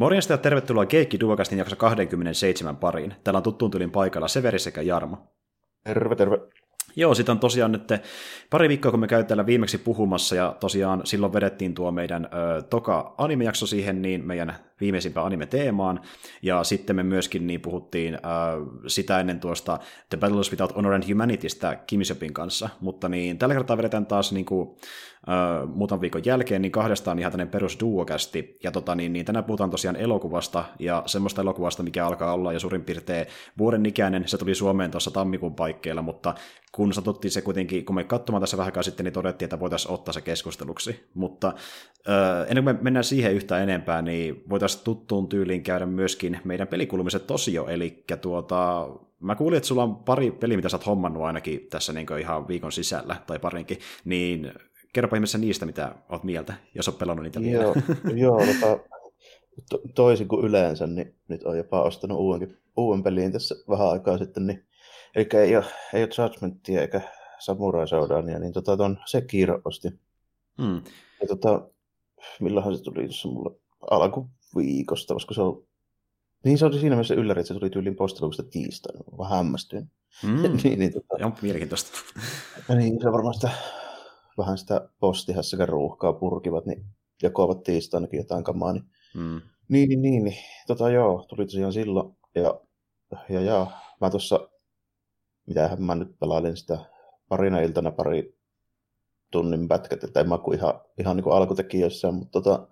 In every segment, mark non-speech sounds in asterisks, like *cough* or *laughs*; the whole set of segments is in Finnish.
Morjesta ja tervetuloa Keikki Duokastin jakso 27 pariin. Täällä on tuttuun tylin paikalla Severi sekä Jarmo. Terve, terve. Joo, sitten on tosiaan nyt pari viikkoa, kun me käytiin täällä viimeksi puhumassa, ja tosiaan silloin vedettiin tuo meidän ö, toka animejakso siihen, niin meidän viimeisimpään anime-teemaan, ja sitten me myöskin niin puhuttiin ö, sitä ennen tuosta The Battles Without Honor and Humanitystä Kimisopin kanssa, mutta niin tällä kertaa vedetään taas niin kuin, ö, muutaman viikon jälkeen, niin kahdestaan ihan tämmöinen perus duokästi, ja tota, niin, niin tänään puhutaan tosiaan elokuvasta, ja semmoista elokuvasta, mikä alkaa olla jo suurin piirtein vuoden ikäinen, se tuli Suomeen tuossa tammikuun paikkeilla, mutta kun satuttiin se kuitenkin, kun me katsomaan tässä vähän sitten, niin todettiin, että voitaisiin ottaa se keskusteluksi. Mutta äh, ennen kuin me mennään siihen yhtään enempää, niin voitaisiin tuttuun tyyliin käydä myöskin meidän pelikulumiset tosio, eli tuota, mä kuulin, että sulla on pari peliä, mitä sä oot hommannut ainakin tässä niin ihan viikon sisällä, tai parinkin, niin kerropa ihmeessä niistä, mitä oot mieltä, jos oot pelannut niitä vielä. Joo, *laughs* joo tota, to, toisin kuin yleensä, niin nyt on jopa ostanut uudenkin, uuden pelin tässä vähän aikaa sitten, niin Eli ei ole, ei ole Judgmentia eikä Samurai Shoudania, niin tota, ton Sekiro osti. Hmm. Ja tota, milloinhan se tuli tuossa mulle alkuviikosta, koska se on niin se oli siinä mielessä ylläri, että se tuli tyyliin postilukusta tiistaina. Vähän hämmästyin. Mm. *laughs* niin, niin, tota, on mielenkiintoista. niin, se varmaan sitä, vähän sitä postihässäkään ruuhkaa purkivat, niin jakoavat tiistainakin jotain kamaa. Niin, mm. niin, niin, niin, niin, tota joo, tuli tosiaan silloin. Ja, ja, ja mä tuossa mitähän mä nyt pelailin sitä parina iltana pari tunnin pätkät, että en mä kuin ihan, ihan niin kuin alkutekijöissä, mutta tota,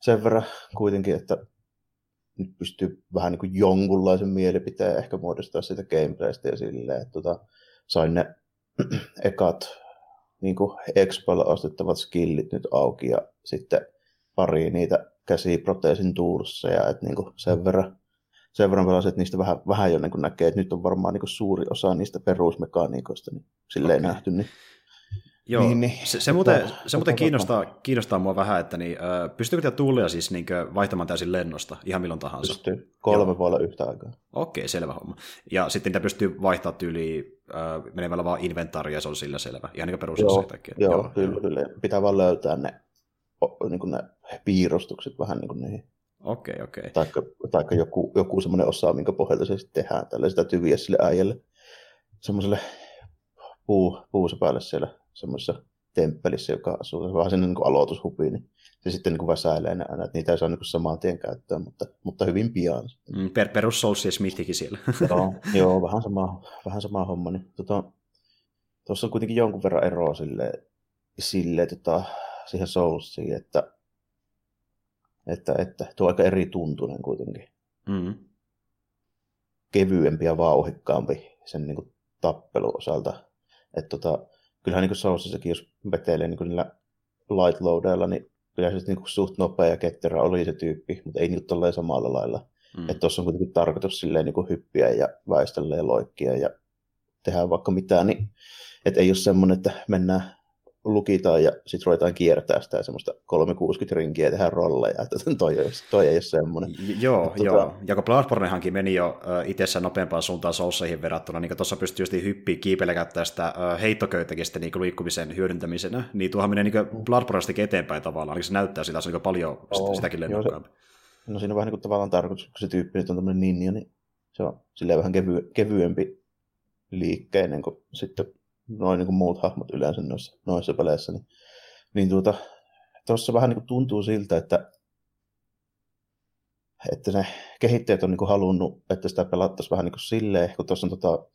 sen verran kuitenkin, että nyt pystyy vähän niin kuin jonkunlaisen mielipiteen ehkä muodostaa sitä gameplaystä ja silleen, että tota, sain ne *clears throat* ekat niin kuin Expoilla ostettavat skillit nyt auki ja sitten pari niitä käsiproteesin tuursseja, että niin kuin sen verran sen verran pelasin, että niistä vähän, vähän jo niin näkee, että nyt on varmaan niin suuri osa niistä perusmekaniikoista niin silleen okay. nähty. Niin, Joo, niin, niin, se, se, muuten, tota, se muuten kiinnostaa, kiinnostaa mua vähän, että niin, äh, pystyykö tämä tuulia siis niin vaihtamaan täysin lennosta ihan milloin tahansa? Pystyy, kolme Joo. voi olla yhtä aikaa. Okei, okay, selvä homma. Ja sitten niitä pystyy vaihtamaan tyyli äh, menemällä vaan inventaaria, se on sillä selvä, ihan niin kuin Joo, joo, joo, kyllä, kyllä. Pitää vaan löytää ne, niin kuin ne piirustukset vähän niin kuin niihin Okei, okay, okei. Okay. Taikka, taikka joku, joku semmoinen osa, minkä pohjalta se sitten tehdään. Tällä sitä tyviä sille äijälle. Semmoiselle puu, puusepälle siellä semmoisessa temppelissä, joka asuu vähän sinne niin aloitushupiin, niin se sitten niin kuin väsäilee aina, että niitä ei saa niin kuin saman tien käyttää, mutta, mutta hyvin pian. Mm, per, perus Souls ja Smithikin siellä. *laughs* joo, joo, *laughs* vähän sama, vähän sama homma. Niin, tota, tuossa on kuitenkin jonkun verran eroa sille, sille tota, siihen Soulsiin, että että, että tuo on aika eri tuntunen kuitenkin. Mm. Kevyempi ja vauhikkaampi sen niin kuin, tappelun osalta. Että tota, kyllähän niin Soulsissakin, jos vetelee niin niillä light loadeilla, niin kyllä se niin kuin, suht nopea ja ketterä oli se tyyppi, mutta ei niin tolleen samalla lailla. Mm. Että tuossa on kuitenkin tarkoitus silleen niin kuin hyppiä ja väistellä ja loikkia ja tehdä vaikka mitään, niin että ei ole semmoinen, että mennään lukitaan ja sitten ruvetaan kiertää sitä semmoista 360 rinkiä ja tehdään rolleja, että *laughs* toi, ei, toi ei ole semmoinen. Joo, Mutta, joo. Tota... Ja kun Bloodbornehankin meni jo itsessään nopeampaan suuntaan Soulseihin verrattuna, niin tuossa pystyy just hyppiä kiipeillä käyttää sitä heittoköytäkin sitten niin liikkumisen hyödyntämisenä, niin tuohan menee niin Bloodbornestakin eteenpäin tavallaan, niin se näyttää sitä, se on niin paljon oh, sitäkin lennokkaampi. No siinä on vähän niin kuin tavallaan tarkoitus, kun se tyyppi nyt on tämmöinen ninja, niin se on silleen vähän kevy, kevyempi liikkeinen kuin sitten noin niin kuin muut hahmot yleensä noissa, noissa peleissä, niin, niin tuota, tuossa vähän niin kuin tuntuu siltä, että, että ne kehittäjät on niin kuin halunnut, että sitä pelattaisiin vähän niin kuin silleen, kun tuossa on tota,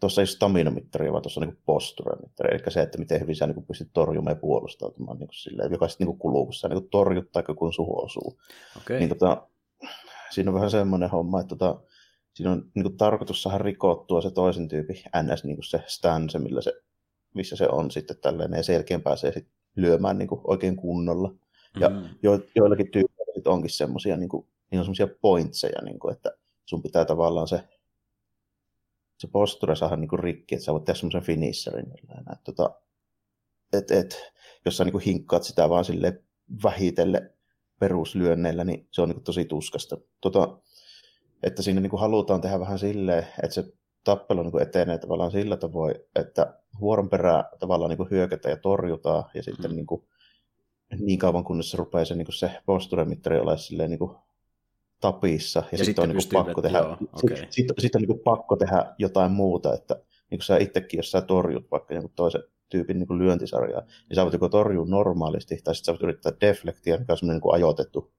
tuossa ei stamina-mittari, vaan tuossa on niin posture-mittari, eli se, että miten hyvin sä niin pystyt torjumaan ja puolustautumaan niin kuin silleen, joka sitten niin kuluu, kun sä niin torjut tai kun suhu osuu. Okay. Niin tota, siinä on vähän semmoinen homma, että tota, siinä on niin kuin, tarkoitus saada rikottua se toisen tyypin ns. Niin kuin se stance, millä se, missä se on sitten tällainen, ja selkeän pääsee sitten lyömään niin kuin, oikein kunnolla. Ja mm. jo, joillakin tyypeillä onkin semmoisia, niin kuin, niin on semmoisia pointseja, niin kuin, että sun pitää tavallaan se, se posture saada niin kuin, rikki, että sä voit tehdä semmoisen finisherin. Että, tota, et, et, jos sä niin kuin, hinkkaat sitä vaan sille vähitelle peruslyönneillä, niin se on niin kuin, tosi tuskasta. Tota, että siinä niin kuin halutaan tehdä vähän silleen, että se tappelu niin kuin etenee tavallaan sillä tavoin, että vuoron perään tavallaan niin kuin hyökätään ja torjutaan, ja sitten mm. niin kuin niin kauan kunnes se rupeaa se, niin se posturemittari olla silleen niin kuin tapissa, ja, ja sitten on niin kuin pakko tehdä, joo, okay. sit, sit, sit on niin kuin pakko tehdä jotain muuta, että niin kuin sä itsekin, jos sä torjut vaikka jonkun toisen tyypin niin kuin lyöntisarjaa, niin sä voit joko torjua normaalisti, tai sitten sä voit yrittää deflektiä, mikä on semmoinen niin kuin ajoitettu,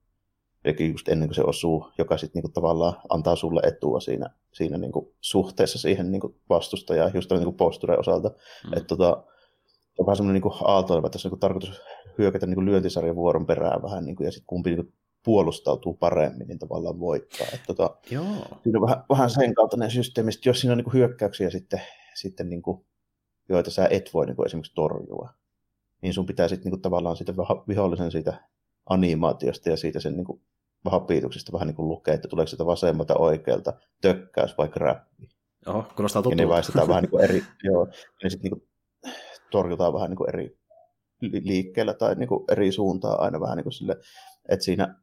eli just ennen kuin se osuu, joka sitten niin kuin tavallaan antaa sulle etua siinä, siinä niin kuin suhteessa siihen niin kuin vastustajaan, just niin kuin posture osalta. Mm. Että tota, on vähän semmoinen niin aaltoileva, että tässä on niin tarkoitus hyökätä niin lyöntisarjan vuoron perään vähän, niin kuin, ja sitten kumpi niin kuin puolustautuu paremmin, niin tavallaan voittaa. Että, tota, Joo. Siinä on vähän, vähän sen kaltainen systeemi, että jos siinä on niin kuin hyökkäyksiä sitten, sitten niin kuin, joita sä et voi niin kuin esimerkiksi torjua, niin sun pitää sitten niin kuin, tavallaan siitä vihollisen siitä animaatiosta ja siitä sen niin kuin, hapiituksesta vähän niin kuin lukea, että tuleeko sitä vasemmalta oikealta tökkäys vai grappi. Oho, kuulostaa tutulta. Ja ne vaistetaan vähän niin kuin eri, joo, ja sitten niin kuin, torjutaan vähän niin kuin eri liikkeellä tai niin kuin eri suuntaan aina vähän niin kuin sille, että siinä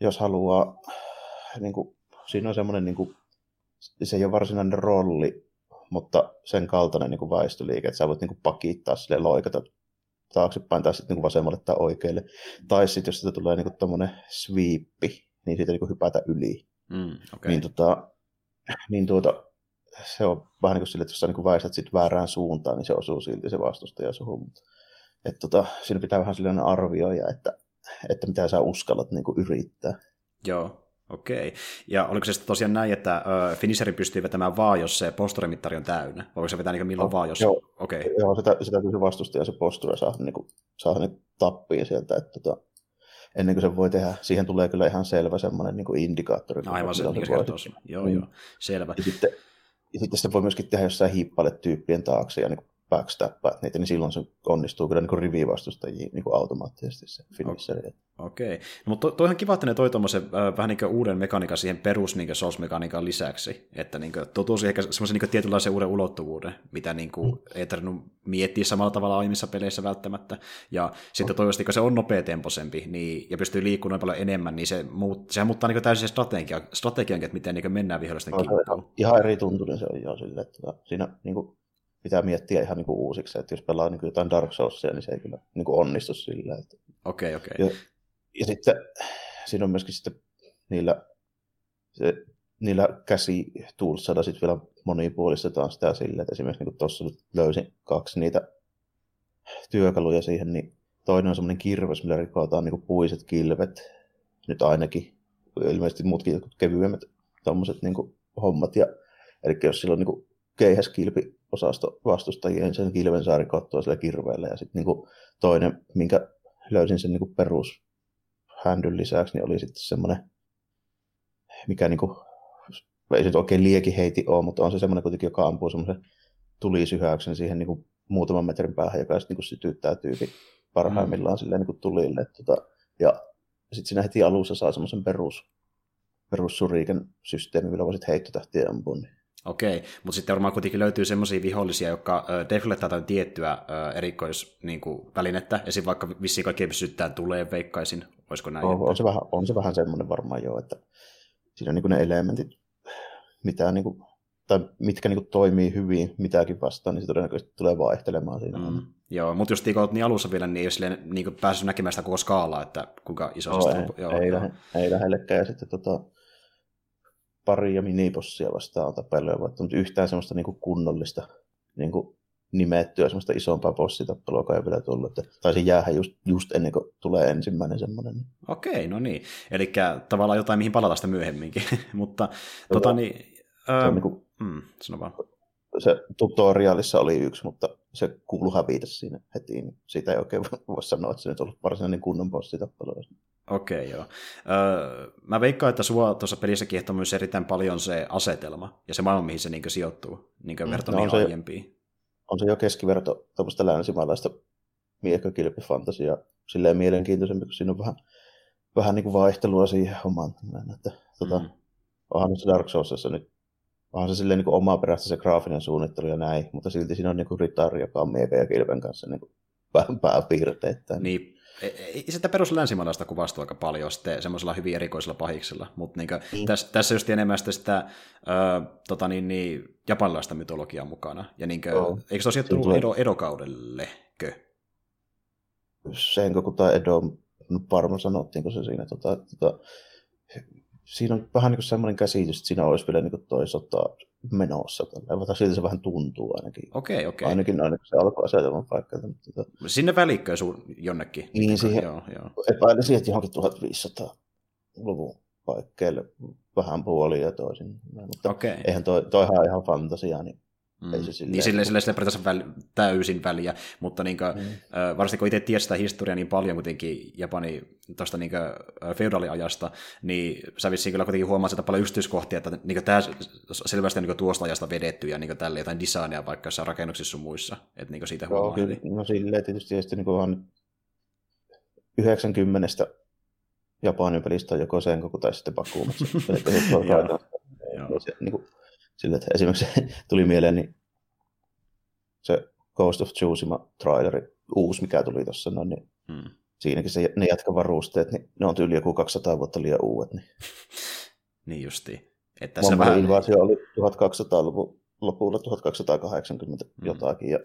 jos haluaa, niin kuin, siinä on semmoinen, niin kuin, se ei ole varsinainen rolli, mutta sen kaltainen niin kuin väistöliike, että sä voit niin kuin pakittaa sille loikata taaksepäin tai sitten niin vasemmalle tai oikealle. Tai sitten jos sitä tulee niin tämmöinen sweepi, niin siitä niin kuin hypätä yli. Mm, okay. Niin, tota, *clears throat* niin tuota, se on vähän niin kuin sille, että jos sä niin väistät sit väärään suuntaan, niin se osuu silti se vastustaja suhun. Että tota, siinä pitää vähän sellainen arvioida, että että mitä sä uskallat niin kuin yrittää. Joo, Okei. Ja oliko se sitten tosiaan näin, että uh, finisheri pystyy vetämään vaan, jos se posturemittari on täynnä? Vai voiko se vetää niin milloin no, vaan, jos... Joo, okay. joo sitä, sitä täytyy se vastustaja se posture saa, niin kuin, saa niin tappiin sieltä. Että, tota, ennen kuin se voi tehdä, siihen tulee kyllä ihan selvä semmoinen niin kuin indikaattori. No, aivan se, se kertoo. Joo, niin. joo, selvä. Ja sitten, ja sitten se voi myöskin tehdä jossain hiippaile tyyppien taakse ja niin kuin backstappaat niitä, niin silloin se onnistuu kyllä niin rivivastustajia niin automaattisesti se finisheri. Okei, okay. no, mutta to, toihan kiva, että ne toi äh, vähän niin uuden mekaniikan siihen perus niin Souls-mekaniikan lisäksi, että niin kuin, tuo ehkä semmoisen niin tietynlaisen uuden ulottuvuuden, mitä niin kuin, mm. ei tarvinnut miettiä samalla tavalla aiemmissa peleissä välttämättä, ja sitten mm. toivottavasti, kun se on nopeatempoisempi niin, ja pystyy liikkumaan paljon enemmän, niin se muut, sehän muuttaa niin täysin strategian, että miten niin mennään vihollisten kimppuun. Ihan eri tuntunen se on jo sille, että siinä niin kuin pitää miettiä ihan niin kuin uusiksi, että jos pelaa niin kuin jotain Dark Soulsia, niin se ei kyllä niin kuin onnistu sillä. Että... Okei, okay, okei. Okay. Ja, ja sitten siinä on myöskin sitten niillä, se, niillä käsituulsilla sitten vielä monipuolistetaan sitä sillä, että esimerkiksi niin tuossa löysin kaksi niitä työkaluja siihen, niin toinen on semmoinen kirves, millä rikotaan niin puiset kilvet, nyt ainakin, ilmeisesti muutkin jotkut kevyemmät tuommoiset niin hommat, ja, eli jos sillä on niin keihäskilpi osasto vastustajien sen kilven saa rikottua sillä kirveellä. Ja sitten niin toinen, minkä löysin sen niin perus händyn lisäksi, niin oli sitten semmoinen, mikä niin kuin, ei se nyt oikein liekiheiti ole, mutta on se semmoinen kuitenkin, joka ampuu semmoisen tulisyhäyksen siihen niin kuin muutaman metrin päähän, joka sitten niin sytyttää tyypin parhaimmillaan mm. silleen niin kuin tulille. Tota, ja sitten siinä heti alussa saa semmoisen perus, perussuriiken systeemi, millä voisit heittotähtiä ampua. Niin Okei, mutta sitten varmaan kuitenkin löytyy semmoisia vihollisia, jotka äh, deflettaa jotain tiettyä äh, erikoisvälinettä, niin esim. vaikka vissiin kaikki pysyttää tulee veikkaisin, olisiko näin? On, on, se vähän, on se vähän semmoinen varmaan jo, että siinä on niin ne elementit, mitä niin kuin, tai mitkä niin kuin toimii hyvin mitäkin vastaan, niin se todennäköisesti tulee vaihtelemaan siinä. Mm. Joo, mutta jos kun niin alussa vielä, niin ei ole niin päässyt näkemään sitä koko skaalaa, että kuinka iso no, se ei, joo, ei, joo. Lähe, ei lähellekään. Ja sitten tota, ja minipossia vastaan tapelua, mutta yhtään semmoista niin kuin kunnollista niin kuin nimettyä semmoista isompaa bossitappelua ei vielä tullut. Että taisi jäädä just, just ennen kuin tulee ensimmäinen semmoinen. Okei, no niin. Eli tavallaan jotain, mihin palata sitä myöhemminkin. *laughs* mutta tota niin... Ää, se, on niin kuin, mm, sano vaan. se tutorialissa oli yksi, mutta se kuului hävitä siinä heti. Niin siitä ei oikein voi sanoa, että se nyt on ollut varsinainen kunnon bossitappelu. Okei, okay, joo. Öö, mä veikkaan, että sua tuossa pelissä kiehtoo myös erittäin paljon se asetelma ja se maailma, mihin se niin sijoittuu, niin mm, verrattuna no, aiempiin. On se jo keskiverto tuommoista länsimaalaista miekkakilpifantasiaa silleen mielenkiintoisempi, kun siinä on vähän, vähän niin kuin vaihtelua siihen omaan. Että, tuota, mm. onhan se Dark Soulsissa nyt onhan se silleen niin omaa perästä se graafinen suunnittelu ja näin, mutta silti siinä on niin kuin ritari, joka on miekka ja kilven kanssa niin kuin pääpiirteitä. Niin, ei sitä perus länsimaalaista kuvastuu aika paljon sitten semmoisella hyvin erikoisella pahiksella, mutta niin mm. tässä, tässä just enemmän sitä, sitä äh, tota niin, niin, japanilaista mytologiaa mukana. Ja niin kuin, oh. eikö se ole sijoittunut edo, edokaudellekö? Sengoku tai Edo varmaan sanottiinko se siinä, tota, tota, siinä on vähän niin kuin semmoinen käsitys, että siinä olisi vielä niin toi sota menossa. Tällä. Siltä se vähän tuntuu ainakin. Okei, okay, okei. Okay. Ainakin noin, kun se alkoi asetelman paikka. Tota... Sinne välikköön sun jonnekin. Niin, siihen, joo, joo. epäilisin, että johonkin 1500-luvun paikkeille vähän puoli ja toisin. Mutta okay. eihän toi, toihan ihan fantasiaa, niin Mm. Ei se silleen, niin silleen, silleen, silleen periaatteessa väl, täysin väliä, mutta niin kuin, mm. varsinkin kun itse tiedät sitä historiaa niin paljon kuitenkin Japani tuosta niin feodaaliajasta, niin sä vissiin kyllä kuitenkin huomaat sitä paljon yksityiskohtia, että niin tämä selvästi on niin tuosta ajasta vedetty ja niin tälle jotain designia vaikka jossain rakennuksissa muissa, että niin siitä Joo, huomaa. Kyllä, no silleen tietysti, tietysti niin on 90 Japanin pelistä on joko Senkoku tai sitten Bakumatsu. *laughs* niin kuin, sille, että esimerkiksi *laughs* tuli mieleen niin se Ghost of Tsushima traileri, uusi, mikä tuli tuossa, no, niin hmm. siinäkin se, ne jatkavarusteet, niin ne on tyyli joku 200 vuotta liian uudet. Niin, *laughs* niin justiin. Että se vähän... invasio oli 1200-luvun lopulla 1280 hmm. jotakin, ja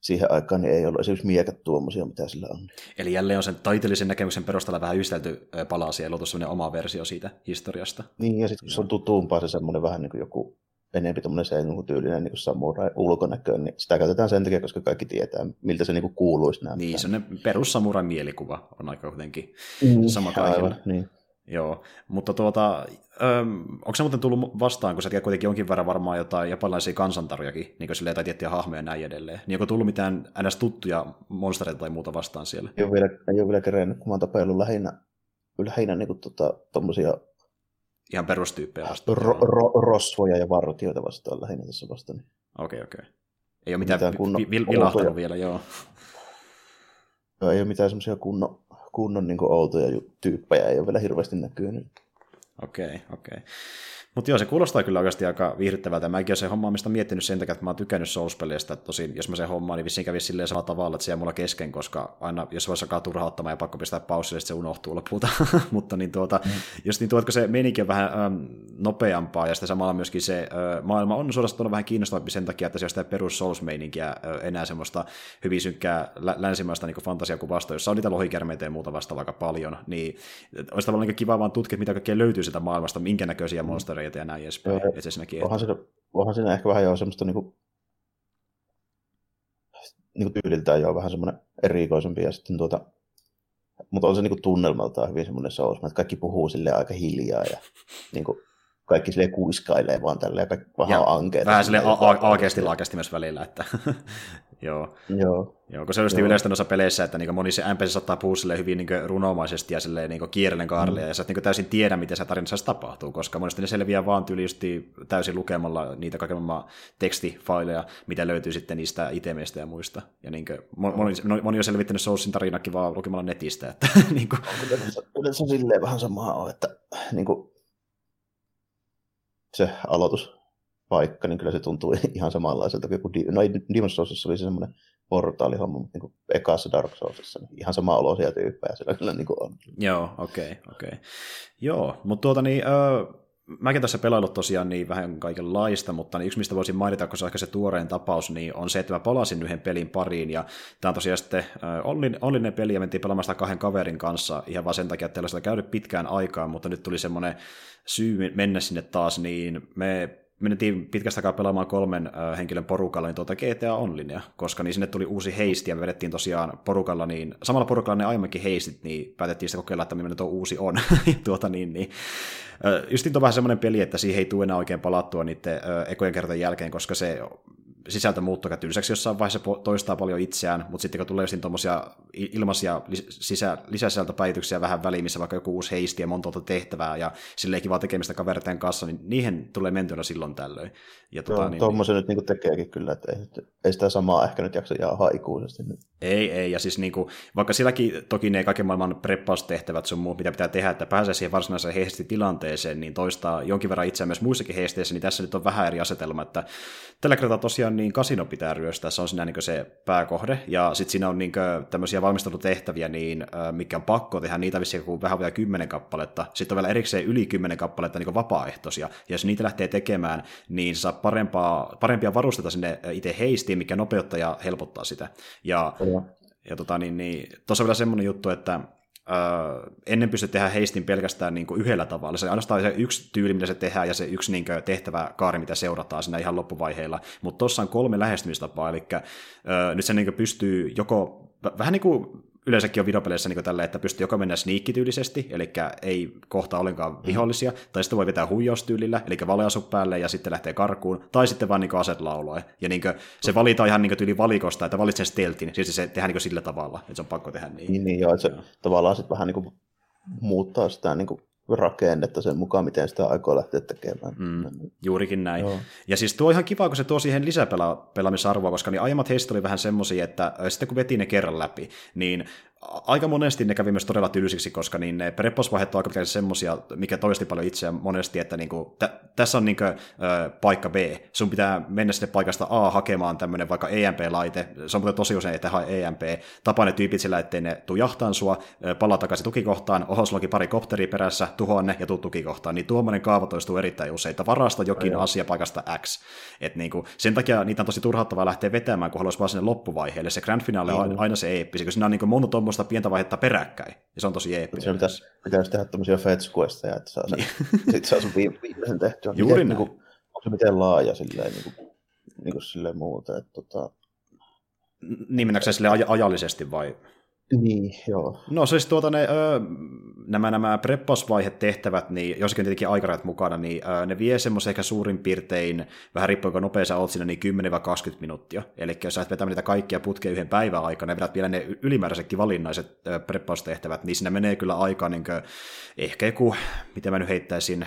siihen aikaan niin ei ollut esimerkiksi miekat tuommoisia, mitä sillä on. Eli jälleen on sen taiteellisen näkemyksen perusteella vähän yhdistelty palasia ja luotu oma versio siitä historiasta. Niin, ja sitten kun se on tutumpaa se semmoinen vähän niin kuin joku enempi tuommoinen se niin tyylinen niin samurai ulkonäköön, niin sitä käytetään sen takia, koska kaikki tietää, miltä se niin kuin kuuluisi näyttää. Niin, se perus samurai mielikuva on aika kuitenkin mm, sama kaikilla. Aivan, niin. Joo, mutta tuota, öm, onko se muuten tullut vastaan, kun sä tiedät kuitenkin jonkin verran varmaan jotain japanilaisia kansantarjakin, niin kuin silleen, tai tiettyjä hahmoja ja näin edelleen, niin onko tullut mitään ns. tuttuja monstereita tai muuta vastaan siellä? Ei ole vielä, ei ole vielä kerennyt, kun mä oon tapellut lähinnä, lähinnä niin kuin, tota, tommosia Ihan perustyyppejä vastaan. Ro- ro- rosvoja ja vartioita vastaan lähinnä tässä vastaan. Okei, okay, okei. Okay. Ei ole mitään, mitään kunnon, vi- vilahtanut vielä, joo. joo. Ei ole mitään semmoisia kunnon, kunnon niin outoja tyyppejä, ei ole vielä hirveästi näkynyt. Okei, okay, okei. Okay. Mutta joo, se kuulostaa kyllä oikeasti aika viihdyttävältä. Mäkin olen se hommaamista miettinyt sen takia, että mä oon tykännyt Souls-peleistä. Tosin, jos mä sen hommaan, niin vissiin kävisi silleen samalla tavalla, että se jää mulla kesken, koska aina, jos voisi alkaa turhauttamaan ja pakko pistää paussille, se unohtuu lopulta. *laughs* Mutta niin tuota, mm. jos niin tuotko se menikin on vähän äm, nopeampaa, ja sitten samalla myöskin se äh, maailma on suorastaan vähän kiinnostavampi sen takia, että se on sitä perus Souls-meininkiä äh, enää semmoista hyvin synkkää lä- länsimaista niin fantasiakuvasta, jossa on niitä lohikärmeitä ja muuta vasta aika paljon, niin olisi tavallaan niin kiva vaan tutkia, mitä kaikkea löytyy sitä maailmasta, minkä näköisiä mm. monstereita kavereita ja näin edespäin. Joo, että onhan, siinä, onhan siinä ehkä vähän jo semmoista niinku, niinku tyyliltään jo vähän semmoinen erikoisempi ja sitten tuota, mutta on se niinku tunnelmaltaan hyvin semmoinen sous, että kaikki puhuu sille aika hiljaa ja niinku, kaikki sille kuiskailee vaan tälleen, vähän ankeet. Vähän sille alkeasti laakesti myös välillä, että *laughs* Joo. Joo. Joo, kun se on just yleistä noissa peleissä, että niin moni se NPC saattaa puhua hyvin niin runomaisesti ja silleen, niin kierrellen kaarelle, mm. ja sä et niin täysin tiedä, miten se tarinassa tapahtuu, koska monesti ne selviää vaan tyyli täysin lukemalla niitä kaiken tekstifaileja, mitä löytyy sitten niistä itemeistä ja muista. Ja niin kuin, moni, moni on selvittänyt Soulsin tarinakin vaan lukemalla netistä. Että, niin kuin... Yleensä silleen vähän samaa että niin kuin, se aloitus paikka, niin kyllä se tuntuu *laughs* ihan samanlaiselta kuin no Demon's Soulsissa oli se semmoinen portaalihomma, mutta niin ekassa Dark Soulsissa niin ihan sama olosia tyyppejä siellä kyllä niin on. Joo, okei, okay, okei. Okay. Joo, mutta tuota niin, öö, mäkin tässä pelailut tosiaan niin vähän kaikenlaista, mutta niin yksi mistä voisin mainita, kun se on ehkä se tuorein tapaus, niin on se, että mä palasin yhden pelin pariin, ja tämä on tosiaan sitten äh, Ollinen peli, ja mentiin pelaamaan sitä kahden kaverin kanssa, ihan vaan sen takia, että sitä käynyt pitkään aikaan, mutta nyt tuli semmoinen syy mennä sinne taas, niin me menettiin pitkästä aikaa pelaamaan kolmen henkilön porukalla niin tuota GTA Onlinea, koska niin sinne tuli uusi heisti ja me vedettiin tosiaan porukalla, niin samalla porukalla ne aiemminkin heistit, niin päätettiin sitten kokeilla, että millainen tuo uusi on. *laughs* tuota, niin, niin. Äh, just on vähän semmoinen peli, että siihen ei tule enää oikein palattua niiden ekojen kertojen jälkeen, koska se sisältö muuttuu tylsäksi jossain vaiheessa toistaa paljon itseään, mutta sitten kun tulee siinä tuommoisia ilmaisia sisä, lisäsisältöpäivityksiä vähän väliin, missä vaikka joku uusi heisti ja monta tehtävää ja silleen kivaa tekemistä kaverten kanssa, niin niihin tulee mentyä silloin tällöin. Ja tuota, niin, tuommoisen niin, nyt niin tekeekin kyllä, että ei, ei sitä samaa ehkä nyt jaksa jää haikuisesti. Ei, ei, ja siis niin kuin, vaikka silläkin toki ne kaiken maailman preppaustehtävät sun muut, mitä pitää tehdä, että pääsee siihen varsinaiseen heistitilanteeseen, niin toistaa jonkin verran itseään myös muissakin heisteissä, niin tässä nyt on vähän eri asetelma, että tällä kertaa tosiaan niin kasino pitää ryöstää, se on siinä niin se pääkohde, ja sitten siinä on niin tämmöisiä valmistelutehtäviä, niin, mikä on pakko tehdä. Niitä vissiin kuin vähän vielä kymmenen kappaletta, sitten on vielä erikseen yli kymmenen kappaletta niin vapaaehtoisia, ja jos niitä lähtee tekemään, niin saa parempaa, parempia varusteita sinne itse heistiin, mikä nopeuttaa ja helpottaa sitä. Ja Ja tota, niin, niin, tuossa on vielä semmoinen juttu, että Öö, ennen pystyi tehdä heistin pelkästään niin kuin yhdellä tavalla. Se ainoastaan se yksi tyyli, mitä se tehdään, ja se yksi niin kuin, tehtävä kaari, mitä seurataan siinä ihan loppuvaiheilla. Mutta tuossa on kolme lähestymistapaa, eli öö, nyt se niin kuin, pystyy joko, vähän niin kuin yleensäkin on videopeleissä niin tälle, että pystyy joko mennä sniikkityylisesti, eli ei kohta ollenkaan mm. vihollisia, mm. tai sitten voi vetää huijaustyylillä, eli valeasu päälle ja sitten lähtee karkuun, tai sitten vaan niin aset lauloe. Ja niin kuin, se valitaan ihan niin tyyli valikosta, että valitsen steltin, siis se tehdään niin sillä tavalla, että se on pakko tehdä niin. Niin, niin joo, että se joo. tavallaan sitten vähän niin kuin muuttaa sitä niin kuin rakennetta sen mukaan, miten sitä aikoo lähteä tekemään. Mm, juurikin näin. Joo. Ja siis tuo on ihan kiva, kun se tuo siihen lisäpelaamisarvoa, koska niin aiemmat heistä oli vähän semmoisia, että sitten kun veti ne kerran läpi, niin aika monesti ne kävi myös todella tylsiksi, koska niin ne prepposvaiheet on aika semmoisia, mikä toisti paljon itseä monesti, että niinku, tä, tässä on niinku, ö, paikka B. Sun pitää mennä sinne paikasta A hakemaan tämmöinen vaikka EMP-laite. Se on tosi usein, että hae EMP. Tapaa ne tyypit sillä, ettei ne tuu jahtaan sua, palaa takaisin tukikohtaan, oho, sulla pari kopteri perässä, tuhoa ne ja tuu tukikohtaan. Niin tuommoinen kaava toistuu erittäin usein, että varasta jokin Aivan. asia paikasta X. Et niinku, sen takia niitä on tosi turhauttavaa lähteä vetämään, kun haluaisi vaan sinne loppuvaiheelle. Se grand finale on aina se eeppisi, kun siinä on niinku monta tuommoista pientä vaihetta peräkkäin. Ja se on tosi eeppinen. Se pitäisi, pitäisi tehdä tämmöisiä fetch questeja, että saa sen, niin. sit saa sun viimeisen tehtyä. Juuri miten, näin. Niin kuin, onko se miten laaja silleen, niin kuin, niin kuin silleen muuta. Että, tota... Niin mennäänkö se aj- ajallisesti vai? Niin, joo. No siis tuota ne, ö, nämä, nämä preppausvaihetehtävät, niin jossakin tietenkin aikarajat mukana, niin ö, ne vie semmoisen ehkä suurin piirtein, vähän riippuen kuinka nopea sä oot siinä, niin 10-20 minuuttia. Eli jos sä et vetä niitä kaikkia putkea yhden päivän aikana ja vedät vielä ne ylimääräisetkin valinaiset ö, preppaustehtävät, niin siinä menee kyllä aikaa niin kuin, ehkä joku, miten mä nyt heittäisin,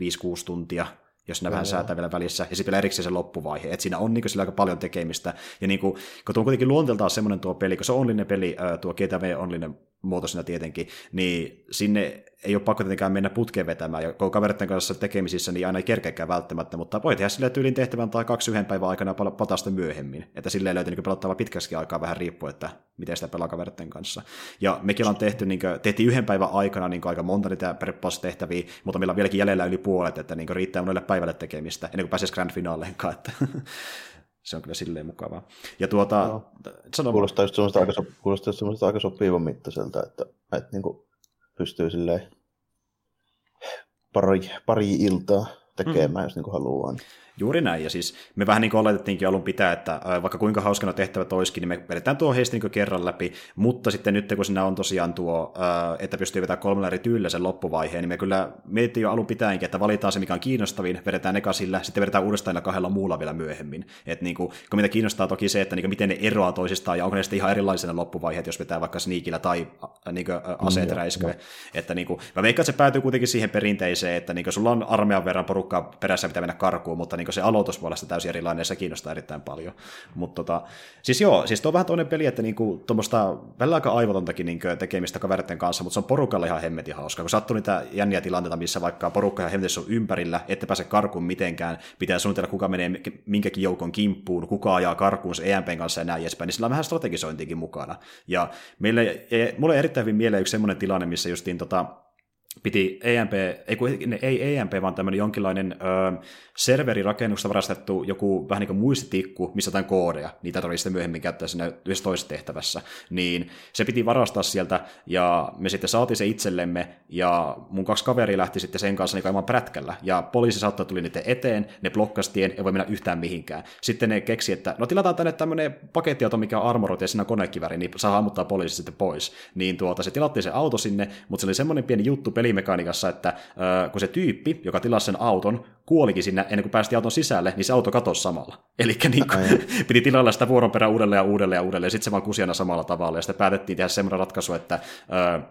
5-6 tuntia jos ne vähän säätää vielä välissä, ja sitten vielä erikseen se loppuvaihe, että siinä on niin sillä aika paljon tekemistä, ja niin kuin, kun tuo on kuitenkin luonteeltaan semmoinen tuo peli, kun se on onlinen peli, tuo GTV onlinen muotoisena tietenkin, niin sinne ei ole pakko tietenkään mennä putkeen vetämään, ja kun kaveritten kanssa tekemisissä, niin aina ei kerkeäkään välttämättä, mutta voi tehdä sille tyylin tehtävän tai kaksi yhden päivän aikana patasta myöhemmin, että silleen löytyy niin pelottava pitkästi aikaa vähän riippuen, että miten sitä pelaa kaveritten kanssa. Ja mekin ollaan tehty, niin kuin, tehtiin yhden päivän aikana niin aika monta niitä tehtäviä, mutta meillä on vieläkin jäljellä yli puolet, että niin riittää monelle päivälle tekemistä, ennen kuin pääsisi grand finaaleenkaan, että *laughs* se on kyllä silleen mukavaa. Ja tuota, no, sano kuulostaa just semmoista aika, kuulostaa just semmoista aika sopivan mittaiselta, että, että niin kuin pystyy silleen pari, pari iltaa tekemään, mm. jos niin haluaa. Niin Juuri näin, ja siis me vähän niin kuin oletettiinkin alun pitää, että vaikka kuinka hauskana tehtävä olisikin, niin me vedetään tuo heistä niin kerran läpi, mutta sitten nyt kun siinä on tosiaan tuo, että pystyy vetämään kolmella eri tyylillä sen loppuvaiheen, niin me kyllä mietittiin jo alun pitäenkin, että valitaan se, mikä on kiinnostavin, vedetään eka sillä, sitten vedetään uudestaan kahdella muulla vielä myöhemmin. Et niin kuin, kun mitä kiinnostaa toki se, että niin kuin, miten ne eroaa toisistaan, ja onko ne sitten ihan erilaisia loppuvaiheet, jos vetää vaikka sniikillä tai niin kuin, aseet mm, räisköä. Että niin kuin, mä veikkaan, että se päätyy kuitenkin siihen perinteiseen, että niin kuin, sulla on armeijan verran porukkaa perässä, mitä mennä karkuun, mutta niin niin se aloitus voi olla sitä täysin erilainen, ja se kiinnostaa erittäin paljon. Mutta tota, siis joo, siis tuo on vähän toinen peli, että niinku, tuommoista välillä aika aivotontakin niinku, tekemistä kaveritten kanssa, mutta se on porukalla ihan hemmetin hauska, kun sattuu niitä jänniä tilanteita, missä vaikka porukka ihan hemmetin on ympärillä, ette pääse karkuun mitenkään, pitää suunnitella, kuka menee minkäkin joukon kimppuun, kuka ajaa karkuun se EMPn kanssa ja näin edespäin, niin sillä on vähän strategisointiakin mukana. Ja meille, mulle on erittäin hyvin mieleen yksi semmoinen tilanne, missä justiin tota, piti EMP, ei, ei EMP, vaan tämmöinen jonkinlainen ö, serverirakennuksesta varastettu joku vähän niin kuin muistitikku, missä jotain koodeja, niitä tarvitsisi sitten myöhemmin käyttää siinä yhdessä toisessa tehtävässä, niin se piti varastaa sieltä, ja me sitten saatiin se itsellemme, ja mun kaksi kaveri lähti sitten sen kanssa niin prätkällä, ja poliisi saattoi tuli niiden eteen, ne blokkasi tien, ei voi mennä yhtään mihinkään. Sitten ne keksi, että no tilataan tänne tämmöinen pakettiauto, mikä on armoroitu, ja siinä on konekiväri, niin saa ammuttaa poliisi sitten pois. Niin tuota, se tilattiin se auto sinne, mutta se oli semmoinen pieni juttu pelimekaniikassa, että äh, kun se tyyppi, joka tilasi sen auton, kuolikin sinne ennen kuin päästi auton sisälle, niin se auto katosi samalla. *laughs* Eli niin *laughs* piti tilalla sitä vuoron perään uudelleen ja uudelleen ja uudelleen, ja sitten se vaan kusiana samalla tavalla, ja sitten päätettiin tehdä semmoinen ratkaisu, että äh,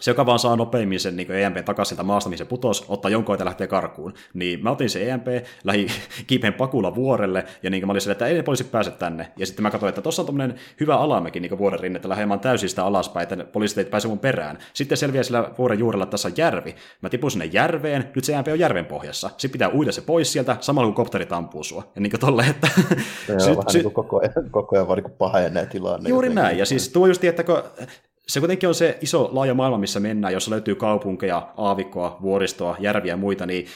se, joka vaan saa nopeimmin sen niin EMP takaisin sieltä maasta, mihin se putos, ottaa jonkun ja lähtee karkuun. Niin mä otin se EMP, lähi *laughs* kiipeen pakulla vuorelle, ja niin mä olin sille, että ei ne poliisit pääse tänne. Ja sitten mä katsoin, että tuossa on tämmöinen hyvä alamäki niin vuoren rinne, että lähdetään täysin sitä alaspäin, että poliisit ei pääse mun perään. Sitten selviää sillä vuoren juurella, että tässä on järvi. Mä tipun sinne järveen, nyt se EMP on järven pohjassa. Sitten pitää uida se pois sieltä, samalla kun kopteri tampuu sua. Ja niin kuin tolle, että... *laughs* Se on vähän sy- niin koko ajan, koko ajan vaan niin pahenee tilanne. Juuri jotenkin. näin, ja siis tuo just, että kun se kuitenkin on se iso laaja maailma, missä mennään, jossa löytyy kaupunkeja, aavikkoa, vuoristoa, järviä ja muita, niin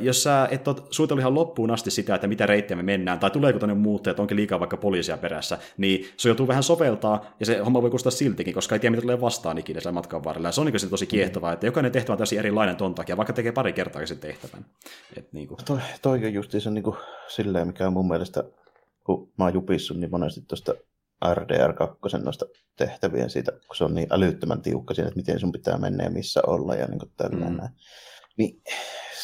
jos sä et ole suunnitellut ihan loppuun asti sitä, että mitä reittiä me mennään, tai tuleeko tänne muuttajat, että onkin liikaa vaikka poliisia perässä, niin se joutuu vähän soveltaa, ja se homma voi kustaa siltikin, koska ei tiedä, mitä tulee vastaan ikinä siellä matkan varrella. Ja se on niin tosi kiehtovaa, että jokainen tehtävä on täysin erilainen ton takia, vaikka tekee pari kertaa sen tehtävän. Et niin kuin. Toi, toi on justiinsa niin kuin silleen, mikä on mun mielestä, kun mä oon jupissut niin monesti tuosta RDR2 noista tehtävien siitä, kun se on niin älyttömän tiukka siinä, että miten sun pitää mennä ja missä olla ja niin tällainen. Mm. Niin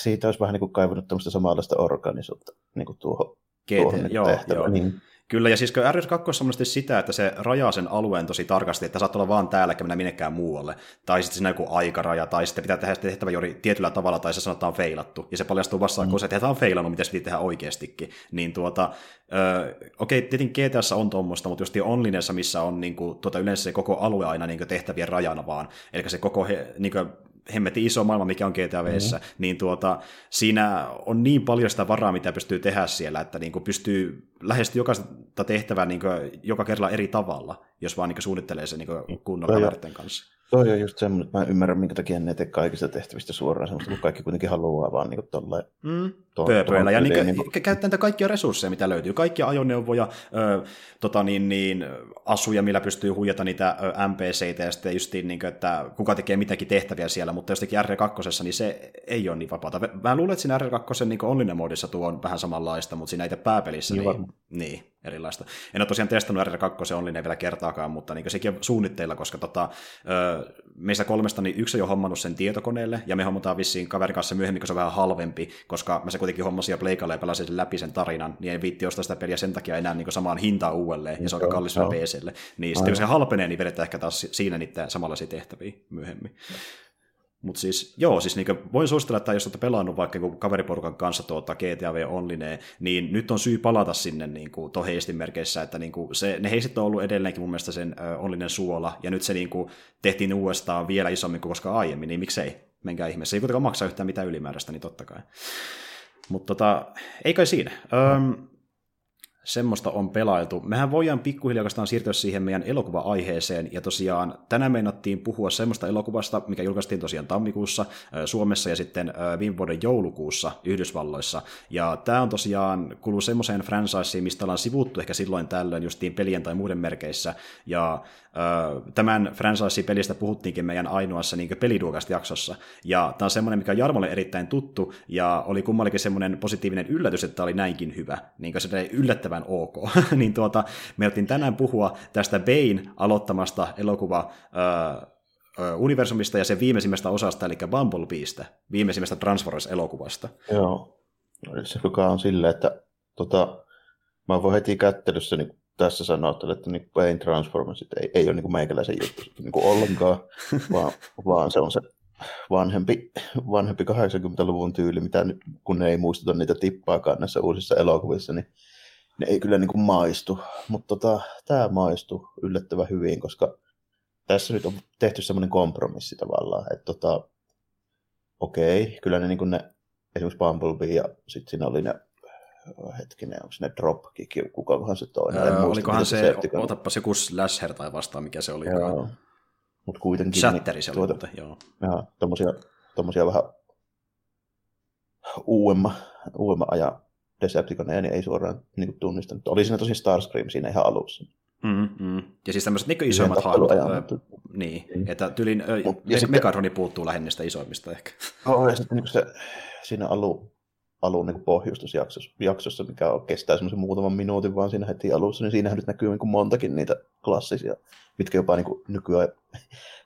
siitä olisi vähän niin kuin kaivannut tämmöistä samanlaista organisuutta niin kuin tuohon, GT, tuohon niin joo, joo. Niin, Kyllä, ja siis RS2 on sitä, että se rajaa sen alueen tosi tarkasti, että saat olla vaan täällä, eikä mennä minnekään muualle. Tai sitten siinä joku aikaraja, tai sitten pitää tehdä tehtävä juuri tietyllä tavalla, tai se sanotaan feilattu. Ja se paljastuu vasta, mm. kun se tehdään feilannut, mitä se pitää tehdä oikeastikin. Niin tuota, öö, okei, tietenkin GTS on tuommoista, mutta just Onlineessa, missä on niin kuin, tuota, yleensä se koko alue aina niin kuin, tehtävien rajana vaan. Eli se koko he, niin kuin, hemmetin iso maailma, mikä on GTA mm-hmm. niin tuota, siinä on niin paljon sitä varaa, mitä pystyy tehdä siellä, että niin kuin pystyy lähestyä jokaista tehtävää niin kuin, joka kerralla eri tavalla, jos vaan niin kuin suunnittelee sen niin kunnolla kanssa. Toi on just semmoinen, että mä ymmärrän, minkä takia ne tee kaikista tehtävistä suoraan semmoista, kun kaikki kuitenkin haluaa vaan niin tolleen. Mm. Pööpöillä. Ja niin, niin, käyttää niitä kaikkia resursseja, mitä löytyy. Kaikkia ajoneuvoja, ö, tota niin, niin, asuja, millä pystyy huijata niitä NPCitä ja sitten just niin, että kuka tekee mitäkin tehtäviä siellä, mutta jostakin R2, niin se ei ole niin vapaata. Mä luulen, että siinä R2 niin online moodissa tuo on vähän samanlaista, mutta siinä itse pääpelissä niin, niin, niin erilaista. En ole tosiaan testannut R2 online vielä kertaakaan, mutta niin sekin on suunnitteilla, koska tota, meistä kolmesta niin yksi on jo hommannut sen tietokoneelle, ja me hommataan vissiin kaverin kanssa myöhemmin, kun se on vähän halvempi, koska mä se kuitenkin hommasin ja pleikalle ja pelasin sen läpi sen tarinan, niin ei viitti ostaa sitä peliä sen takia enää niin samaan hintaan uudelleen, ja se on aika kallis PClle. Niin sitten kun se halpenee, niin vedetään ehkä taas siinä niitä samanlaisia tehtäviä myöhemmin. Mutta siis, joo, siis niin voin suositella, että jos olette pelannut vaikka kaveriporukan kanssa tuota GTA V Online, niin nyt on syy palata sinne niin kuin, merkeissä, että niin kuin, se, ne heistit on ollut edelleenkin mun mielestä sen Onlinen suola, ja nyt se niin kuin, tehtiin uudestaan vielä isommin kuin koskaan aiemmin, niin miksei, menkää ihmeessä. Ei kuitenkaan maksaa yhtään mitään ylimääräistä, niin totta kai. Mutta tota, ei kai siinä. Öm, semmoista on pelailtu. Mehän voidaan pikkuhiljaa siirtyä siihen meidän elokuva-aiheeseen, ja tosiaan tänään meinattiin puhua semmoista elokuvasta, mikä julkaistiin tosiaan tammikuussa Suomessa ja sitten viime vuoden joulukuussa Yhdysvalloissa. Ja tämä on tosiaan kuuluu semmoiseen franchiseen, mistä ollaan sivuttu ehkä silloin tällöin justiin pelien tai muiden merkeissä, ja tämän franchise-pelistä puhuttiinkin meidän ainoassa niin peliduokasta jaksossa. Ja tämä on semmoinen, mikä on Jarmolle erittäin tuttu, ja oli kummallekin semmoinen positiivinen yllätys, että tämä oli näinkin hyvä. Niin se oli yllättävän ok. *laughs* niin tuota, me otin tänään puhua tästä Bain aloittamasta elokuva universumista ja sen viimeisimmästä osasta, eli Bumblebeestä, viimeisimmästä Transformers-elokuvasta. Joo, se joka on silleen, että tota, mä voin heti kättelyssä niin tässä sanoa, että niin Pain Transformersit ei, ei ole niin meikäläisen juttu niin kuin ollenkaan, *laughs* vaan, vaan se on se vanhempi, vanhempi 80-luvun tyyli, mitä nyt, kun ne ei muistuta niitä tippaakaan näissä uusissa elokuvissa, niin ne ei kyllä niin kuin maistu. Mutta tota, tämä maistuu yllättävän hyvin, koska tässä nyt on tehty semmoinen kompromissi tavallaan, että tota, okei, kyllä ne, niin kuin ne esimerkiksi Bumblebee ja sitten siinä oli ne hetkinen, onko ne Dropkick, kukakohan se toinen? Öö, muista, olikohan se, se otapas joku Slasher tai vastaan, mikä se oli. Joo, mutta kuitenkin... Shatteri se oli tuota, muuten, joo. Joo, tommosia, tommosia vähän uudemman, uudemman ajan Decepticoneja niin ei suoraan niin kuin tunnistanut. Oli siinä tosi Starscream siinä ihan alussa. Mm, mm. Ja siis tämmöiset niin isommat hahmot. Niin, mm. että tyylin Mut, ja me- sitten, Megatroni puuttuu lähinnä isoimmista ehkä. Oh, ja sitten niin se, siinä alu, alun niin pohjustusjaksossa, jaksossa, mikä on, kestää semmoisen muutaman minuutin vaan siinä heti alussa, niin siinähän nyt näkyy niin kuin montakin niitä klassisia, mitkä jopa niin kuin nykyään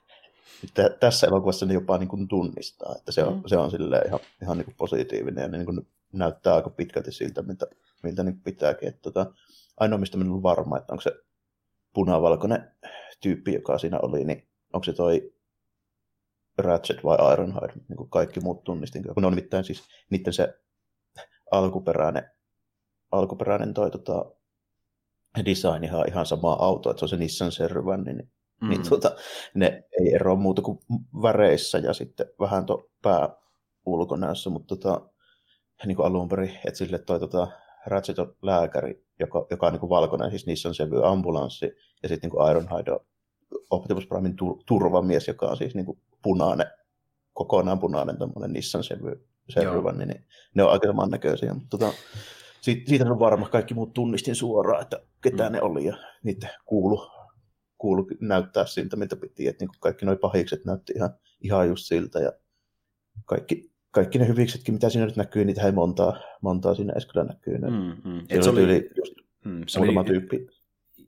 *laughs* tässä elokuvassa ne jopa niin kuin tunnistaa, että se on, mm. se on silleen ihan, ihan niin kuin positiivinen ja ne niin kuin näyttää aika pitkälti siltä, miltä, miltä niin pitääkin. Että tota, ainoa, mistä minä olen varma, että onko se punavalkoinen tyyppi, joka siinä oli, niin onko se toi Ratchet vai Ironhide, niin kuin kaikki muut tunnistin. Kun ne on nimittäin siis niiden se alkuperäinen, alkuperäinen toi tota, design ihan, ihan sama auto, että se on se Nissan Servan, niin, niin mm. niin tota, ne ei eroa muuta kuin väreissä ja sitten vähän tuo pää ulkonäössä, mutta tota, niin kuin alun perin, että sille toi tota, Ratchet on lääkäri, joka, joka on niin kuin valkoinen, siis Nissan Sevy ambulanssi, ja sitten niin Ironhide on Optimus Primein tur- turvamies, joka on siis niin kuin punainen, kokonaan punainen tämmöinen Nissan Sevy, Sevyvan, niin, niin ne on aika samannäköisiä. Mutta tota, siitä, siitä on varma, kaikki muut tunnistin suoraan, että ketä mm. ne oli ja niitä kuulu, kuulu näyttää siltä, mitä piti. Että niin kaikki nuo pahikset näytti ihan, ihan just siltä ja kaikki, kaikki ne hyviksetkin, mitä siinä nyt näkyy, niitä ei montaa, montaa siinä edes kyllä näkyy. Mm, mm. Et se oli, yli just mm, se oli, tyyppi.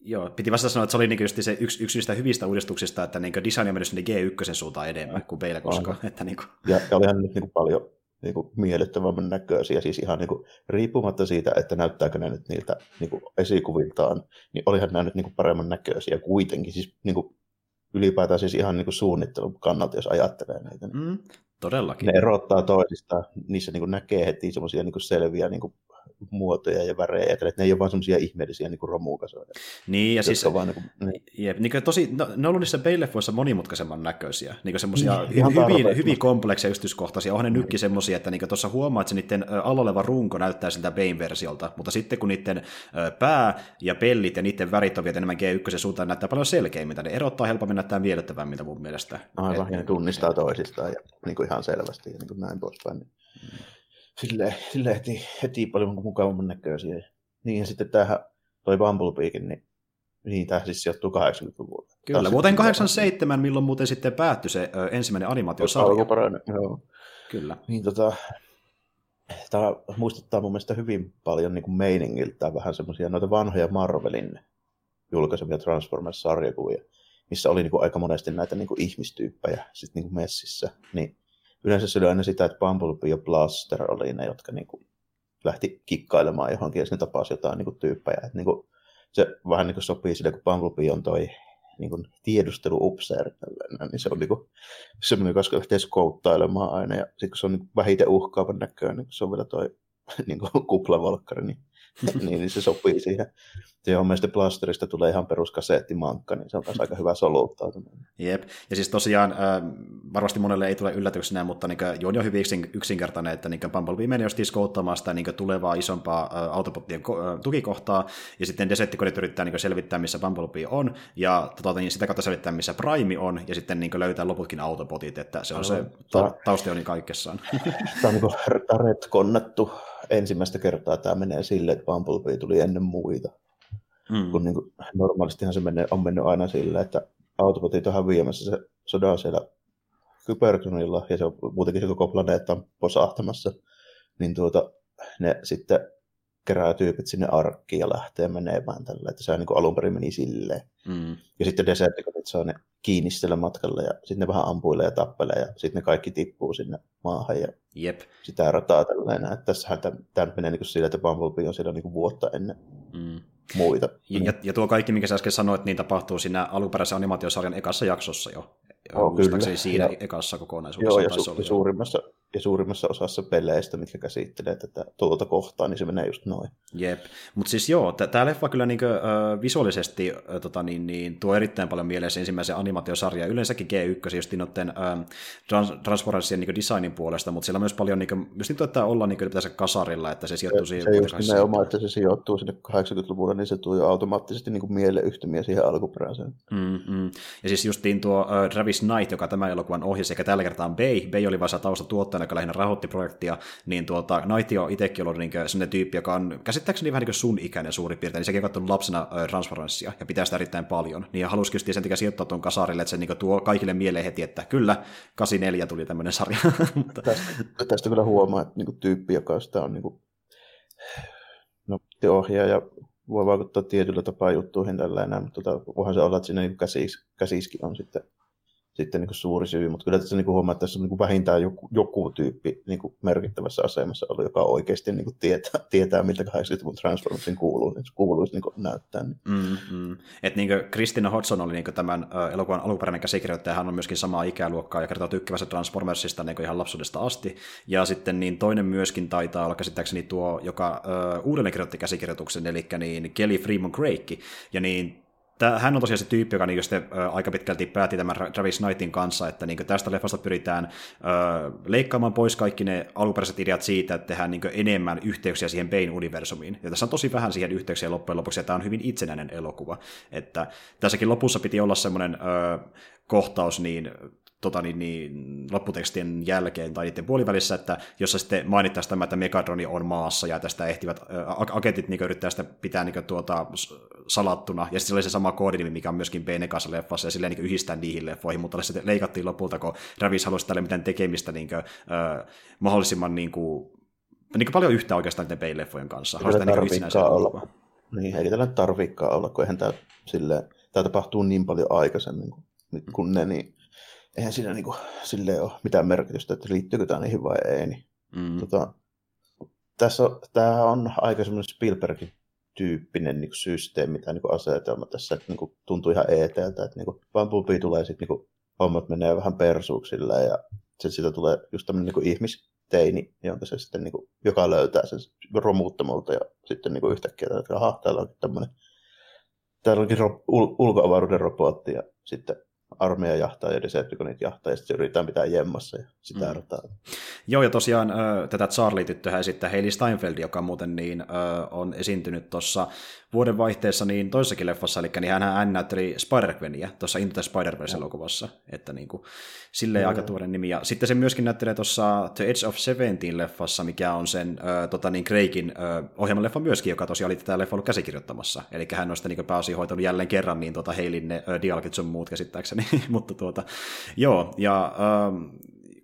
Joo, piti vasta sanoa, että se oli niin se yksi, yksi niistä hyvistä uudistuksista, että niin design on mennyt sinne G1 suuntaan enemmän kuin meillä koskaan. Että niin kuin... ja, ja olihan nyt niin paljon niin kuin miellyttävämmän näköisiä, siis ihan niin kuin, riippumatta siitä, että näyttääkö ne nyt niiltä niin kuin esikuviltaan, niin olihan nämä nyt niin kuin paremman näköisiä kuitenkin, siis niin kuin, ylipäätään siis ihan niin kuin suunnittelun kannalta, jos ajattelee näitä. Mm, todellakin. Ne erottaa toisistaan, niissä niin kuin näkee heti semmoisia niin selviä niin kuin muotoja ja värejä, että ne ei ole vaan semmoisia ihmeellisiä niin romukasoja. Niin, ja siis, vaan, niin kuin, niin. Jep, niin kuin tosi, no, ne on ollut niissä peileffoissa monimutkaisemman näköisiä, niin semmoisia niin, hyvin, hyvin kompleksia yksityiskohtaisia, onhan ne nytkin semmoisia, että niin tuossa huomaa, että se niiden alla oleva runko näyttää siltä Bane-versiolta, mutta sitten kun niiden pää ja pellit ja niiden värit on enemmän G1 suuntaan, näyttää paljon selkeämmin, ne erottaa helpommin, näyttää miellyttävämmiltä mun mielestä. Aivan, ja ne tunnistaa toisistaan ja niin kuin ihan selvästi ja niin kuin näin poispäin. Niin. Sille, sille heti, heti paljon mukavamman näköisiä. Niin ja sitten tähän toi Bumblebeekin, niin niin, tämä siis sijoittuu 80-luvulle. Kyllä, Taas vuoteen 87, milloin muuten sitten päättyi se ö, ensimmäinen animaatiosarja. Alkuperäinen, joo. Kyllä. Niin tota, tämä muistuttaa mun mielestä hyvin paljon niin kuin meiningiltä vähän semmoisia noita vanhoja Marvelin julkaisemia Transformers-sarjakuvia, missä oli niin kuin aika monesti näitä niin kuin ihmistyyppejä sitten niin kuin messissä. Niin yleensä se oli aina sitä, että Bumblebee ja Blaster oli ne, jotka niin kuin lähti kikkailemaan johonkin ja sinne tapasi jotain niin kuin tyyppejä. Että niin kuin, se vähän niin kuin sopii sille, kun Bumblebee on toi niin kuin tiedustelu-upseeri, niin se on niin kuin, semmoinen, koska lähtee skouttailemaan aina, ja sitten kun se on niin vähiten uhkaavan näköinen, niin se on vielä toi *laughs* niin kuin kuplavolkkari, niin *laughs* niin, niin se sopii siihen. Se on mielestäni Blasterista tulee ihan peruskaseettimankka, niin se on aika hyvä soluttautuminen. Jep, ja siis tosiaan äh, varmasti monelle ei tule yllätyksenä, mutta niin juoni on hyvin yksinkertainen, että niin Bumblebee meni just skouttaamaan sitä niin tulevaa isompaa äh, autopottien äh, tukikohtaa, ja sitten Decepticonit yrittää niin selvittää, missä Bumblebee on, ja tota, niin sitä kautta selvittää, missä Prime on, ja sitten niin löytää loputkin autopotit, että se on se ta- tausta kaikessaan. *laughs* Tämä on niin retkonnettu ensimmäistä kertaa tämä menee silleen, että Bumblebee tuli ennen muita. Mm. Kun niin kuin, normaalistihan se menee, on mennyt aina silleen, että autopotit on häviämässä se sodan siellä Kybertronilla ja se on muutenkin se koko planeetta on posahtamassa, niin tuota, ne sitten kerää tyypit sinne arkkiin ja lähtee menemään tällä, että se niin alun perin meni silleen. Mm. Ja sitten Decepticonit saa ne kiinni sillä matkalla ja sitten ne vähän ampuilee ja tappelee ja sitten ne kaikki tippuu sinne maahan ja Jep. sitä rataa tällainen. Että tässähän tämä menee niin sillä, että Bumblebee on siellä niin vuotta ennen mm. muita. Ja, ja, ja, tuo kaikki, mikä sä äsken sanoit, niin tapahtuu siinä alkuperäisen animaatiosarjan ekassa jaksossa jo. Oh, kyllä. siinä ja, ekassa kokonaisuudessa. Joo, ja, su- ja suurimmassa, ja suurimmassa osassa peleistä, mitkä käsittelee tätä tuolta kohtaa, niin se menee just noin. Jep, mutta siis joo, tämä leffa kyllä niinku, äh, visuaalisesti äh, tota, niin, niin, tuo erittäin paljon mieleen ensimmäisen animaatiosarjan, yleensäkin G1, just noiden äh, trans- Transformersien niin designin puolesta, mutta siellä on myös paljon, niin kuin, just niin, että ollaan niin pitäisi kasarilla, että se sijoittuu siihen. Se just nimenomaan, että se sijoittuu sinne 80-luvulle, niin se tuo jo automaattisesti niin mieleyhtymiä siihen alkuperäiseen. Mm-hmm. Ja siis justiin tuo uh, Travis Knight, joka tämän elokuvan ohjasi, sekä tällä kertaa on Bay. Bay oli vasta taustatuottajana, joka lähinnä rahoitti projektia, niin tuota, Knight on itsekin ollut niin sellainen tyyppi, joka on käsittääkseni vähän niin sun ikäinen suurin piirtein, niin sekin on katsonut lapsena Transparencea ja pitää sitä erittäin paljon. Niin halusikin just sen takia sijoittaa tuon kasarille, että se niin tuo kaikille mieleen heti, että kyllä, 84 tuli tämmöinen sarja. *laughs* tästä, tästä kyllä huomaa, että niin tyyppi, joka sitä on niin kuin, no, ohjaaja voi vaikuttaa tietyllä tapaa juttuihin tällä enää, mutta tota, voihan se olla, että siinä niin käsis, käsiskin on sitten sitten niin kuin suuri syy, mutta kyllä tässä niin kuin huomaa, että tässä on niin kuin vähintään joku, joku tyyppi niin kuin merkittävässä asemassa ollut, joka oikeasti niin kuin tietää, tietää, miltä 80-luvun Transformersin kuuluu, niin se kuuluisi niin kuin näyttää. Niin. Mm-hmm. Että niin Kristina Hodson oli niin tämän uh, elokuvan alkuperäinen käsikirjoittaja, hän on myöskin samaa ikäluokkaa ja kertoo tykkävänsä Transformersista niin ihan lapsuudesta asti. Ja sitten niin toinen myöskin taitaa olla käsittääkseni tuo, joka uh, uudelleen kirjoitti käsikirjoituksen, eli niin Kelly Freeman Craig. Ja niin tää, hän on tosiaan se tyyppi, joka niin sitten, ä, aika pitkälti päätti tämän Travis Knightin kanssa, että niin tästä leffasta pyritään ä, leikkaamaan pois kaikki ne alkuperäiset ideat siitä, että tehdään niin enemmän yhteyksiä siihen Bane-universumiin. Ja tässä on tosi vähän siihen yhteyksiä loppujen lopuksi, ja tämä on hyvin itsenäinen elokuva. Että tässäkin lopussa piti olla semmoinen kohtaus, niin tota, niin, niin, lopputekstien jälkeen tai niiden puolivälissä, että jossa sitten mainittaisiin tämä, että Megadroni on maassa ja tästä ehtivät ä, agentit niin yrittää sitä pitää niin tuota, salattuna. Ja sitten oli se sama koodinimi, mikä on myöskin Benekassa leffassa ja silleen niin yhdistää niihin leffoihin, mutta sitten leikattiin lopulta, kun Ravis halusi tälle mitään tekemistä niin kuin, ä, mahdollisimman niin kuin, niin kuin paljon yhtä oikeastaan niiden Bane-leffojen kanssa. Haluaisi niin olla. Niin, eikä tällä tarvikaan olla, kun eihän tämä, silleen, tämä tapahtuu niin paljon aikaisemmin kuin, kun ne, niin eihän siinä niin kuin, silleen ole mitään merkitystä, että liittyykö tämä niihin vai ei. Niin, mm. tota, tässä on, tämä on aika semmoinen Spielbergin tyyppinen niin systeemi tai niin asetelma tässä, että niin kuin, tuntuu ihan eeteeltä, että niin kuin, Bumblebee tulee sitten niin hommat menee vähän persuuksilla ja sitten siitä tulee just tämmöinen niin ihmisteini, jonka se sitten, niin kuin, joka löytää sen romuuttamolta ja sitten niin kuin yhtäkkiä, että aha, täällä onkin tämmöinen täällä onkin ro- ul- ulkoavaruuden robotti ja sitten armeija jahtaa ja Decepticonit jahtaa, ja sitten yritetään pitää jemmassa ja sitä mm. rataa. Joo, ja tosiaan tätä Charlie-tyttöä esittää Hailey Steinfeld, joka muuten niin, on esiintynyt tuossa vuoden vaihteessa niin toisessakin leffassa, eli niin hän näytteli Spider-Gwenia tuossa Into the Spider-Verse-elokuvassa, että niin kuin, silleen mm. aika tuore nimi. Ja sitten se myöskin näyttelee tuossa The Edge of Seventeen leffassa, mikä on sen äh, tota niin Craigin äh, ohjelman leffa myöskin, joka tosiaan oli tätä leffa ollut käsikirjoittamassa. Eli hän on sitten niin pääosin hoitanut jälleen kerran niin tota Heilin ne äh, dialogit sun muut käsittääkseni. *laughs* Mutta tuota, joo, ja äh,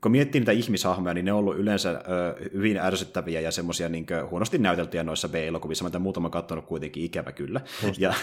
kun miettii niitä ihmishahmoja, niin ne on ollut yleensä ö, hyvin ärsyttäviä ja semmoisia niin huonosti näyteltyjä noissa B-elokuvissa. Mä muutama katsonut kuitenkin ikävä kyllä. Musta, ja...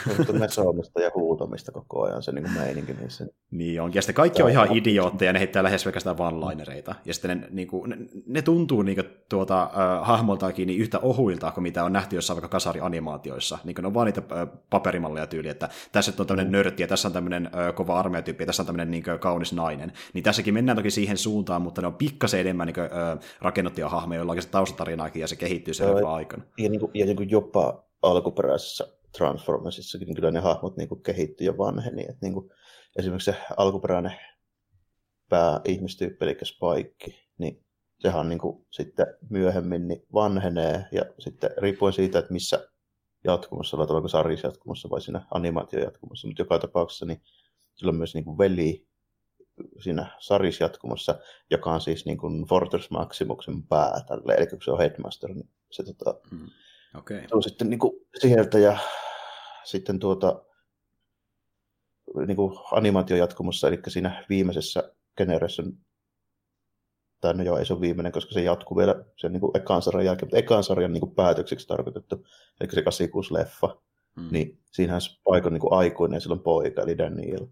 ja huutamista koko ajan se niin meininki niissä. Niin on. Ja sitten kaikki on ihan idiootteja, ne heittää lähes pelkästään one-linereita. Ja sitten ne, niin kuin, ne, ne tuntuu niin kuin, tuota, äh, hahmoltakin niin yhtä ohuilta kuin mitä on nähty jossain vaikka kasarianimaatioissa. Niin ne on vaan niitä äh, paperimalleja tyyliä, että tässä on tämmöinen mm. nörtti ja tässä on tämmöinen äh, kova armeijatyyppi ja tässä on tämmöinen niin kuin, kaunis nainen. Niin tässäkin mennään toki siihen suuntaan, mutta ne on pikkasen enemmän niin kuin, ö, rakennettuja hahmoja, joilla on taustatarinaakin ja se kehittyy sen no, aikana. Ja, niin kuin, ja niin kuin jopa alkuperäisessä Transformersissakin niin kyllä ne hahmot niin kehittyy ja vanheni. Että niin kuin, esimerkiksi se alkuperäinen pääihmistyyppi, eli Spike, niin sehän niin kuin, sitten myöhemmin niin vanhenee ja sitten riippuen siitä, että missä jatkumassa, ollaanko sarjassa jatkumassa vai siinä animaatio jatkumassa, mutta joka tapauksessa niin sillä on myös niin kuin veli, siinä jatkumossa, joka on siis niin kuin Fortress Maximuksen pää, tälle, eli kun se on Headmaster, niin se, tota, mm. okay. on sitten niin kuin sieltä ja sitten tuota, niin kuin animaatiojatkumossa, eli siinä viimeisessä Generation, tai no joo, ei se ole viimeinen, koska se jatkuu vielä sen niin kuin ekan sarjan jälkeen, mutta ekan sarjan niin kuin päätökseksi tarkoitettu, eli se 86-leffa, mm. niin siinähän Spike on niin kuin aikuinen ja sillä on poika, eli Daniel.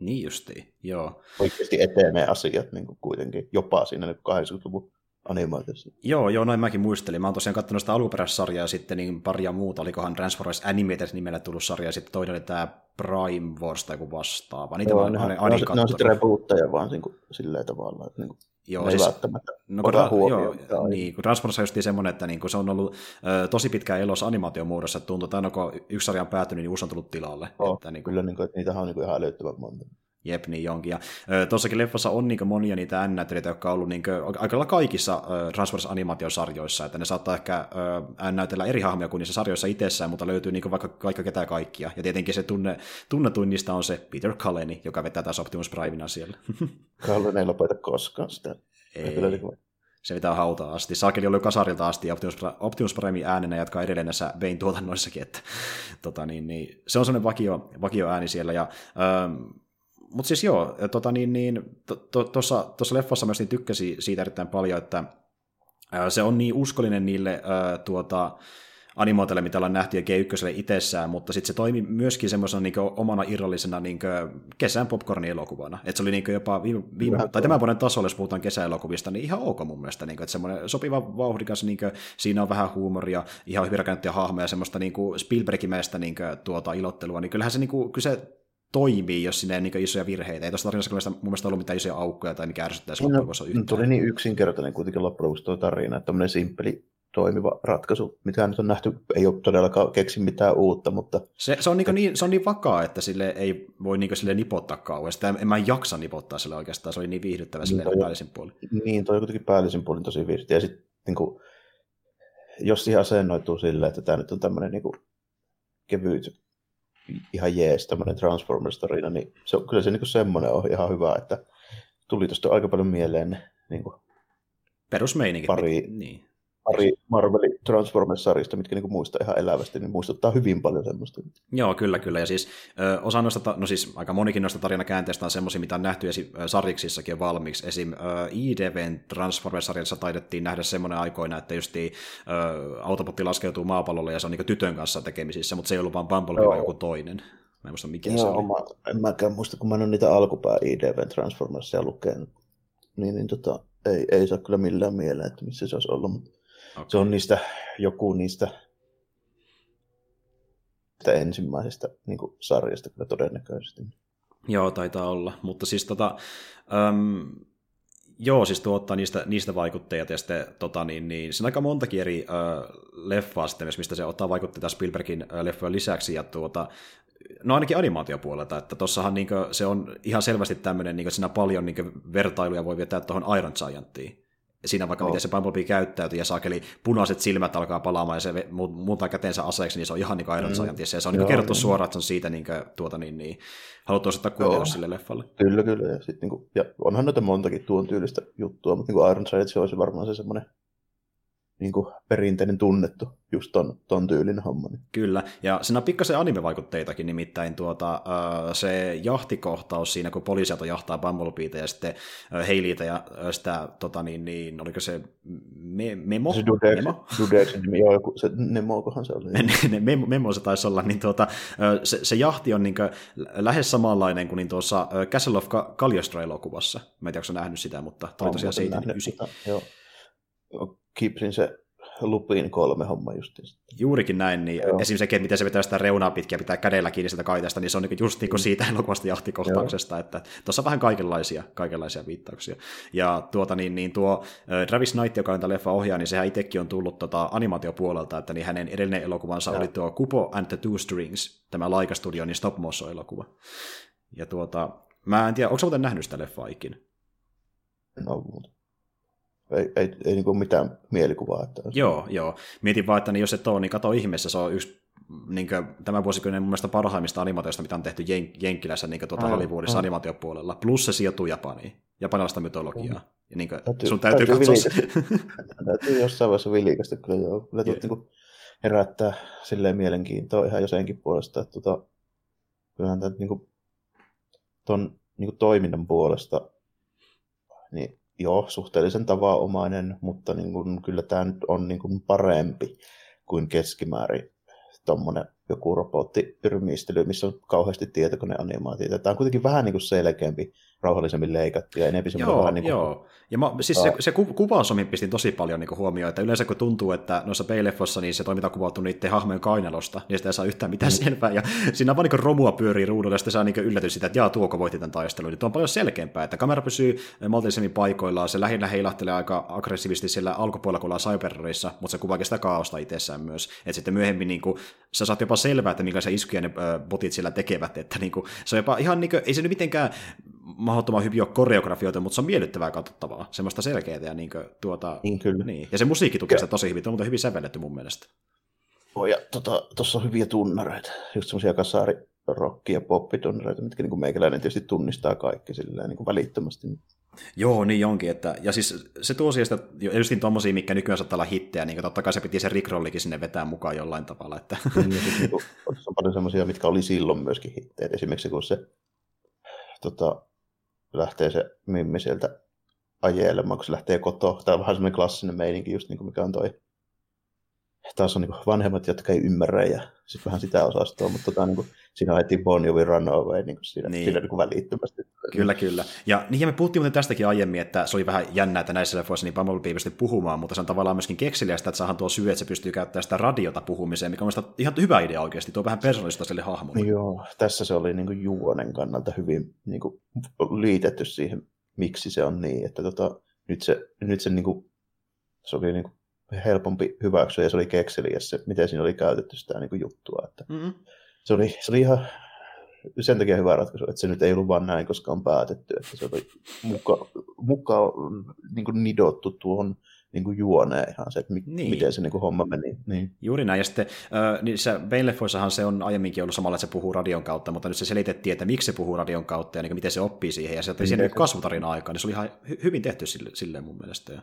Niin justiin, joo. Oikeasti etenee asiat niin kuin kuitenkin, jopa siinä 80-luvun animaatiossa. Joo, joo, noin mäkin muistelin. Mä oon tosiaan katsonut sitä alkuperäissarjaa ja sitten niin paria muuta. Olikohan Transformers Animated nimellä tullut sarja ja sitten toinen oli tämä Prime Wars tai joku vastaava. Niitä joo, vaan, ne, ne, on, ne on sitten rebootteja vaan niin kuin, silleen tavalla, että niin kuin, Joo, ne siis, välttämättä no, kun, ra- joo, niin, kun Transformers on just semmoinen, että niin, kun se on ollut ö, tosi pitkään elossa animaation muodossa, että tuntuu, että aina kun yksi sarja on päättynyt, niin uusi on tullut tilalle. Oh, että, niin, kyllä, niin kuin, että niitä on niin kuin ihan älyttömän monta. Jep, niin jonkin. Ja tuossakin leffassa on niin monia niitä ännäyttelijöitä, jotka on ollut niin aika kaikissa Transformers-animaatiosarjoissa, että ne saattaa ehkä ännäytellä eri hahmoja kuin niissä sarjoissa itsessään, mutta löytyy niin vaikka, vaikka ketään kaikkia. Ja tietenkin se tunne, tunnetuin niistä on se Peter Culleni, joka vetää taas Optimus Primina siellä. *laughs* Cullen ei lopeta koskaan sitä. Ei. Se vetää hautaa asti. Saakeli oli kasarilta asti ja Optimus, Optimus Prime äänenä jatkaa edelleen näissä Vein tuotannoissakin. Että, tota, niin, niin, se on sellainen vakio, vakio ääni siellä. Ja, ähm, mutta siis joo, tota niin, niin, tuossa to, to, leffassa myös niin tykkäsi siitä erittäin paljon, että se on niin uskollinen niille ää, tuota, animaatioille, mitä ollaan nähty ja G1 itsessään, mutta sitten se toimi myöskin semmoisena niin omana irrallisena niin kesän popcorn-elokuvana. Että se oli niin jopa viime, viime tai tämän vuoden tasolla, jos puhutaan kesäelokuvista, niin ihan ok mun mielestä. Niin kuin, että semmoinen sopiva vauhdikas, niin kuin, siinä on vähän huumoria, ihan hyvin rakennettuja hahmoja, semmoista niin Spielbergimäistä niin tuota, ilottelua, niin kyllähän se, niin kuin, kyllä se toimii, jos sinne ei niin isoja virheitä. Ei tuossa tarinassa kyllä mun mielestä ollut mitään isoja aukkoja tai mikä ärsyttäisi no, loppujen yhtään. Tuli niin yksinkertainen kuitenkin loppujen lopuksi tuo tarina, että tämmöinen simppeli toimiva ratkaisu. Mitä nyt on nähty, ei ole todellakaan keksi mitään uutta, mutta... Se, se, on, niin, niin, se on niin vakaa, että sille ei voi niin sille nipottaa kauan. Sitä en mä jaksa nipottaa sille oikeastaan, se oli niin viihdyttävä niin, sille päällisin puolin. Niin, toi on kuitenkin päällisin puolin tosi viihdyttävä. Ja sitten niin kuin, jos siihen asennoituu silleen, että tämä nyt on tämmöinen niin kuin, kevyt, ihan jees, tämmöinen Transformers-tarina, niin se kyllä se niin semmoinen on ihan hyvä, että tuli tuosta aika paljon mieleen niin kuin, Perusmeininki. Pari, niin pari Marvelin Transformers-sarjasta, mitkä niinku muistaa ihan elävästi, niin muistuttaa hyvin paljon semmoista. Joo, kyllä, kyllä. Ja siis ö, osa noista, no siis aika monikin noista tarinakäänteistä on semmoisia, mitä on nähty esi- sarjiksissakin jo valmiiksi. Esim. Ö, IDVn Transformers-sarjassa taidettiin nähdä semmoinen aikoina, että just autopotti laskeutuu maapallolle ja se on niinku tytön kanssa tekemisissä, mutta se ei ollut vaan Bumblebee vai joku toinen. Mä en muista mikä Joo, se oli. Mä, en mäkään muista, kun mä en ole niitä alkupää IDVn Transformersia lukenut. Niin, niin tota, ei, ei saa kyllä millään mieleen, että missä se olisi ollut. Mutta Okay. Se on niistä, joku niistä ensimmäisestä niin kuin sarjasta kyllä todennäköisesti. Joo, taitaa olla. Mutta siis tota, äm, joo, siis tuottaa niistä, niistä vaikutteita ja sitten tota, niin, niin, siinä on aika montakin eri äh, leffaa sitten, mistä se ottaa vaikutteita Spielbergin äh, leffojen lisäksi ja tuota, no ainakin animaatiopuolelta, että tossahan niin se on ihan selvästi tämmöinen, niin siinä paljon niin vertailuja voi vetää tuohon Iron Giantiin siinä vaikka oh. miten se Bumblebee käyttäytyy, ja saakeli punaiset silmät alkaa palaamaan, ja se muuttaa käteensä aseeksi, niin se on ihan niin kuin Iron mm. Ja se on niin kerrottu niin. suoraan, että se on siitä niin kuin, tuota, niin, niin, haluttu osoittaa kuuntelu sille leffalle. Kyllä, kyllä, ja, sit, niin kuin, ja onhan noita montakin tuon tyylistä juttua, mutta niin kuin Iron Giant se olisi varmaan se semmoinen niin kuin perinteinen tunnettu, just ton, ton tyylinen homma. Niin. Kyllä, ja siinä on pikkasen anime-vaikutteitakin, nimittäin tuota, se jahtikohtaus siinä, kun poliisiauto jahtaa Bumblebeeta ja sitten Heiliitä ja sitä, tota, niin, niin, oliko se me, Memo? Se Dudex, Memo? Dudex, niin joo, joku, se Nemokohan se oli. *laughs* ne, memo, memo se taisi olla, niin tuota, se, se jahti on niin kuin, lähes samanlainen kuin niin tuossa Castle of Cagliostro-elokuvassa. Mä en tiedä, onko nähnyt sitä, mutta toi tosiaan 79. Joo Kipsin se Lupin kolme homma justiin. Juurikin näin, niin Joo. esimerkiksi se, miten se vetää sitä reunaa pitkiä pitää kädellä kiinni sitä kaitasta, niin se on niin just niin kuin siitä *laughs* elokuvasta jahtikohtauksesta, Joo. että tuossa on vähän kaikenlaisia, kaikenlaisia viittauksia. Ja tuota, niin, niin tuo Travis Knight, joka on tämä leffa ohjaa, niin sehän itsekin on tullut tota, animaatiopuolelta, että niin hänen edellinen elokuvansa Joo. oli tuo Kupo and the Two Strings, tämä Laika Studio, niin stop motion elokuva. Ja tuota, mä en tiedä, onko muuten nähnyt sitä leffaa ikinä? No, mutta ei, ei, ei niin kuin mitään mielikuvaa. Että joo, joo. Mietin vaan, että niin jos et ole, niin kato ihmeessä, se on yksi niin kuin, tämän vuosikymmenen mun mielestä parhaimmista animaatioista, mitä on tehty Jen- Jenkkilässä niin tuota Hollywoodissa animaatiopuolella. Plus se sijoittuu Japaniin, japanilaista mytologiaa. Ja niin kuin, täytyy, sun täytyy, täytyy katsoa *laughs* täytyy jossain vaiheessa vilikaista kyllä joo. Kyllä tuot, niin kuin, herättää silleen mielenkiintoa ihan jo senkin puolesta, että tota, kyllähän tämä niin kuin, ton niin kuin toiminnan puolesta niin joo, suhteellisen tavanomainen, mutta niin kuin, kyllä tämä nyt on niin kuin parempi kuin keskimäärin tuommoinen joku robottipyrmistely, missä on kauheasti tietokoneanimaatioita. Tämä on kuitenkin vähän niin kuin selkeämpi rauhallisemmin leikattu ja enemmän joo, vähän niin kuin... Joo, ja mä, siis se, se kuvaus on pistin tosi paljon niin huomioon, että yleensä kun tuntuu, että noissa peileffossa niin se toiminta kuvattu niiden hahmojen kainalosta, niin sitä ei saa yhtään mitään mm. selvää, ja siinä on vaan niin romua pyörii ruudulla, ja sitten saa niin yllätys sitä, että jaa, tuoko voitti tämän taistelun. Niin tuo on paljon selkeämpää, että kamera pysyy maltillisemmin paikoillaan, se lähinnä heilahtelee aika aggressiivisesti siellä alkupuolella, kun ollaan mutta se kuvaakin sitä kaaosta itsessään myös. Että sitten myöhemmin niin kuin, sä saat jopa selvää, että minkälaisia iskuja ne botit siellä tekevät, että niin kuin, se on jopa ihan niin kuin, ei se nyt mitenkään mahdottoman hyviä koreografioita, mutta se on miellyttävää katsottavaa, semmoista selkeää ja niin kuin, tuota, niin, kyllä. Niin. Ja se musiikki tukee sitä tosi hyvin, on hyvin sävelletty mun mielestä. Oh, ja tuossa tota, on hyviä tunnareita, just semmoisia kasaari rokki- ja poppitunnareita, mitkä niin kuin meikäläinen tietysti tunnistaa kaikki silleen, niin kuin välittömästi. Joo, niin onkin. Että, ja siis se tuo sieltä, just niin tommosia, mikä nykyään saattaa olla hittejä, niin totta kai se piti se Rick Rollikin sinne vetää mukaan jollain tavalla. Että... Niin, siis, niin kuin, on paljon semmoisia, mitkä oli silloin myöskin hittejä. Esimerkiksi kun se tota, lähtee se mimmi sieltä ajelemaan, kun se lähtee kotoa. Tämä on vähän semmoinen klassinen meininki, just niin kuin mikä on toi taas on niin vanhemmat, jotka ei ymmärrä ja sitten vähän sitä osastoa, mutta tota, niin kuin, siinä heti Bon Jovi Runaway niin kuin siinä, niin. siinä niin kuin välittömästi. Kyllä, kyllä. Ja, niin, ja me puhuttiin muuten tästäkin aiemmin, että se oli vähän jännää, että näissä leffoissa niin Bumblebee pystyi puhumaan, mutta se on tavallaan myöskin kekseliästä, että saadaan tuo syy, että se pystyy käyttämään sitä radiota puhumiseen, mikä on ihan hyvä idea oikeasti, tuo vähän persoonallista sille hahmolle. Joo, tässä se oli niin kuin juonen kannalta hyvin niin kuin, liitetty siihen, miksi se on niin, että tota, nyt se, nyt se, niin kuin, se oli niin kuin helpompi hyväksyä ja se oli kekseliä se, miten siinä oli käytetty sitä niin kuin juttua. Että Mm-hmm. se, oli, se oli ihan sen takia hyvä ratkaisu, että se nyt ei ollut vaan näin, koska on päätetty, että se oli muka, muka niin nidottu tuohon niin kuin juoneen ihan se, että mi- Niin. niin. miten se niin kuin homma meni. Niin. Juuri näin, ja sitten äh, niissä Bane-leffoissahan se on aiemminkin ollut samalla, että se puhuu radion kautta, mutta nyt se selitettiin, että miksi se puhuu radion kautta ja niin miten se oppii siihen, ja se otti siinä Niin. niin kasvutarina aikaa, niin se oli ihan hy- hyvin tehty sille, silleen mun mielestä. Ja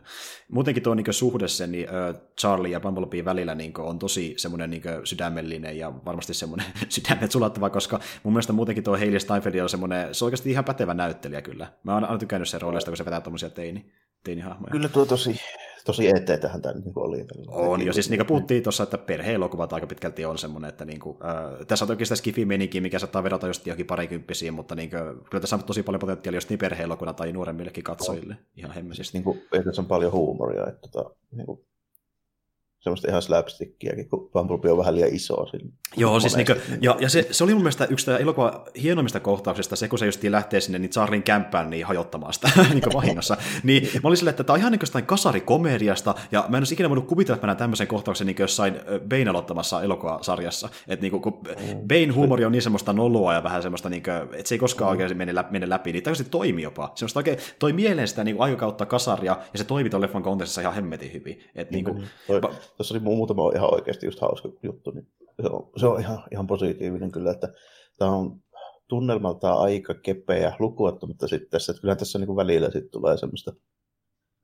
muutenkin tuo niin suhde sen niin, äh, Charlie ja Bumblebee välillä niin on tosi semmoinen niin sydämellinen ja varmasti semmoinen *laughs* sydämet sulattava, koska mun mielestä muutenkin tuo Hailey Steinfeld on semmoinen, se on oikeasti ihan pätevä näyttelijä kyllä. Mä oon aina tykännyt sen roolista, kun se vetää tommosia teini, teinihahmoja. Kyllä tuo tosi, tosi eteetähän tämä nyt niin oli. On, jo siis niin kuin puhuttiin tuossa, että perhe-elokuvat aika pitkälti on semmoinen, että niin kuin, äh, tässä on toki sitä skifi mikä saattaa vedota just johonkin parikymppisiin, mutta niin kuin, kyllä tässä on tosi paljon potentiaalia just niin perhe-elokuvana tai nuoremmillekin katsojille ihan hemmesistä. Niin kuin, tässä on paljon huumoria, että tota, niin kuin, semmoista ihan slapstickiäkin, kun Bumblebee on vähän liian iso. Siinä, Joo, siis niin kuin, ja, ja se, se, oli mun mielestä yksi tämä elokuva hienoimmista kohtauksista, se kun se justiin lähtee sinne niin Charlin kämppään niin hajottamaan sitä *laughs* niin vahingossa. Niin mä olin silleen, että tämä on ihan niin kuin kasarikomediasta, ja mä en olisi ikinä voinut kuvitella, että mä näen tämmöisen kohtauksen niin jossain Bane aloittamassa elokuvasarjassa. Että niin kuin, kun Bane huumori on niin semmoista noloa ja vähän semmoista, niin kuin, että se ei koskaan oikein mene läpi, mene läpi, niin tämä toimi jopa. Semmoista oikein toi mieleen sitä niin aikakautta kasaria, ja se toimi tuon leffan kontekstissa ihan hemmetin hyvin. Että niin kuin, Toi, tuossa oli muutama ihan oikeasti just hauska juttu, niin se on, se on ihan, ihan positiivinen kyllä, että tämä on tunnelmaltaan aika kepeä lukuottamatta sitten tässä, että kyllähän tässä niin välillä sitten tulee semmoista,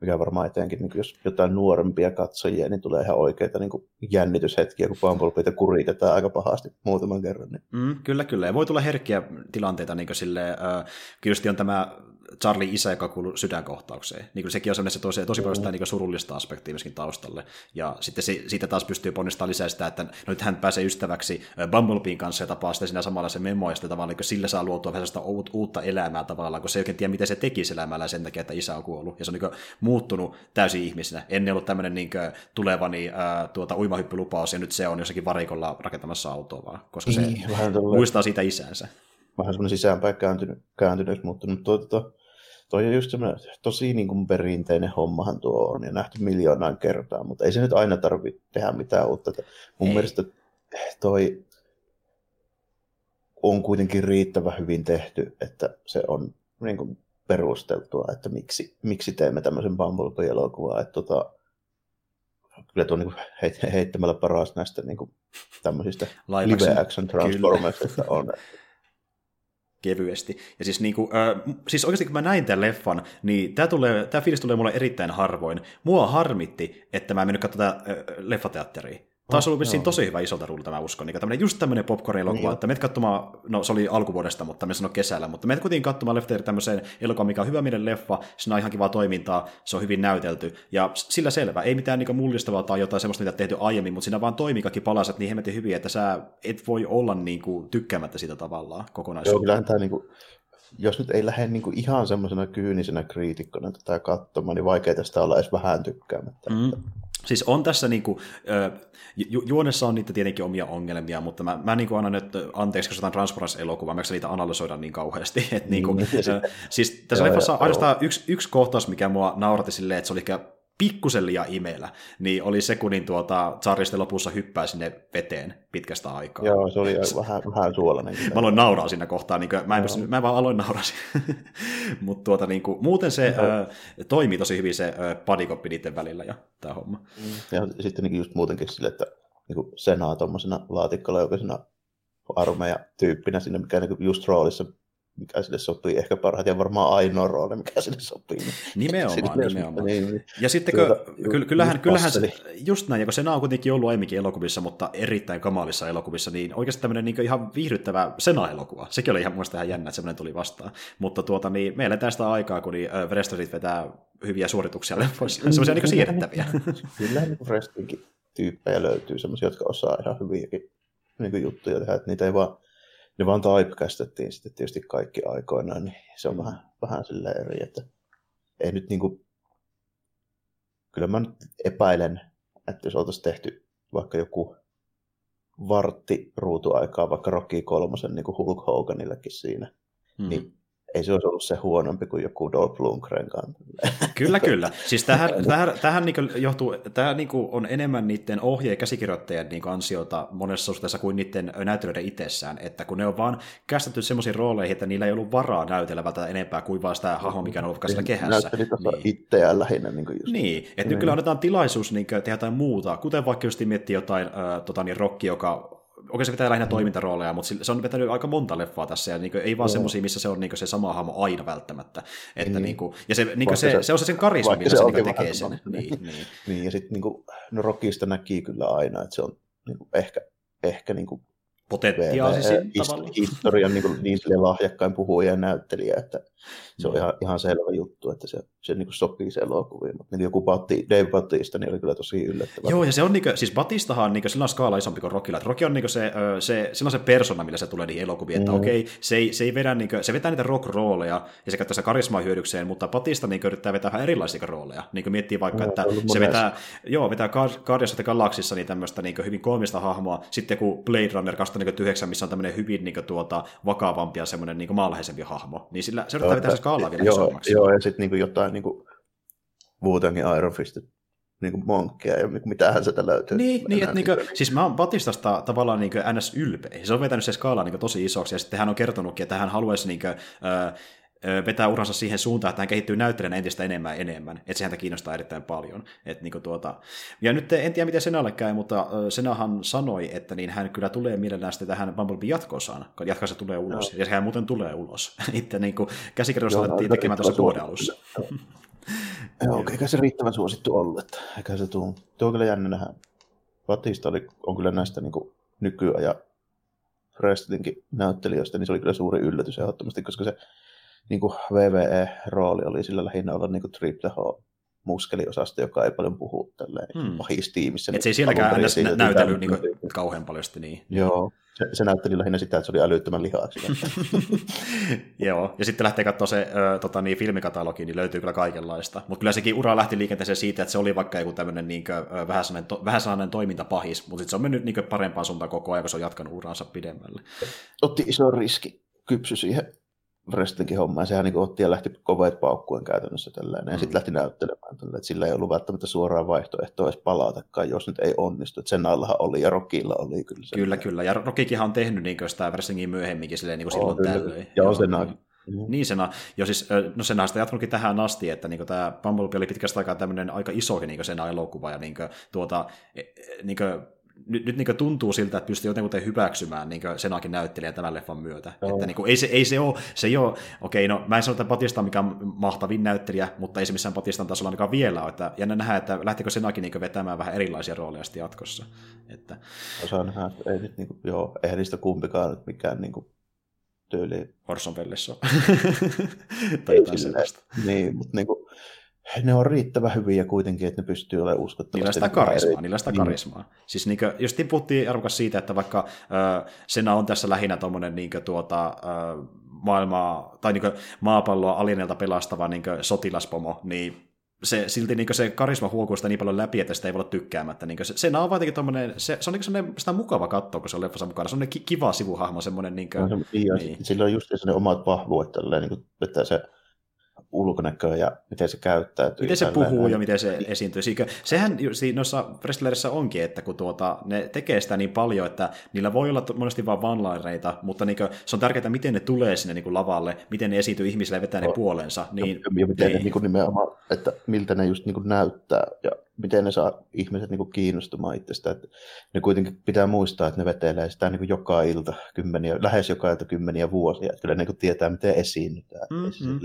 mikä varmaan etenkin, niin jos jotain nuorempia katsojia, niin tulee ihan oikeita niin kuin jännityshetkiä, kun Bumblebeeta kuritetaan aika pahasti muutaman kerran. Niin. Mm, kyllä, kyllä. Ja voi tulla herkkiä tilanteita, niin kuin sille, äh, kyllä on tämä Charlie isä, joka kuuluu sydänkohtaukseen. Niin kuin sekin on sellainen, se tosi, tosi paljon sitä niin surullista aspektia myöskin taustalle. Ja sitten se, siitä taas pystyy ponnistamaan lisää sitä, että no nyt hän pääsee ystäväksi Bumblebeen kanssa ja tapaa sitten siinä samalla se memo, ja sitten tavallaan niin sillä saa luotua vähän uut, uutta elämää tavallaan, kun se ei oikein tiedä, miten se tekisi elämällä sen takia, että isä on kuollut. Ja se on niin muuttunut täysin ihmisenä. Ennen ollut tämmöinen niin tulevani tuota, uimahyppylupaus, ja nyt se on jossakin varikolla rakentamassa autoa vaan, koska se Niin, muistaa siitä isänsä. Vähän semmoinen sisäänpäin kääntynyt, kääntynyt. Mutta toi, toi, toi on just semmoinen tosi niin kuin perinteinen hommahan tuo on ja nähty miljoonaan kertaa, mutta ei se nyt aina tarvitse tehdä mitään uutta. Mun Ei. mielestä toi on kuitenkin riittävän hyvin tehty, että se on niin kuin perusteltua, että miksi, miksi teemme tämmöisen Bumblebee-elokuvan. Että tota, kyllä tuo niin heit, heittämällä paras näistä niin kuin tämmöisistä Live action. transformersista on. *laughs* kevyesti. Ja siis, niin kuin, äh, siis oikeasti kun mä näin tämän leffan, niin tämä, tulee, tämä fiilis tulee mulle erittäin harvoin. Mua harmitti, että mä en mennyt katsomaan äh, leffateatteria. Taas ollut vissiin joo. tosi hyvä isolta ruudulta, mä uskon. Niin tämmönen, just tämmöinen popcorn-elokuva, Niin. että menet katsomaan, no se oli alkuvuodesta, mutta me sanoin kesällä, mutta menet kuitenkin katsomaan leffateatteria tämmöiseen elokuvaan, mikä on hyvä meidän leffa, siinä on ihan kivaa toimintaa, se on hyvin näytelty, ja sillä selvä, ei mitään niin mullistavaa tai jotain semmoista, mitä tehty aiemmin, mutta siinä vaan toimii kaikki palaset niin hemmetin hyvin, että sä et voi olla niin kuin, tykkäämättä sitä tavallaan Joo, kokonaisuudessaan. kyllähän tämä niinku, jos nyt ei lähde niinku ihan semmoisena kyynisenä kriitikkona tätä katsomaan, niin vaikea tästä olla edes vähän tykkäämättä. Mm. Siis on tässä niinku, ju- juonessa on niitä tietenkin omia ongelmia, mutta mä, mä niinku annan nyt anteeksi, koska tämä Transformers-elokuva, mä niitä analysoida niin kauheasti. *laughs* Et niinku, Mm, *laughs* siis tässä Joo, leffassa ainoastaan yksi, yksi kohtaus, mikä mua naurati silleen, että se oli ehkä pikkusen liian imeellä, niin oli se, kun niin tuota, Charlie sitten lopussa hyppää sinne veteen pitkästä aikaa. Joo, se oli vähän, vähän suolainen. *laughs* Mä aloin nauraa siinä kohtaa, niin kuin, mä, en pysty, mä vaan aloin nauraa. *laughs* Mutta tuota, niin kuin, muuten se ö, toimii tosi hyvin se ö, bodycopy niiden välillä ja tämä homma. Ja sitten niin just muutenkin sille, että niin Senaa tuommoisena laatikkolaukasena armeija-tyyppinä sinne, mikä niin just roolissa, mikä sille sopii ehkä parhaiten ja varmaan ainoa rooli, mikä sille sopii. Niin *laughs* Nimenomaan, sille- nimenomaan. Niin, niin. Ja sitten Tuota, ky- kyllähän, kyllähän se, just näin, ja kun Sena on kuitenkin ollut aiemminkin elokuvissa, mutta erittäin kamalissa elokuvissa, niin oikeasti tämmöinen niin ihan viihdyttävä Sena-elokuva. Sekin oli ihan muista ihan jännä, että semmoinen tuli vastaan. Mutta tuota, niin, me eletään sitä aikaa, kun niin, äh, Wrestlerit vetää hyviä suorituksia leffoissa, *laughs* semmoisia niin siirrettäviä. *laughs* Kyllä niin wrestlingin tyyppejä löytyy, semmoisia, jotka osaa ihan hyviäkin niin juttuja tehdä, että niitä ei vaan, ne vaan typecastettiin sitten tietysti kaikki aikoinaan, niin se on vähän, vähän silleen eri, että ei nyt niin kuin, kyllä mä nyt epäilen, että jos oltaisiin tehty vaikka joku vartti ruutuaikaa, vaikka Rocky kolmosen niin kuin Hulk Hoganillekin siinä, Mm. niin ei se olisi ollut se huonompi kuin joku Dolph Lundgren Kyllä, *laughs* kyllä. Siis tähän, tähän, tähän niin johtuu, tämä niin on enemmän niiden ohje- ja käsikirjoittajien niin ansiota monessa suhteessa kuin niiden näyttelijöiden itsessään, että kun ne on vaan kästetty semmoisiin rooleihin, että niillä ei ollut varaa näytellä välttämättä enempää kuin vaan sitä hahmoa, mikä on ollut siellä kehässä. Näytteli niin. itseään lähinnä. Niin, just. niin että niin. nyt kyllä annetaan tilaisuus niin tehdä jotain muuta, kuten vaikka just miettii jotain äh, tota, niin Rocky, joka Okei, se pitää lähinnä mm. toimintarooleja, mutta se on vetänyt aika monta leffaa tässä, ja niin kuin, ei vaan mm. semmoisia, missä se on niin kuin, se sama hahmo aina välttämättä. Että, mm. niin kuin, ja se, niin kuin se, se, se, on se sen karisma, millä se, se niin tekee sen. Niin, niin. *laughs* niin, ja sitten niin kuin, no Rockista näki kyllä aina, että se on niin kuin, ehkä, ehkä niin kuin, potentiaalisesti historian niin, kuin, niin lahjakkain puhuja ja näyttelijä, että se on ihan, ihan selvä juttu, että se, se niin kuin sopii se elokuviin. Mutta niin joku Batti, Dave Batista niin oli kyllä tosi yllättävä. Joo, ja se on, niin kuin, siis Batistahan on, niin kuin, sillä on skaala isompi kuin Rockilla. Että Rocky on niin kuin se, se, sillä on se persona, millä se tulee niihin elokuviin, että mm. okei, okay, se, ei, se, ei vedä, niin kuin, se vetää niitä rock-rooleja ja se käyttää sitä karismaa hyödykseen, mutta Batista niin kuin, yrittää vetää vähän erilaisia rooleja. Niin kuin miettii vaikka, no, että se vetää, joo, vetää Guardians of the Galaxissa niin tämmöistä niin kuin, hyvin koomista hahmoa, sitten kun Blade Runner 2009, missä on tämmöinen hyvin niin kuin, tuota, vakavampi ja semmoinen niin maalhaisempi hahmo, niin sillä se vetää se skaalaa vielä joo, isommaksi. Joo, ja sitten niin jotain niin kuin Wu-Tangin Iron Fist niin kuin monkkia ja mitähän sieltä löytyy. Niin, niin että niin kuin, siis mä oon Batistasta tavallaan niin ns. ylpeä. Se on vetänyt se skaala niin tosi isoksi ja sitten hän on kertonutkin, että hän haluaisi niin kuin, äh, vetää uransa siihen suuntaan, että hän kehittyy näyttelijänä entistä enemmän ja enemmän. Että se häntä kiinnostaa erittäin paljon. Et niin tuota... Ja nyt en tiedä, miten Senalle käy, mutta Senahan sanoi, että niin hän kyllä tulee mielellään sitten tähän Bumblebee jatkosaan, kun jatkossa tulee ulos. No. Ja sehän muuten tulee ulos. *laughs* Itse niin käsikirjoitusta alettiin tekemään tuossa vuoden alussa. *laughs* Joo, okay, eikä se riittävän suosittu ollut, että eikä se tuu. Tuo on kyllä jännä nähdä. Batista oli, on kyllä näistä niin nykyajan wrestlingin näyttelijöistä, niin se oli kyllä suuri yllätys ehdottomasti, koska se niin kuin VVE-rooli oli sillä lähinnä olla niin kuin Triple H muskeliosasto, joka ei paljon puhu tälleen hmm. pahistiimissä. Että se ei sielläkään aina nä- näytely niin kuin, kauhean paljon niin. Joo, se, se näytteli lähinnä sitä, että se oli älyttömän lihaksi. *laughs* Joo, ja sitten lähtee katsoa se ö, tota, niin, filmikatalogi, niin löytyy kyllä kaikenlaista. Mutta kyllä sekin ura lähti liikenteeseen siitä, että se oli vaikka joku tämmöinen niin vähän sellainen, to, vähän sellainen toimintapahis, mutta sitten se on mennyt niin kuin, parempaan suuntaan koko ajan, kun se on jatkanut uransa pidemmälle. Otti iso riski, kypsy siihen wrestlingin hommaa. Sehän niin otti ja lähti koveet paukkuen käytännössä tällainen. Ja mm. sitten lähti näyttelemään tällä, että sillä ei ollut välttämättä suoraa vaihtoehtoa edes palatakaan, jos nyt ei onnistu. Että sen allahan oli ja Rockilla oli kyllä. Sen kyllä, kyllä. Ja Rockikinhan on tehnyt niin sitä wrestlingin myöhemminkin silleen, niin kuin silloin kyllä. tällöin. Joo, sen Mm. Niin sena, jo siis, no senä sitä jatkunutkin tähän asti, että niin tämä Bumblebee oli pitkästä aikaa tämmöinen aika isokin niin sen elokuva, ja niin kuin, tuota, e, e, niin kuin, nyt, nyt niin tuntuu siltä, että pystyy jotenkin hyväksymään niin Senakin näyttelijän tämän leffan myötä. Joo. Että niin kuin, ei, se, ei se ole, se ei ole, okei, no mä en sano, että Batista on mikään mahtavin näyttelijä, mutta ei se missään Batistan tasolla ainakaan vielä ole. Että jännä nähdä, että lähtikö Senakin niin vetämään vähän erilaisia rooleja sitten jatkossa. Että... Osaan nähdä, että ei nyt, niin kuin, joo, eihän niistä kumpikaan nyt mikään niin kuin, tyyli. Horson Pellessä *laughs* tai jotain sellaista. Niin, mutta niin kuin, ne on riittävän hyviä kuitenkin, että ne pystyy olemaan uskottavasti. Niillä sitä karismaa, eri... niillä sitä niin. karismaa. Niin. Siis niin kuin, just puhuttiin arvokas siitä, että vaikka äh, Sena on tässä lähinnä tuommoinen niin tuota, äh, maailmaa, tai niin maapalloa alienelta pelastava niin sotilaspomo, niin se, silti niin se karisma huokuu sitä niin paljon läpi, että sitä ei voi olla tykkäämättä. Niin se, se on jotenkin tommonen, se, se on niin sellainen, sitä on mukava katsoa, kun se on leffassa mukana. Se on kiva sivuhahmo, semmoinen... Niin kuin, no, se, niin. Sillä on just ne omat vahvuudet, tälleen, niin kuin, että se ulkonäköä ja miten se käyttäytyy. Miten se puhuu ja miten se esiintyy. Sehän noissa wrestlerissa onkin, että kun tuota, ne tekee sitä niin paljon, että niillä voi olla monesti vain vanlaireita, mutta niin kuin, se on tärkeää, miten ne tulee sinne niin kuin lavalle, miten ne esiintyy ihmisille ja vetää no. ne puolensa. Niin, ja, ja miten niin. ne niin kuin nimenomaan, että miltä ne just niin kuin näyttää ja miten ne saa ihmiset niin kuin kiinnostumaan itsestä. Että ne kuitenkin pitää muistaa, että ne vetelee sitä niin kuin joka ilta, kymmeniä, lähes joka ilta kymmeniä vuosia. Että kyllä ne niin kuin tietää, miten esiinnytään. Mm-hmm.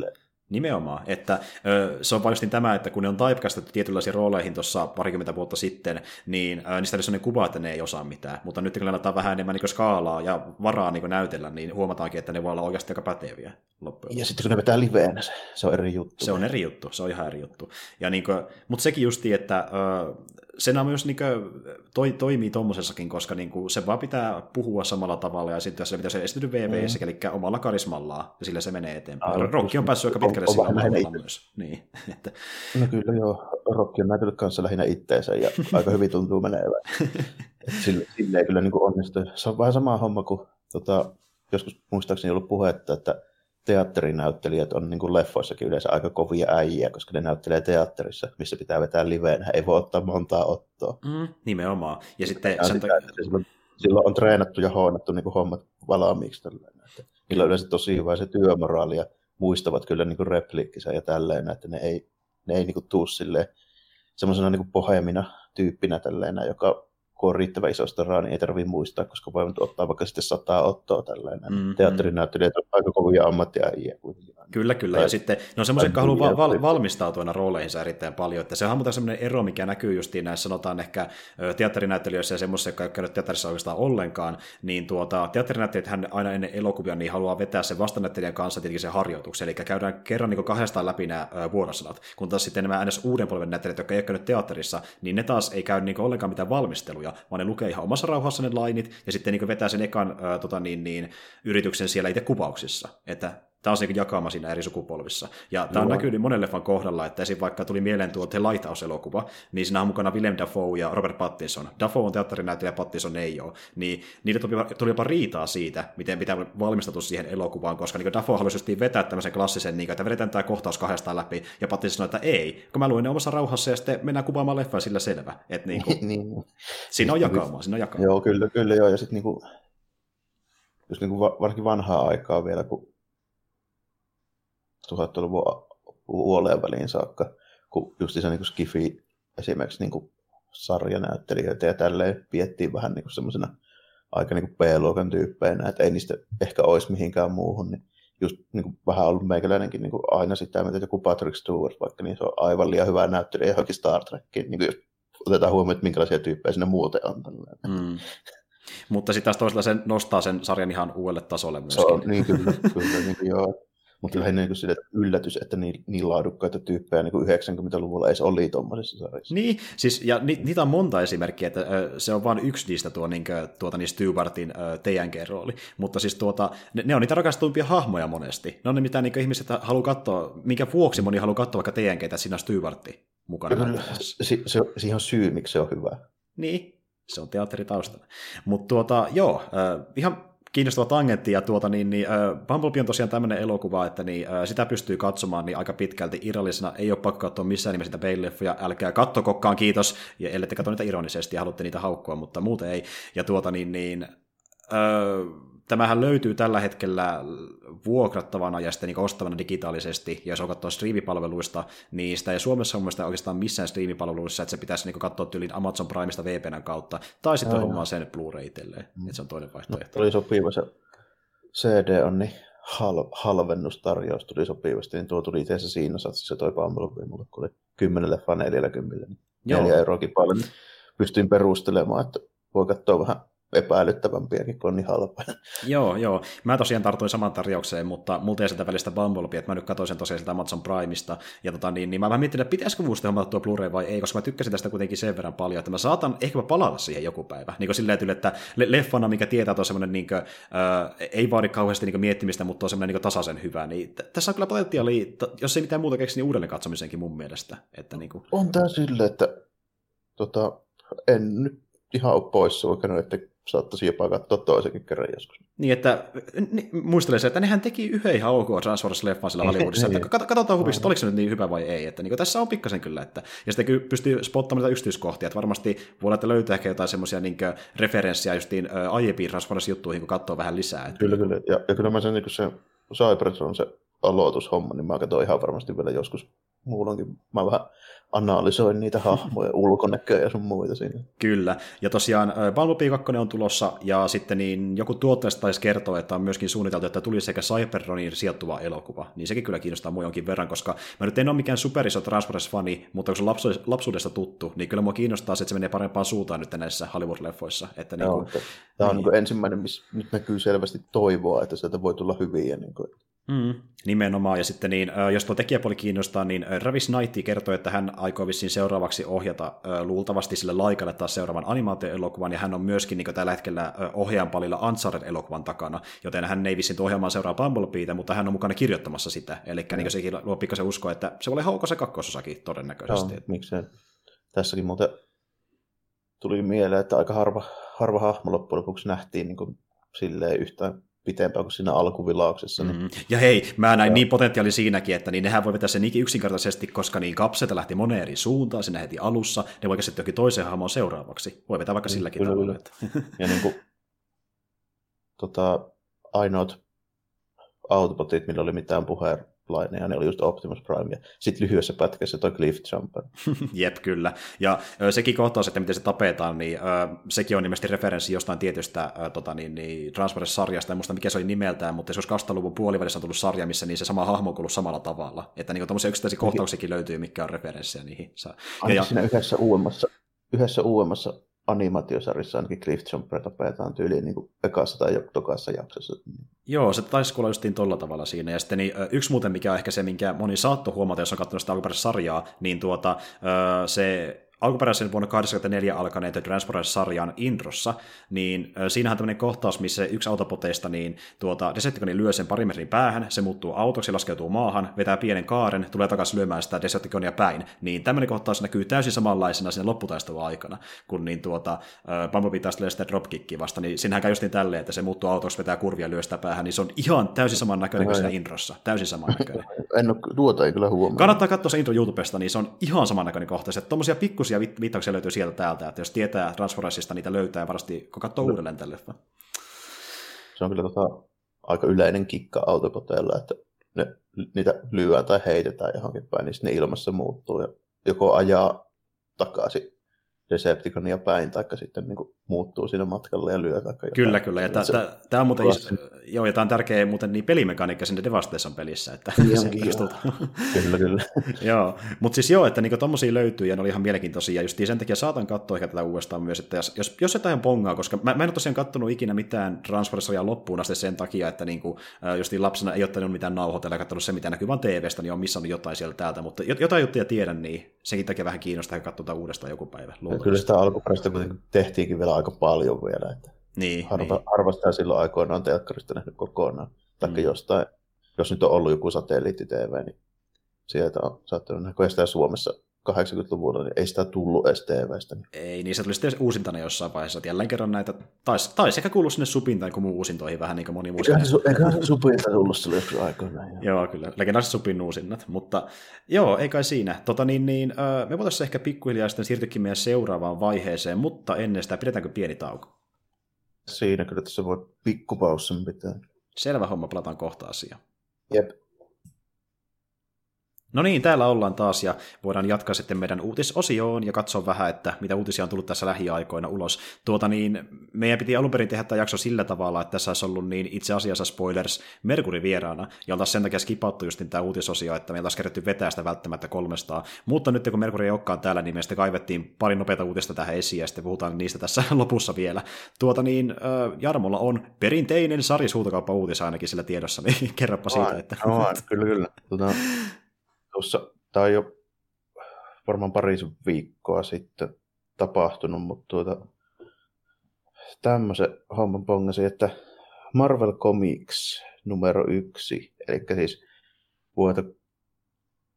Nimenomaan, että ö, se on paljon tämä, että kun ne on typecastettu tietynlaisiin rooleihin tuossa parikymmentä vuotta sitten, niin ö, niistä oli sellainen kuva, että ne ei osaa mitään. Mutta nyt kun laitetaan vähän enemmän niin skaalaa ja varaa niin näytellä, niin huomataankin, että ne voi olla oikeasti aika päteviä loppujen Ja sitten kun ne vetää liveenä, se, se on eri juttu. Se on eri juttu, se on ihan eri juttu. Ja niin kuin, mutta sekin justi, että ö, Sena myös niin kuin, toi, toimii tuommoisessakin, koska niin kuin, se vaan pitää puhua samalla tavalla ja sitten se pitää se esitetty VVS, mm. eli omalla karismallaan, ja sillä se menee eteenpäin. Ah, Rokki on päässyt aika pitkälle sillä omalla myös. *laughs* Niin, että... No kyllä joo, Rokki on näytellyt kanssa lähinnä itteensä ja aika hyvin tuntuu menevän. *laughs* sille, sille ei kyllä niin kuin onnistu. Se on vähän sama homma kuin tota, joskus muistaakseni ollut puhetta, että teatterinäyttelijät on niin kuin leffoissakin yleensä aika kovia äijiä, koska ne näyttelee teatterissa, missä pitää vetää liveenä. Ei voi ottaa montaa ottoa. Mm, nimenomaan. Ja sitten Ja sen sitä, että silloin, silloin on treenattu ja hoonattu niin kuin hommat valmiiksi. Tällainen. Että niillä on yleensä tosi hyvä se työmoraali ja muistavat kyllä niin kuin repliikkisä ja tälleen, että ne ei, ne ei niin kuin tuu silleen semmoisena niin pohjamina tyyppinä tälleen, joka kun on riittävän isosta rahaa, niin ei tarvitse muistaa, koska voi nyt ottaa vaikka sitten sataa ottoa tällainen. Mm, Mm, Teatterinäyttelijät on aika kovia kuitenkin. Kyllä, kyllä. Ja Tai- sitten ne on semmoisia, jotka haluaa val- valmistautua aina rooleihinsa erittäin paljon. Että se on muuten semmoinen ero, mikä näkyy justiin näissä sanotaan ehkä teatterinäyttelijöissä ja semmoisissa, jotka ei käynyt teatterissa oikeastaan ollenkaan, niin tuota, teatterinäyttelijät hän aina ennen elokuvia niin haluaa vetää sen vastanäyttelijän kanssa tietenkin sen harjoituksen. Eli käydään kerran niin kahdestaan läpi nämä vuorosanat. Kun taas sitten nämä ns. uuden polven näyttelijät, jotka ei ole käynyt teatterissa, niin ne taas ei käy niin ollenkaan mitään valmisteluja, vaan ne lukee ihan omassa rauhassa ne lainit ja sitten niin vetää sen ekan ö, tota, niin, niin, yrityksen siellä itse kuvauksissa. Että Tämä on se niin jakama siinä eri sukupolvissa. Ja tämä Joo. näkynyt monen leffan kohdalla, että esim. vaikka tuli mieleen tuo The Lighthouse-elokuva, niin siinä on mukana Willem Dafoe ja Robert Pattinson. Dafoe on teatterinäyttelijä, Pattinson ei ole. Niin niille tuli, tuli jopa riitaa siitä, miten pitää valmistautua siihen elokuvaan, koska niin Dafoe halusi justiin vetää tämmöisen klassisen, niin, että vedetään tämä kohtaus kahdestaan läpi, ja Pattinson sanoi, että ei, kun mä luin ne omassa rauhassa, ja sitten mennään kuvaamaan leffaa sillä selvä. Että *laughs* niin kuin, niin. siinä on jakamaa, siinä on jakamaa. Joo, kyllä, kyllä joo. Ja sitten niinku, just niinku va- varsinkin vanhaa aikaa vielä, kun 1000-luvun puoleen väliin saakka, kun just se niinku Skifi esimerkiksi niinku sarjanäyttelijöitä ja tälleen piettiin vähän niinku semmoisena aika niinku B-luokan tyyppeinä, että ei niistä ehkä olisi mihinkään muuhun, niin just niinku vähän ollut meikäläinenkin niinku aina sitä, mitä joku Patrick Stewart vaikka, niin se on aivan liian hyvä näyttelijä johonkin Star Trekkiin, niin jos otetaan huomioon, että minkälaisia tyyppejä siinä muuten on. Mm. Mutta sitten taas toisella se nostaa sen sarjan ihan uudelle tasolle Se myöskin. on, niin kyllä, kyllä niin kuin, joo. Mutta lähinnä niin sille, että yllätys, että niin, niin laadukkaita tyyppejä niin kuin 90-luvulla edes oli tuommoisessa sarjassa. Niin, siis, ja ni, niitä on monta esimerkkiä, että ö, se on vain yksi niistä tuo niin, tuota, niin Stewartin TNG-rooli, mutta siis tuota, ne, ne on niitä rakastuimpia hahmoja monesti. Ne on ne, mitä niin ihmiset haluaa katsoa, minkä vuoksi moni haluaa katsoa vaikka TNG, että siinä on Stewartti mukana. Kyllä, näyttelemässä. se, se, siihen on syy, miksi se on hyvä. Niin, se on teatteritaustalla. Mutta tuota, joo, äh, ihan kiinnostava tangentti, ja tuota, niin, niin, äh, Bumblebee on tosiaan tämmöinen elokuva, että niin, äh, sitä pystyy katsomaan niin aika pitkälti irrallisena, ei ole pakko katsoa missään nimessä sitä Bale-leffoja, älkää kattokokkaan, kiitos, ja ellette katso niitä ironisesti ja haluatte niitä haukkua, mutta muuten ei, ja tuota niin, niin äh, tämähän löytyy tällä hetkellä vuokrattavana ja sitten niin ostavana digitaalisesti, ja jos on katsoa striimipalveluista, niin sitä ei Suomessa mun oikeastaan missään striimipalveluissa, että se pitäisi niin katsoa tyyliin Amazon Primesta VPNn kautta, tai sitten hommaa sen Blu-ray itselleen, Mm. että se on toinen No, vaihtoehto. oli sopiva se CD on niin hal, halvennustarjous tuli sopivasti, niin tuo tuli itse asiassa siinä satsissa toi Bumblebee mulle, kun oli 10 leffaa 40, niin. 4 euroakin paljon, niin pystyin perustelemaan, että voi katsoa vähän epäilyttävämpiäkin, kun on niin halpa. Joo, joo. Mä tosiaan tartuin saman tarjoukseen, mutta multa ei sieltä välistä Bumblebee, että mä nyt katsoin sen tosiaan sieltä Amazon Primeista, ja tota, niin, niin mä vähän mietin, että pitäisikö sitten hommata tuo Blu-ray vai ei, koska mä tykkäsin tästä kuitenkin sen verran paljon, että mä saatan ehkä palata siihen joku päivä. Niin kuin silleen, että le- leffana, mikä tietää, että on semmoinen, niin kuin, äh, ei vaadi kauheasti niin miettimistä, mutta on semmoinen niin tasaisen hyvä, niin t- tässä on kyllä potentiaalia, t- jos ei mitään muuta keksi, niin uudelleen katsomisenkin mun mielestä. Että, niin kuin, On tää sille, että tota, en nyt ihan ole pois sulkenut, että saattaisi jopa katsoa toisenkin kerran joskus. Niin, että ni, muistelen se, että nehän teki yhden ihan ok Transformers-leffan sillä Hollywoodissa, että kat- katsotaan hubista, että oliko se nyt niin hyvä vai ei. Että niin tässä on pikkasen kyllä, että, ja sitten pystyy spottamaan niitä yksityiskohtia, että varmasti voi olla, että löytää ehkä jotain semmoisia niin referenssiä justiin ä, aiempiin Transformers-juttuihin, kun katsoo vähän lisää. Että, Kyllä, kyllä. Ja, ja kyllä mä sen, niin se Cybertron, se aloitushomma, niin mä katsoin ihan varmasti vielä joskus muulloinkin. Mä vähän analysoin niitä hahmoja, *laughs* ulkonäköä ja sun muita siinä. Kyllä, ja tosiaan Bumblebee 2 on tulossa, ja sitten niin joku tuotteesta taisi kertoa, että on myöskin suunniteltu, että tuli sekä Cybertroniin sijoittuva elokuva, niin sekin kyllä kiinnostaa mua jonkin verran, koska mä nyt en ole mikään superiso Transformers-fani, mutta kun se on lapsu- lapsuudesta tuttu, niin kyllä mua kiinnostaa se, että se menee parempaan suuntaan nyt näissä Hollywood-leffoissa. Että niin kuin, Tämä on niin. niin. ensimmäinen, missä nyt näkyy selvästi toivoa, että sieltä voi tulla hyviä. Niin kuin, Mm, nimenomaan, ja sitten niin, jos tuo tekijäpuoli kiinnostaa, niin ö, Travis Knight kertoi, että hän aikoo vissiin seuraavaksi ohjata luultavasti sille laikalle taas seuraavan animaatioelokuvan, ja hän on myöskin niin tällä hetkellä ö, ohjaajan palilla Uncharted-elokuvan takana, joten hän ei vissiin ohjaamaan seuraa Bumblebeeta, mutta hän on mukana kirjoittamassa sitä, eli niin sekin luo pikkasen uskoa, että se voi olla se kakkososakin todennäköisesti. Joo, miksei. Tässäkin muuten tuli mieleen, että aika harva, harva hahmo loppujen lopuksi nähtiin niin kuin silleen yhtään pitempään kuin siinä alkuvilauksessa. Niin... Mm. Ja hei, mä näin ja. niin potentiaali siinäkin, että niin nehän voi vetää sen niinkin yksinkertaisesti, koska niin kapseita lähti moneen eri suuntaan siinä heti alussa, ne voi käsittää jokin toiseen hahmoon seuraavaksi. Voi vetää vaikka mm, silläkin kyllä, tavalla. Että... *laughs* Ja niin kuin, tota, ainoat autobotit, millä oli mitään puheen ja ne oli just Optimus Prime, ja sitten lyhyessä pätkässä toi Cliff Jumper. *laughs* Jep, kyllä. Ja ö, sekin kohtaus, että miten se tapetaan, niin ö, sekin on nimesti referenssi jostain tietystä ö, tota, niin, niin, Transformers-sarjasta, en muista mikä se oli nimeltään, mutta se olisi 2000-luvun puolivälissä on tullut sarja, missä niin se sama hahmo on samalla tavalla. Että niin tuommoisia yksittäisiä kohtauksiakin löytyy, mikä on referenssejä niihin. Ja, ja, siinä yhdessä uudemmassa, yhdessä uudemmassa animaatiosarjassa ainakin Cliff Jumper tapetaan tyyliin niin kuin ekassa tai tokassa jaksossa. Joo, se taisi kuulla justiin tolla tavalla siinä. Ja sitten niin, yksi muuten, mikä on ehkä se, minkä moni saattoi huomata, jos on katsonut sitä alkuperäistä sarjaa, niin tuota, se alkuperäisen vuonna 1984 alkaneen The Transformers-sarjan introssa, niin siinähän on tämmöinen kohtaus, missä yksi autopoteista, niin tuota, Decepticoni lyö sen pari metrin päähän, se muuttuu autoksi, laskeutuu maahan, vetää pienen kaaren, tulee takaisin lyömään sitä Decepticonia päin. Niin tämmöinen kohtaus näkyy täysin samanlaisena siinä lopputaistelun aikana, kun niin tuota, Bumblebee taistelee sitä dropkickia vasta, niin siinähän käy justiin tälleen, että se muuttuu autoksi, vetää kurvia, lyö sitä päähän, niin se on ihan täysin saman näköinen kuin siinä introssa. Täysin saman näköinen. en ole, tuota ei kyllä huomaa. Kannattaa katsoa se intro YouTubesta, niin se on ihan saman näköinen kohtaus. Että tommosia pikkusia viittauksia löytyy sieltä täältä, että jos tietää Transformersista, niitä löytää ja varasti kun katsoo uudelleen tälle. Se on kyllä tota, aika yleinen kikka autopoteilla, että ne, niitä lyödään tai heitetään johonkin päin, niin ne ilmassa muuttuu ja joko ajaa takaisin Decepticonia päin, tai sitten niin kuin, muuttuu siinä matkalla ja lyö taikka Kyllä, kyllä. Ja tämä on muuten iso, joo, ja tämä on tärkeä muuten niin pelimekaniikka sinne Devastation pelissä. Että *laughs* se kyllä, kyllä. *laughs* joo, mutta siis joo, että niinku tommosia löytyy, ja ne oli ihan mielenkiintoisia, just sen takia saatan katsoa ehkä tätä uudestaan myös, että jos, jos, jos jotain pongaa, koska mä, mä en ole tosiaan kattonut ikinä mitään Transformersia loppuun asti sen takia, että niinku, just lapsena ei ottanut mitään nauhoitella ja katsonut se, mitä näkyy vaan TVstä, niin on missannut jotain sieltä täältä, mutta jotain juttuja tiedän, niin senkin takia vähän kiinnostaa katsoa uudestaan joku päivä. Kyllä sitä alkuperäistä tehtiinkin vielä aika paljon vielä. Että niin, harva, niin. harva sitä silloin aikoinaan telkkarista nähnyt kokonaan. Tai mm. jostain, jos nyt on ollut joku satelliitti-TV, niin sieltä on saattanut nähdä, sitä Suomessa 80-luvulla, niin ei sitä tullut edes TVstä. Niin. Ei, niin se tuli sitten uusintana jossain vaiheessa. Että jälleen kerran näitä, taisi, taisi ehkä kuullut sinne supintaan kuin muu uusintoihin vähän niin kuin moni muu. Eikä se supinta tullut sille joskus aikoinaan. joo, kyllä. Legendaariset supin uusinnat. Mutta joo, ei kai siinä. Tota, niin, niin, me voitaisiin ehkä pikkuhiljaa sitten siirtyäkin meidän seuraavaan vaiheeseen, mutta ennen sitä pidetäänkö pieni tauko? Siinä kyllä tässä voi pikkupaussin pitää. Selvä homma, palataan kohta asiaan. Jep. No niin, täällä ollaan taas ja voidaan jatkaa sitten meidän uutisosioon ja katsoa vähän, että mitä uutisia on tullut tässä lähiaikoina ulos. Tuota niin, meidän piti alun perin tehdä tämä jakso sillä tavalla, että tässä olisi ollut niin itse asiassa spoilers Merkuri vieraana, ja taas sen takia skipattu just tämä uutisosio, että meillä olisi kerätty vetää sitä välttämättä 300. Mutta nyt kun Merkuri ei olekaan täällä, niin meistä kaivettiin pari nopeata uutista tähän esiin, ja sitten puhutaan niistä tässä *laughs* lopussa vielä. Tuota niin, Jarmolla on perinteinen sarjisuutokauppa uutis ainakin sillä tiedossa, niin kerropa siitä. Että... No, kyllä, kyllä. Tuota, *laughs* tuossa, on jo varmaan pari viikkoa sitten tapahtunut, mutta tuota, tämmöisen homman pongasi, että Marvel Comics numero yksi, eli siis vuotta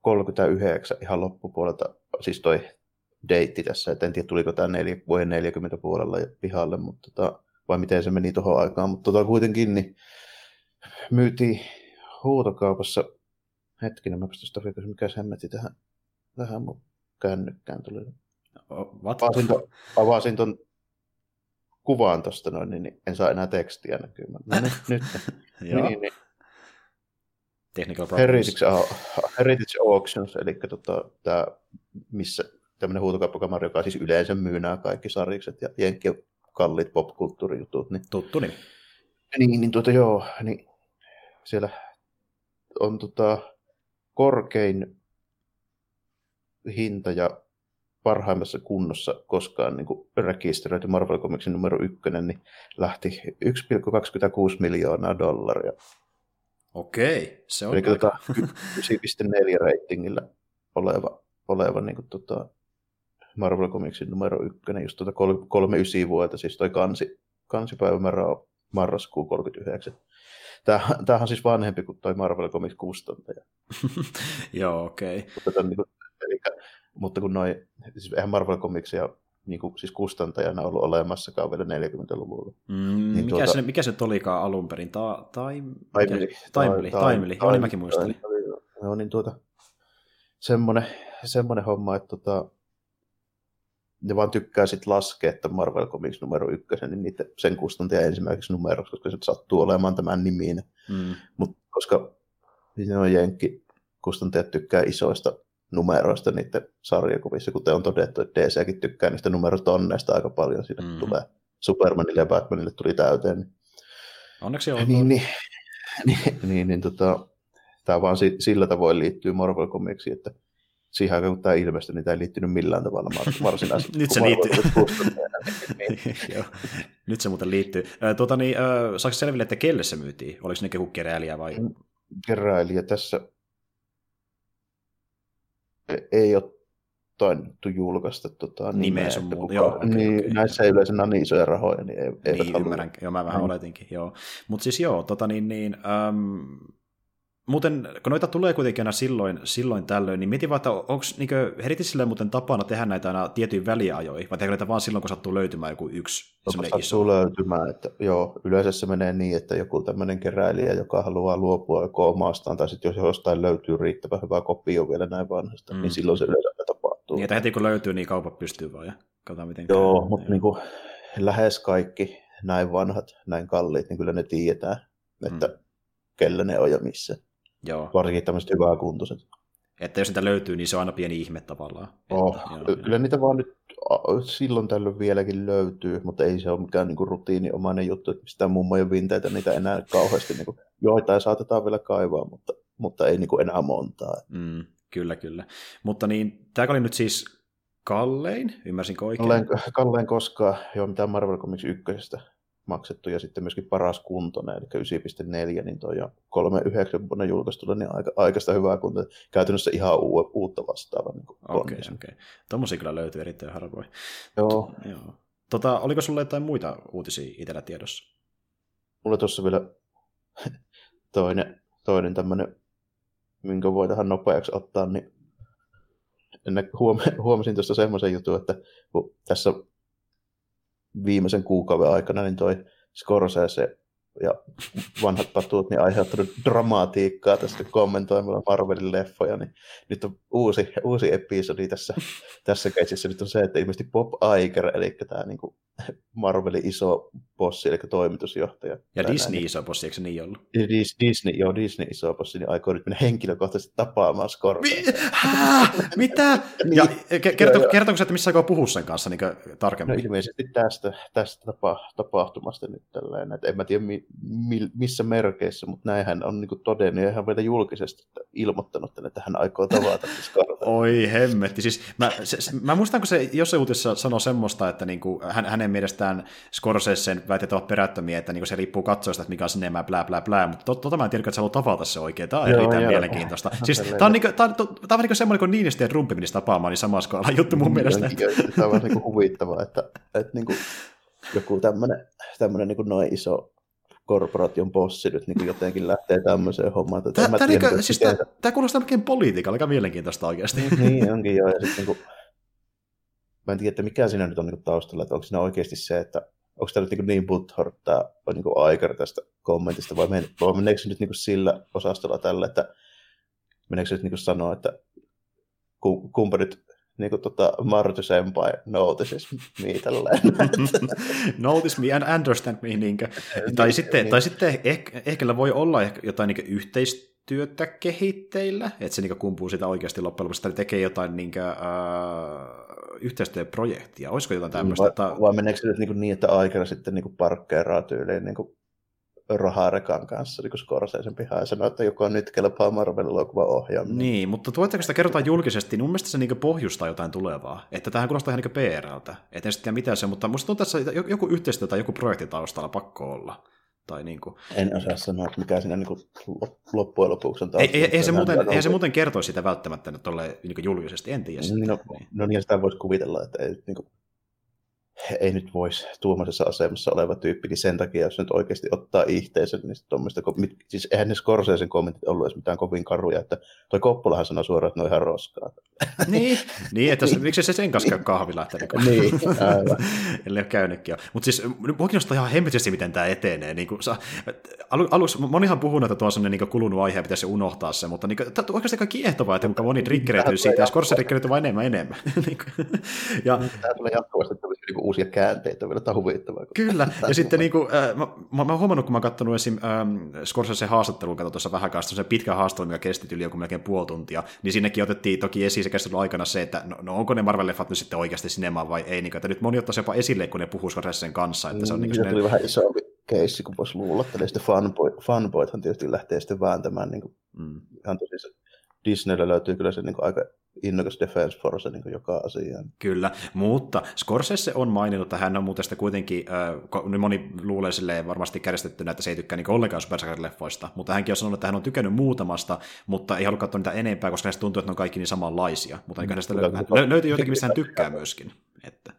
39 ihan loppupuolelta, siis toi deitti tässä, että en tiedä tuliko tämä neljä, vuoden 40 puolella pihalle, mutta tota, vai miten se meni tuohon aikaan, mutta tota, kuitenkin niin myytiin huutokaupassa Hetkinen, mä pystyn sitä mikä hemmetti tähän, tähän mun kännykkään tuli. What? Avasin, to, avasin ton kuvaan tuosta noin, niin en saa enää tekstiä näkymään. No niin, nyt. *laughs* niin, niin. Technical Heritage, Heritage Auctions, eli tota, tää, missä tämmöinen huutokauppakamari, joka siis yleensä myy nämä kaikki sarjikset ja jenkkien kalliit popkulttuurijutut. Niin, Tuttu niin. Niin, niin tuota joo, niin siellä on tota, korkein hinta ja parhaimmassa kunnossa koskaan niin kuin rekisteröity Marvel Comicsin numero ykkönen, niin lähti 1,26 miljoonaa dollaria. Okei, se on Eli aika... 9,4 ratingillä oleva, oleva niin kuin, tota, Marvel Comicsin numero ykkönen, just tuota 39 vuotta, siis toi kansi, kansipäivämäärä on marraskuu 39. Tämähän on siis vanhempi kuin toi Marvel Comics kustantaja. *laughs* Joo, okei. Okay. Mutta, niin kuin, eli, mutta kun noi, siis eihän Marvel Comicsia niin kuin, siis kustantajana ollut olemassakaan vielä 40-luvulla. Mm, niin mikä, tuota, se, mikä se olikaan alun perin? Ta, tai, Taimeli. Taimeli, Taimeli. Joo, niin mäkin muistelin. Joo, niin tuota, semmoinen, semmoinen homma, että tota, ne vaan tykkää sitten laskea, että Marvel Comics numero ykkösen, niin niitä, sen kustantaja ensimmäiseksi numeroksi, koska se sattuu olemaan tämän nimiin. Mm. Mutta koska ne on jenkki, kustantajat tykkää isoista numeroista niiden sarjakuvissa, kuten on todettu, että DCkin tykkää niistä numerotonneista aika paljon. Siinä mm. tulee Supermanille ja Batmanille tuli täyteen. Niin... Onneksi on. Niin, niin, niin, niin, niin tota, tämä vaan sillä tavoin liittyy Marvel Comicsiin, että siihen aikaan, kun tämä ilmestyi, niin tämä ei liittynyt millään tavalla *laughs* varsinaisesti. Nyt se liittyy. *laughs* Joo. Nyt se muuten liittyy. Tuota, niin, saako selville, että kelle se myytiin? Oliko ne joku keräilijä vai? Mm, keräilijä tässä ei ole taidettu julkaista tota, nimeä. sun kuka, joo, okay, niin, okay, näissä ei yleensä ole niin isoja rahoja, niin ei, niin, ymmärrän. Joo, mä vähän mm. oletinkin, joo. Mutta siis joo, tota niin, niin äm, Muuten, kun noita tulee kuitenkin aina silloin, silloin tällöin, niin mietin vaan, että onko niin Heritisille muuten tapana tehdä näitä aina tietyin väliajoin, vai tehdäänkö näitä vaan silloin, kun sattuu löytymään joku yksi sattuu iso? löytymään, että joo, yleensä se menee niin, että joku tämmöinen keräilijä, joka haluaa luopua joko omastaan, tai sitten jos jostain löytyy riittävän hyvä kopio vielä näin vanhasta, niin mm. niin silloin se yleensä tapahtuu. Niin, että heti kun löytyy, niin kaupat pystyy vaan, ja katsotaan miten Joo, käy. mutta niin kuin, lähes kaikki näin vanhat, näin kalliit, niin kyllä ne tietää, että mm. kellä ne on ja missä. Joo. Varsinkin tämmöiset hyvää kuntoiset. Että jos niitä löytyy, niin se on aina pieni ihme tavallaan. Oh, että, joo, kyllä joo. niitä vaan nyt silloin tällöin vieläkin löytyy, mutta ei se ole mikään niin kuin rutiiniomainen juttu, että mistään mummojen vinteitä niitä enää kauheasti. Niin kuin, joitain saatetaan vielä kaivaa, mutta, mutta ei niin kuin enää montaa. Mm, kyllä, kyllä. Mutta niin, tämä oli nyt siis kallein, ymmärsinkö oikein? Kallein, kallein koskaan, joo, mitään Marvel Comics ykkösestä maksettu ja sitten myöskin paras kuntoinen, eli 9.4, niin toi ja 3.9 vuonna julkaistulla, niin aika, aikaista hyvää kuntoa. Käytännössä ihan uu, uutta vastaava. Niin okei, okei. Okay, okay. Tuommoisia kyllä löytyy erittäin harvoin. Joo. Joo. Tota, oliko sulle jotain muita uutisia itsellä tiedossa? Mulla tuossa vielä *laughs* toinen, toinen tämmöinen, minkä voi tähän nopeaksi ottaa, niin *laughs* huomasin tuossa semmoisen jutun, että tässä viimeisen kuukauden aikana niin toi Scorsese ja vanhat patut niin aiheuttanut dramatiikkaa tästä kommentoimalla Marvelin leffoja, niin nyt on uusi, uusi episodi tässä, tässä keisissä. Nyt on se, että ilmeisesti Bob Iger, eli tämä niin kuin Marvelin iso bossi, eli toimitusjohtaja. Ja Disney niin, iso bossi, eikö se niin ollut? Disney, joo, Disney iso bossi, niin aikoo nyt mennä henkilökohtaisesti tapaamaan Scorsese. Mi- Mitä? *laughs* niin, ja kerto, kertooko se, että missä aikoo puhua sen kanssa niin tarkemmin? No ilmeisesti tästä, tästä tapa, tapahtumasta nyt tällainen, että en mä tiedä mi, mi, missä merkeissä, mutta näinhän on niin todennut ja ihan vielä julkisesti ilmoittanut, että hän aikoo tavata Scorsese. Oi hemmetti, siis mä, se, se, mä muistan, kun se jossain uutisessa sanoi semmoista, että niin kuin, hän, hänen mielestään Scorsesen väitteet ovat perättömiä, että niin se riippuu katsoista, että mikä on sinne blää blää blää, mutta to, tota mä en tiedä, että sä haluat tavata se oikein. Tämä on erittäin mielenkiintoista. *laughs* Siis tämä on, niin kuin, tämä, on, tämä on niin semmoinen kuin Niinistö ja Trumpi menisi tapaamaan, niin sama skaala juttu mun mielestä. Tämä on niin huvittavaa, että, että niin kuin, joku tämmöinen, tämmöinen niin kuin noin iso korporaation bossi nyt niin jotenkin lähtee tämmöiseen hommaan. Tämä, tämä, tiedä, niin, siis tämä, tämä kuulostaa melkein politiikalle, aika mielenkiintoista oikeasti. niin onkin joo, ja sitten niin kuin, mä en tiedä, että mikä siinä nyt on niin taustalla, että onko siinä oikeasti se, että onko tämä nyt niin, niin butthort tämä on niin aikar tästä kommentista, vai, men, vai meneekö se nyt niin sillä osastolla tällä, että meneekö se nyt niin sanoa, että kumpa nyt niin kuin tota Marty Senpai notices me tälleen. *laughs* Notice me and understand me. Niinkö. tai, niin, sitten, niin. tai sitten ehkä, ehkä voi olla jotain niin yhteistyötä kehitteillä, että se niin kumpuu sitä oikeasti loppujen lopuksi, tai tekee jotain niin kuin, uh, yhteistyöprojektia. Olisiko jotain tämmöistä? Vai, tai... vai meneekö se nyt niin, niin että aikana sitten niin parkkeeraa tyyliin niin Raharekan kanssa niin Scorseisen pihaa ja sanoi, että joku nyt kelpaa Marvel-elokuvan ohjaaminen. Niin, mutta tuottaako sitä kerrotaan julkisesti, niin mun mielestä se niin pohjustaa jotain tulevaa. Että tähän kuulostaa ihan niin PRltä. Et en sitten mitä se, mutta musta että tässä joku yhteistyö tai joku projekti taustalla pakko olla. Tai niin kuin... En osaa sanoa, että mikä siinä niin loppujen lopuksi on taustalla. Ei, ei, se muuten, ei se muuten kertoi sitä välttämättä tolle, niin julkisesti, en tiedä. No, niin. no niin, sitä voisi kuvitella, että ei, niin kuin, ei nyt voisi tuommoisessa asemassa oleva tyyppi, niin sen takia, jos nyt oikeasti ottaa ihteensä, niin tuommoista, siis eihän ne Scorsesen kommentit ollut edes mitään kovin karuja, että toi Koppulahan sanoi suoraan, että ne on ihan roskaa. *laughs* niin, niin että se, miksi se sen kanssa käy kahvilla, *laughs* että niin, niin aivan. *laughs* Ellei ole käynytkin Mutta siis mua kiinnostaa ihan hemmetisesti, miten tämä etenee. Niin kuin, alu, aluksi monihan puhunut, että tuo on sellainen niin kulunut aihe, pitäisi unohtaa se, mutta niin tämä on oikeasti aika kiehtovaa, että kuinka moni triggeröityy siitä, ja Scorsese triggeröityy vain enemmän enemmän. Niin ja, Tämä tulee jatkuvasti niin uusia käänteitä, vielä tämä huvittavaa. Kyllä, ja sitten niin kuin, äh, mä, mä, mä, oon huomannut, kun mä oon katsonut esim. Ähm, Scorsese haastattelun, katsoin tuossa vähän kanssa, se pitkä haastattelu, mikä kesti yli joku melkein puoli tuntia, niin sinnekin otettiin toki esiin se käsittelyn aikana se, että no, no onko ne Marvel-leffat nyt sitten oikeasti sinemaan vai ei, niin kuin, että nyt moni ottaisi jopa esille, kun ne puhuu Scorsesen kanssa. Että se on, niin, niin se tuli vähän isompi keissi, kun voisi luulla, että sitten fanboy, fanboythan tietysti lähtee sitten vääntämään niin kuin, mm. ihan tosi Disneyllä löytyy kyllä se niin kuin, aika innokas defense force niin joka asiaan. Kyllä, mutta Scorsese on maininnut, että hän on muuten sitä kuitenkin, äh, moni luulee silleen varmasti kärjestettynä, että se ei tykkää niin ollenkaan supersankarileffoista, mutta hänkin on sanonut, että hän on tykännyt muutamasta, mutta ei halua katsoa niitä enempää, koska hänestä tuntuu, että ne on kaikki niin samanlaisia, mutta niin hänestä lö- lö- löytyy jotakin, mistä hän tykkää myöskin. Että,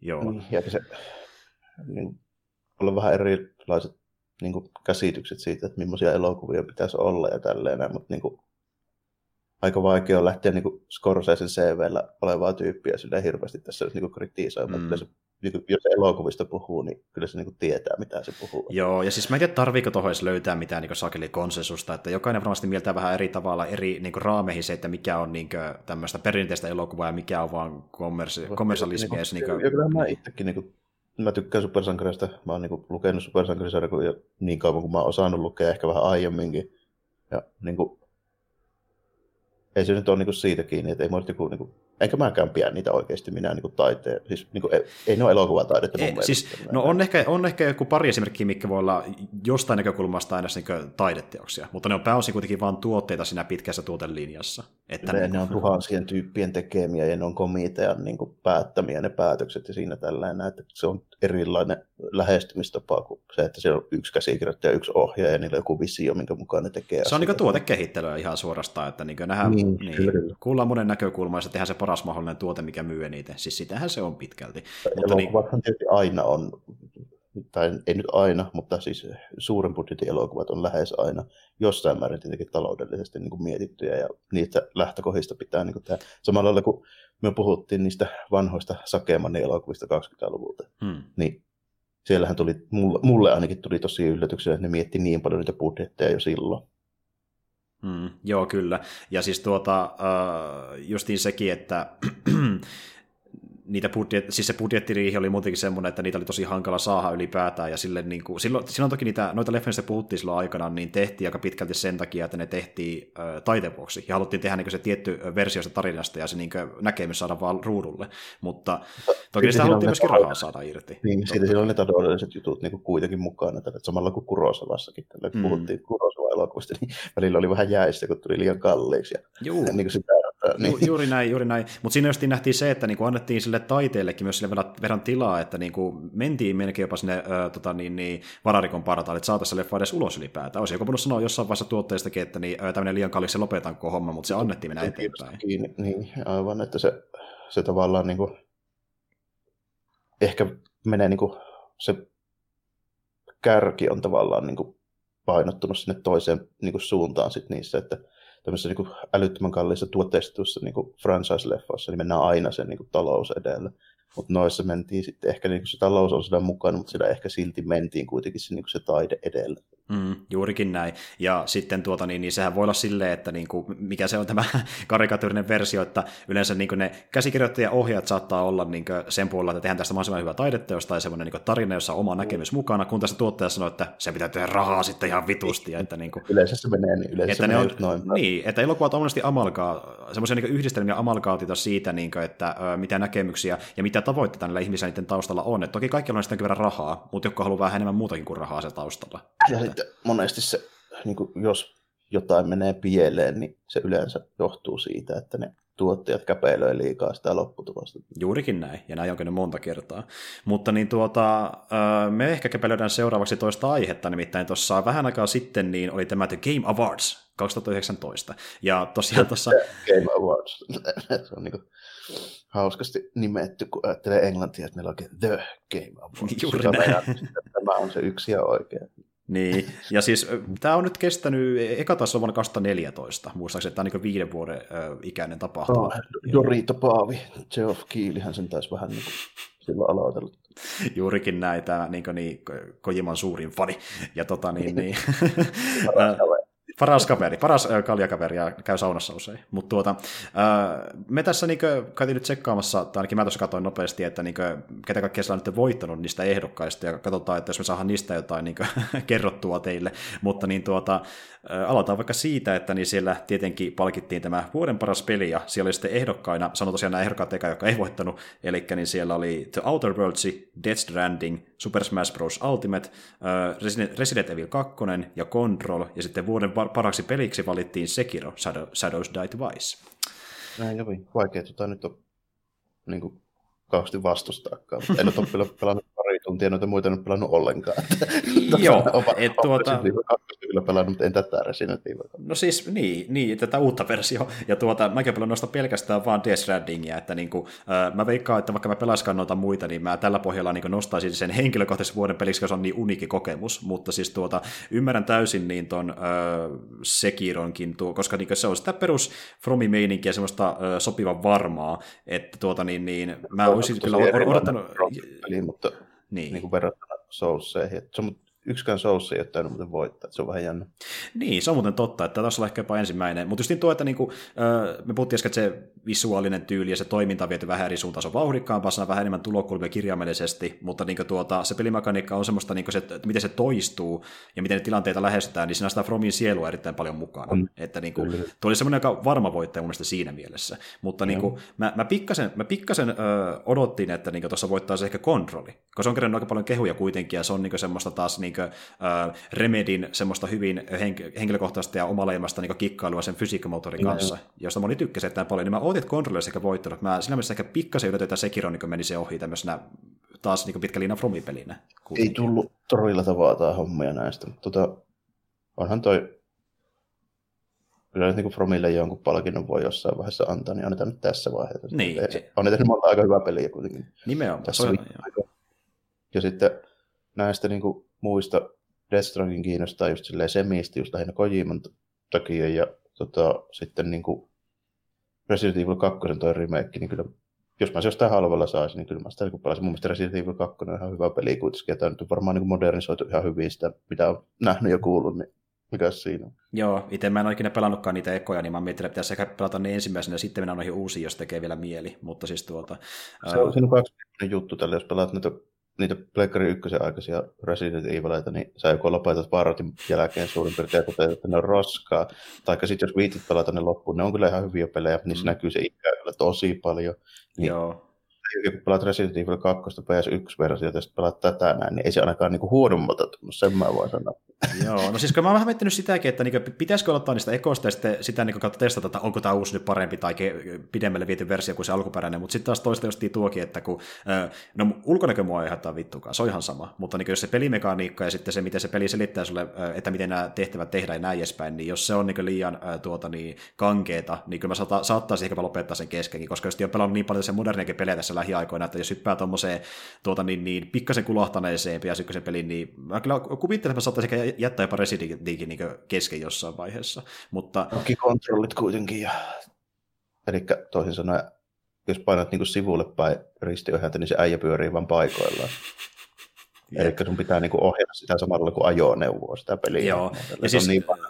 joo. Niin, ja se, niin, olla vähän erilaiset niin kuin, käsitykset siitä, että millaisia elokuvia pitäisi olla ja tälleen, mutta niin kuin, aika vaikea on lähteä niin Scorsesen CVllä olevaa tyyppiä sille hirveästi tässä niin kritisoimaan. Mm. Se, niin kuin, jos elokuvista puhuu, niin kyllä se niin kuin tietää, mitä se puhuu. Joo, ja siis mä en tiedä, tarviiko tuohon löytää mitään niin sakeli konsensusta, että jokainen varmasti mieltää vähän eri tavalla eri niin kuin raameihin se, että mikä on niin kuin, tämmöistä perinteistä elokuvaa ja mikä on vaan kommersi- kommersialismia. Niin, niin kuin... Ja kyllä mä itsekin niin kuin, mä tykkään supersankarista. Mä oon niin kuin, lukenut supersankarisarjoja niin kauan kuin mä oon osannut lukea, ehkä vähän aiemminkin. Ja niin kuin, ei se nyt ole niin siitä kiinni, että ei mua niin kuin, niin kuin, enkä mäkään pidä niitä oikeasti minä niin taiteen, siis niin kuin, ei, ei ne ole elokuvataidetta mun ei, mielestä. Siis, no on ehkä, on ehkä joku pari esimerkkiä, mikä voi olla jostain näkökulmasta aina niin taideteoksia, mutta ne on pääosin kuitenkin vain tuotteita siinä pitkässä tuotelinjassa. Että ne, niin kuin... ne on tuhansien tyyppien tekemiä ja ne on komitean niin kuin, päättämiä ne päätökset ja siinä tällainen, että se on erilainen lähestymistapa kuin se, että siellä on yksi käsikirjoittaja ja yksi ohjaaja ja niillä on joku visio, minkä mukaan ne tekee. Se on niin tuotekehittelyä ihan suorastaan, että niin nähdään, niin, niin, kuullaan monen näkökulmaa ja tehdään se paras mahdollinen tuote, mikä myy eniten. Siis sitähän se on pitkälti. Mutta niin... tietysti aina on, tai ei nyt aina, mutta siis suuren budjetin elokuvat on lähes aina jossain määrin tietenkin taloudellisesti niin kuin mietittyjä ja niitä lähtökohdista pitää niin kuin tehdä. Samalla lailla kuin me puhuttiin niistä vanhoista Sakemanin elokuvista 20-luvulta, hmm. niin siellähän tuli, mulle, mulle ainakin tuli tosi yllätyksiä, että ne mietti niin paljon niitä budjetteja jo silloin. Mm, joo, kyllä. Ja siis tuota, uh, justiin sekin, että *clears throat* niitä budjet, siis se budjettiriihi oli muutenkin semmoinen, että niitä oli tosi hankala saada ylipäätään, ja sille niin kuin, silloin, silloin toki niitä, noita leffoista puhuttiin silloin aikana, niin tehtiin aika pitkälti sen takia, että ne tehtiin äh, taiteen vuoksi, ja haluttiin tehdä niin se tietty versio sitä tarinasta, ja se niin näkemys saada vaan ruudulle, mutta toki sitä haluttiin myöskin rahaa saada irti. Niin, siitä silloin ne taloudelliset jutut niin kuin kuitenkin mukana, että samalla kuin Kurosavassakin, tällä mm. puhuttiin Kurosava-elokuvista, niin välillä oli vähän jäistä, kun tuli liian kalliiksi, ja Juu. *laughs* niin kuin sitä niin. Ju, juuri näin, juuri näin. Mutta siinä just nähtiin se, että niinku annettiin sille taiteellekin myös sille verran tilaa, että niinku mentiin melkein jopa sinne ö, tota, niin, niin, vararikon partaalle, että saataisiin leffa edes ulos ylipäätään. Olisi joku voinut sanoa jossain vaiheessa tuotteestakin, että niin, tämmöinen liian kallis se lopetan koko homma, mutta se annettiin mennä eteenpäin. Niin, niin, aivan, että se, se tavallaan niinku, ehkä menee niinku, se kärki on tavallaan niinku painottunut sinne toiseen niinku suuntaan sit niissä, että tämmöisessä niin älyttömän kalliissa tuotteistetussa niin franchise-leffoissa, niin mennään aina sen niin kuin, talous edellä. Mutta noissa mentiin sitten ehkä niin kuin se talous on sitä mukana, mutta sitä ehkä silti mentiin kuitenkin se, niin kuin se taide edellä. Mm, juurikin näin. Ja sitten tuota, niin, niin sehän voi olla silleen, että niin kuin, mikä se on tämä *laughs* karikatyyrinen versio, että yleensä niin kuin ne käsikirjoittaja-ohjaajat saattaa olla niin kuin sen puolella, että tehdään tästä mahdollisimman hyvä taideteos tai semmoinen niin tarina, jossa on oma näkemys mukana, kun tässä tuottaja sanoo, että se pitää tehdä rahaa sitten ihan vitusti. Ja että, niin kuin, yleensä se menee niin, yleensä että se menee on, noin. Niin, että elokuvat on monesti amalkaa, semmoisia niin yhdistelmiä amalkaatita siitä, niin kuin, että ö, mitä näkemyksiä ja mitä tavoitteita näillä ihmisillä niiden taustalla on. Että toki kaikki on sitten verran rahaa, mutta jotka haluaa vähän enemmän muutakin kuin rahaa se taustalla. Ja sitten monesti se, niin kuin jos jotain menee pieleen, niin se yleensä johtuu siitä, että ne tuottajat käpeilöi liikaa sitä lopputulosta. Juurikin näin, ja näin on käynyt monta kertaa. Mutta niin tuota, me ehkä käpelöidään seuraavaksi toista aihetta, nimittäin tuossa vähän aikaa sitten niin oli tämä The Game Awards 2019. Ja tosiaan tuossa... *laughs* Game Awards, *laughs* se on niin kuin hauskasti nimetty, kun ajattelee englantia, että meillä on The Game Awards. Juuri näin. Tämä on se yksi ja oikea. Niin, ja siis tämä on nyt kestänyt, eka taas on vuonna 2014, muistaakseni, että tämä on niin viiden vuoden ö, ikäinen tapahtuma. Oh, Dorito Paavi, Geoff Keelyhän sen taisi vähän niin kuin silloin aloitellut. Juurikin näitä niin, niin Kojiman suurin fani. Ja tota niin, niin *laughs* *laughs* Paras kaveri, paras kaljakaveri ja käy saunassa usein. Mutta tuota, me tässä niin käytiin nyt tsekkaamassa, tai ainakin mä tuossa katsoin nopeasti, että niin kuin, ketä kaikkea siellä on nyt voittanut niistä ehdokkaista, ja katsotaan, että jos me saadaan niistä jotain niin kuin, *laughs* kerrottua teille. Mutta niin tuota, aloitetaan vaikka siitä, että niin siellä tietenkin palkittiin tämä vuoden paras peli, ja siellä oli sitten ehdokkaina, sanon tosiaan nämä ehdokkaat eka, jotka ei voittanut, eli niin siellä oli The Outer Worlds, Death Stranding, Super Smash Bros. Ultimate, Resident Evil 2 ja Control, ja sitten vuoden paraksi peliksi valittiin Sekiro, Shadows Die Twice. Näin jovi. Vaikea tota nyt on niin kuin, kauheasti vastustaakaan. En ole pelannut tuntia noita muita en ole pelannut ollenkaan. Joo, *laughs* et tuota... kyllä pelannut, mutta en tätä Resident Evil. No siis niin, niin tätä uutta versiota. Ja tuota, mäkin olen pelannut pelkästään vaan Death Strandingia, että niin kuin, äh, mä veikkaan, että vaikka mä pelaskaan noita muita, niin mä tällä pohjalla niin nostaisin sen henkilökohtaisen vuoden peliksi, koska se on niin uniikki kokemus, mutta siis tuota, ymmärrän täysin niin ton äh, Sekironkin, tuo, koska niin se on sitä perus Fromi meininkiä semmoista äh, sopivan varmaa, että tuota niin, niin mä olisin kyllä odottanut... Peli, mutta niin. niin kuin verrattuna Soulseihin. Se on yksikään Souls ei ole tainnut muuten voittaa, se on vähän jännä. Niin, se on muuten totta, että tässä on ehkä jopa ensimmäinen. Mutta just niin tuo, että niinku, me puhuttiin äsken, että se visuaalinen tyyli ja se toiminta on viety vähän eri suuntaan, se on vauhdikkaampaa, se on vähän enemmän tulokulmia kirjaimellisesti, mutta niinku tuota, se pelimekaniikka on semmoista, niinku se, että miten se toistuu ja miten ne tilanteita lähestytään, niin siinä on sitä Fromin sielua erittäin paljon mukana. On. Että niinku, tuo oli semmoinen aika varma voittaja mun siinä mielessä. Mutta niinku, mä, mä, pikkasen, mä pikkasen ö, odottiin, että niinku, tuossa voittaisi ehkä kontrolli, koska se on kerännyt aika paljon kehuja kuitenkin, ja se on niinku semmoista taas niinku, uh, Remedin semmoista hyvin henk- henkilökohtaista ja omaleimasta niin kikkailua sen fysiikkamotorin kanssa, mm. josta moni tykkäsi erittäin paljon, niin mä ootin, että kontrolli sekä voittanut. Mä siinä mielessä ehkä pikkasen yllätyin, että Sekiro niin meni se ohi tämmöisenä taas niin pitkä liina Fromi-pelinä. Ei tullut torilla tavataan hommia näistä, mutta tota, onhan toi kyllä nyt niin Fromille jonkun palkinnon voi jossain vaiheessa antaa, niin annetaan nyt tässä vaiheessa. Niin. On tehnyt monta aika hyvää peliä kuitenkin. Nimenomaan. Tässä on, ja sitten näistä niin kuin, muista Death Stranding kiinnostaa just silleen semisti, just lähinnä Kojiman takia, ja tota, sitten niin kuin Resident Evil 2 toi remake, niin kyllä jos mä se jostain halvalla saisin, niin kyllä mä sitä niin pelasin. Mun mielestä Resident Evil 2 on ihan hyvä peli kuitenkin, ja tämä on varmaan niin modernisoitu ihan hyvin sitä, mitä on nähnyt ja kuullut, niin mikä siinä on? Joo, itse mä en ole ikinä pelannutkaan niitä ekoja, niin mä mietin, että pitäisi ehkä pelata ne ensimmäisenä ja sitten mennä noihin uusiin, jos tekee vielä mieli. Mutta siis tuota... Se on, siinä on kaksi juttu tällä, jos pelaat näitä niitä Pleikkari ykkösen aikaisia Resident Evileitä, niin sä joko lopetat Paratin jälkeen suurin piirtein, että ne on roskaa. Tai sitten jos viitit pelata ne loppuun, ne on kyllä ihan hyviä pelejä, niissä mm. näkyy se ikä tosi paljon. Niin Joo kun pelaat Resident Evil 2 PS1-versiota ja sitten pelaat tätä näin, niin ei se ainakaan niinku huonommalta tunnu, sen mä voin sanoa. Joo, no siis kun mä oon vähän miettinyt sitäkin, että niinku, pitäisikö ottaa niistä ekoista ja sitten sitä niinku testata, että onko tämä uusi nyt parempi tai pidemmälle viety versio kuin se alkuperäinen, mutta sitten taas toista justiin tuokin, että kun, no ulkonäkö mua ei haittaa vittukaan, se on ihan sama, mutta niinku, jos se pelimekaniikka ja sitten se, miten se peli selittää sulle, että miten nämä tehtävät tehdään ja näin edespäin, niin jos se on niinku liian tuota, niin, kankeeta, niin kyllä mä saattaisin ehkä lopettaa sen keskenkin, koska jos on pelannut niin paljon se moderniakin pelejä tässä lähiaikoina, että jos hyppää tuommoiseen tuota, niin, niin, pikkasen kulahtaneeseen ps pelin, niin mä kyllä kuvittelen, että mä saattaisin jättää jopa Resident niin kesken jossain vaiheessa. Mutta... Toki kontrollit kuitenkin. Ja... Eli toisin sanoen, jos painat niin sivulle päin ristiohjelta, niin se äijä pyörii vain paikoillaan. Eli sun pitää niin ohjata sitä samalla kuin ajoneuvoa, sitä peliä. Joo. Ja siis... on niin vanha,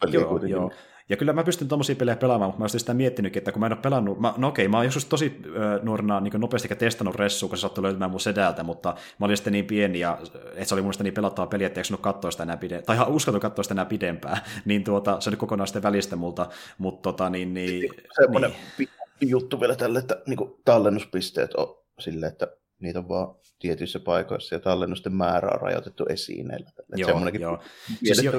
peli joo, joo. Ja kyllä mä pystyn tommosia pelejä pelaamaan, mutta mä olisin sitä miettinytkin, että kun mä en ole pelannut, mä, no okei, mä oon joskus tosi äh, nuorena niin nopeasti testannut ressuun, kun se saattoi löytymään mun sedältä, mutta mä olin sitten niin pieni, ja, että se oli mun niin pelattava peli, että ei katsoa sitä enää pidempään, tai ihan uskaltu katsoa sitä enää pidempään, niin tuota, se oli kokonaan sitten välistä multa, mutta tota niin, niin Semmoinen niin. juttu vielä tälle, että niin tallennuspisteet on silleen, että niitä on vaan tietyissä paikoissa ja tallennusten määrä on rajoitettu esineillä. Joo, joo. Siis jo,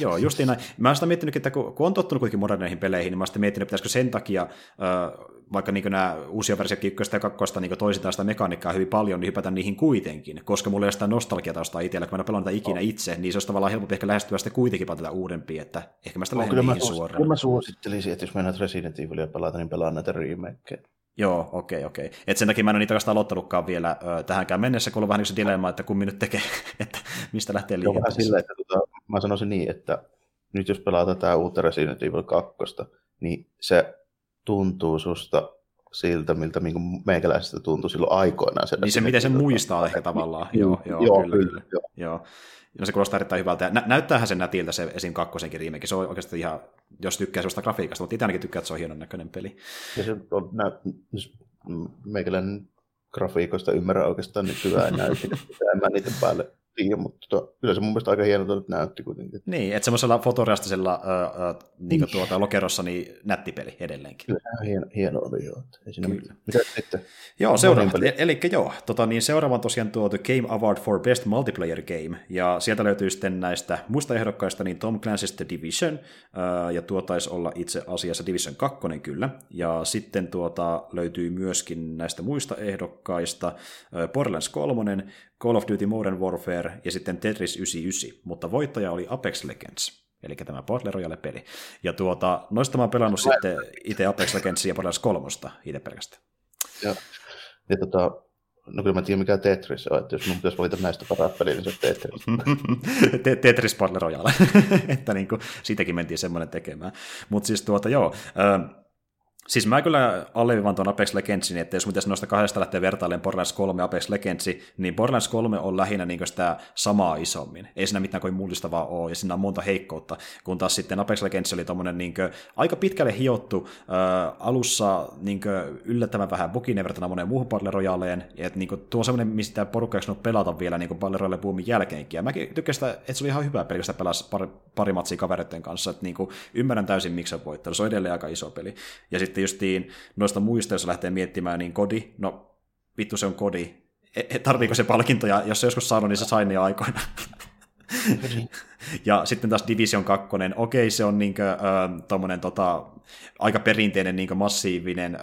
joo, justiin näin. Mä oon sitä miettinyt, että kun, kun on tottunut kuitenkin moderneihin peleihin, niin mä oon sitä miettinyt, pitäisikö sen takia, äh, vaikka niin nämä uusia versiot ykköstä ja kakkosta niin toisitaan sitä mekaniikkaa hyvin paljon, niin hypätä niihin kuitenkin, koska mulla ei ole sitä nostalgiatausta itsellä, kun mä pelaan tätä ikinä itse, niin se olisi tavallaan helpompi ehkä lähestyä sitä kuitenkin tätä uudempia, että ehkä mä sitä lähden niihin mä, suoraan. Kyllä mä suosittelisin, että jos mennään Resident Evilia pelata, niin pelaa näitä remakeja. Joo, okei, okay, okei. Okay. Et sen takia mä en ole niitä oikeastaan aloittanutkaan vielä ö, tähänkään mennessä, kun on vähän niin se dilemma, että kummin nyt tekee, *laughs* että mistä lähtee liikenteeseen. Joo, silleen, että tota, mä sanoisin niin, että nyt jos pelaa tätä uutta Resident Evil 2, niin se tuntuu susta siltä, miltä niin meikäläisestä tuntui silloin aikoinaan. Se niin se, miten se muistaa ehkä tavallaan. Niin, joo, joo, joo, kyllä. kyllä. Joo. joo. No se kuulostaa erittäin hyvältä. Nä- näyttäähän se nätiltä se esim. kakkosenkin remake. Se on oikeasti ihan, jos tykkää sellaista grafiikasta, mutta itse ainakin tykkää, että se on hienon näköinen peli. Ja se on, nä- meikäläinen grafiikoista ymmärrä oikeastaan nykyään enää, en mä niiden päälle tiedä, mutta tota, kyllä se mun mielestä aika hienolta nyt näytti kuitenkin. Niin, että semmoisella fotoreastisella äh, äh, niin tuota, lokerossa niin nätti peli edelleenkin. Kyllä, hieno, hieno oli joo. Ei siinä kyllä. Mitä sitten? Joo, seuraava. Eli joo, tota, niin seuraava on tosiaan tuo The Game Award for Best Multiplayer Game, ja sieltä löytyy sitten näistä muista ehdokkaista niin Tom Clancy's The Division, äh, ja tuo taisi olla itse asiassa Division 2 kyllä, ja sitten tuota, löytyy myöskin näistä muista ehdokkaista äh, Borderlands 3, Call of Duty Modern Warfare ja sitten Tetris 99, mutta voittaja oli Apex Legends, eli tämä Battle Royale-peli. Ja tuota, noista mä oon pelannut no, sitten itse Apex Legendsia ja Borderlands 3 itse pelkästään. Ja, ja tota, no kyllä mä tiedän mikä Tetris on, että jos mun pitäisi valita näistä paras peliä, niin se on Tetris. *laughs* Tetris Battle Royale, *laughs* että niin kuin, siitäkin mentiin semmoinen tekemään. Mutta siis tuota, joo, Siis mä kyllä alleviivan tuon Apex Legendsin, että jos pitäisi noista kahdesta lähteä vertailemaan Borderlands 3 ja Apex Legendsi, niin Borderlands 3 on lähinnä niin sitä samaa isommin. Ei siinä mitään kuin mullistavaa ole, ja siinä on monta heikkoutta, kun taas sitten Apex Legends oli tommonen niin aika pitkälle hiottu, äh, alussa niin yllättävän vähän bukin verrattuna moneen muuhun Battle Royaleen, että niin tuo on semmoinen, mistä porukka ei pelata vielä niin Battle Royale boomin jälkeenkin, ja mäkin tykkäsin sitä, että se oli ihan hyvä peli, kun sitä pelasi pari, pari matsia kavereiden kanssa, että niin ymmärrän täysin, miksi se voittanut, se on edelleen aika iso peli. Ja sitten justiin noista muista, jos lähtee miettimään, niin kodi, no vittu se on kodi. E, e tarviiko se palkintoja? Jos se joskus saanut, niin se sai ne aikoina. *laughs* ja sitten taas Division 2, okei, se on niinkö, äh, tota, aika perinteinen niinkö massiivinen äh,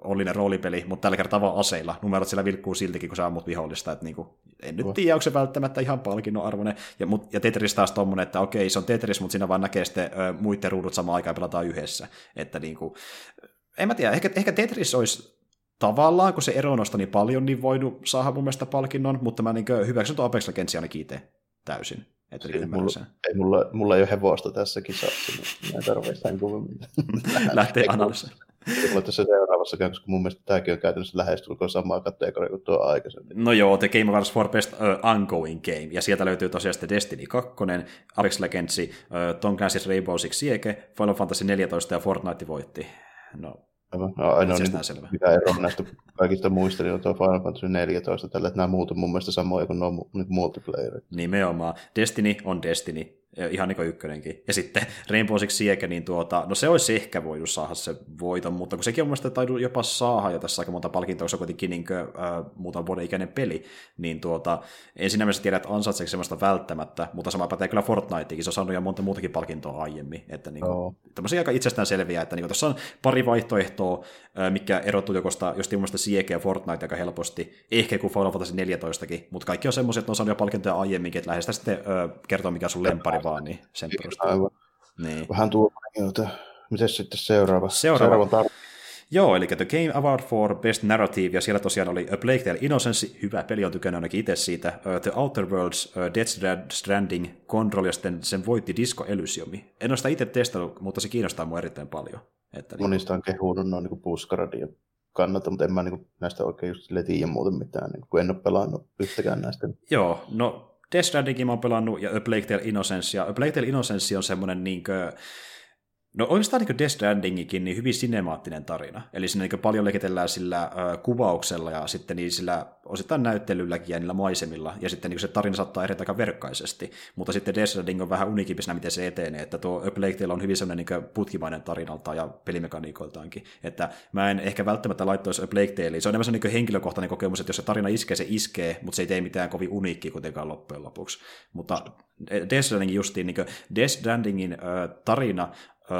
ollinen roolipeli, mutta tällä kertaa vaan aseilla. Numerot siellä vilkkuu siltikin, kun sä ammut vihollista. Että niinku, en nyt tiedä, onko se välttämättä ihan palkinnon arvoinen. Ja, mut, ja Tetris taas tommonen, että okei, se on Tetris, mutta siinä vaan näkee sitten äh, muiden ruudut samaan aikaan pelataan yhdessä. Että niinku, en mä tiedä, ehkä, ehkä Tetris olisi tavallaan, kun se ero niin paljon, niin voinut saada mun mielestä palkinnon, mutta mä niin hyväksyn tuon Apex Legendsia ainakin itse täysin. Että ei, mulla, ei, mulla, mulla ei ole hevosta tässä kisassa, niin mä tarvitsen sen kuvemmin. *laughs* Lähtee analysoimaan. Mulla tässä seuraavassa koska mun mielestä tämäkin on käytännössä lähestulkoon samaa kategoria kuin tuo aikaisemmin. No joo, The Game Awards for Best uh, Ongoing Game, ja sieltä löytyy tosiaan sitten Destiny 2, Apex Legends, uh, Tom Clancy's Rainbow Six Siege, Final Fantasy 14 ja Fortnite voitti. No, No, ainoa, niin, selvä. mikä ero näistä kaikista muista, niin on tuo Final Fantasy 14 tällä, että nämä muut on mun mielestä samoja kuin nuo niin multiplayerit. Nimenomaan. Destiny on Destiny, ihan niin kuin ykkönenkin. Ja sitten Rainbow Six Siege, niin tuota, no se olisi ehkä voinut saada se voiton, mutta kun sekin on mielestäni taidu jopa saada jo tässä aika monta palkintoa, se on kuitenkin niin kuin, äh, muutaman vuoden ikäinen peli, niin tuota, en siinä mielessä tiedä, että ansaitseeko semmoista välttämättä, mutta sama pätee kyllä Fortnitekin, se on saanut jo monta muutakin palkintoa aiemmin, että niin kuin, oh. tämmöisiä aika itsestään selviä, että niin kuin, tässä on pari vaihtoehtoa, äh, mikä erottuu jokosta, jos mielestä Siege ja Fortnite aika helposti, ehkä kuin Final Fantasy 14kin, mutta kaikki on semmoisia, että on saanut jo palkintoja aiemminkin, että lähes sitten äh, kertoo, mikä on sun lempari vaan, niin sen perusteella. Niin. Vähän tuo, jota. Miten sitten seuraava? Seuraava. seuraava tar- Joo, eli The Game Award for Best Narrative, ja siellä tosiaan oli A Plague Tale Innocence, hyvä peli, on tykännyt ainakin itse siitä, uh, The Outer Worlds, uh, Death Stranding, Control, ja sitten sen voitti Disco Elysiumi. En ole sitä itse testannut, mutta se kiinnostaa mua erittäin paljon. Että niin Monista on kehunut noin niin puskaradia kannata, mutta en mä niin näistä oikein just tiedä muuten mitään, niin kun en ole pelannut yhtäkään näistä. Joo, no Death Strandingin mä oon pelannut, ja A Plague Tale Innocence, ja A Plague Tale Innocence on semmoinen niinkö, No oikeastaan niin Death Strandingikin niin hyvin sinemaattinen tarina. Eli siinä niin paljon leketellään sillä ö, kuvauksella ja sitten niin sillä osittain näyttelylläkin ja niillä maisemilla. Ja sitten niin se tarina saattaa edetä aika verkkaisesti. Mutta sitten Death Stranding on vähän unikimpi miten se etenee. Että tuo A Plague Tale on hyvin sellainen niin putkimainen tarinalta ja pelimekaniikoiltaankin. Että mä en ehkä välttämättä laittaisi A Plague. Se on enemmän niin henkilökohtainen kokemus, että jos se tarina iskee, se iskee, mutta se ei tee mitään kovin uniikkiä kuitenkaan loppujen lopuksi. Mutta Death Strandingin justiin, niin Death Strandingin ö, tarina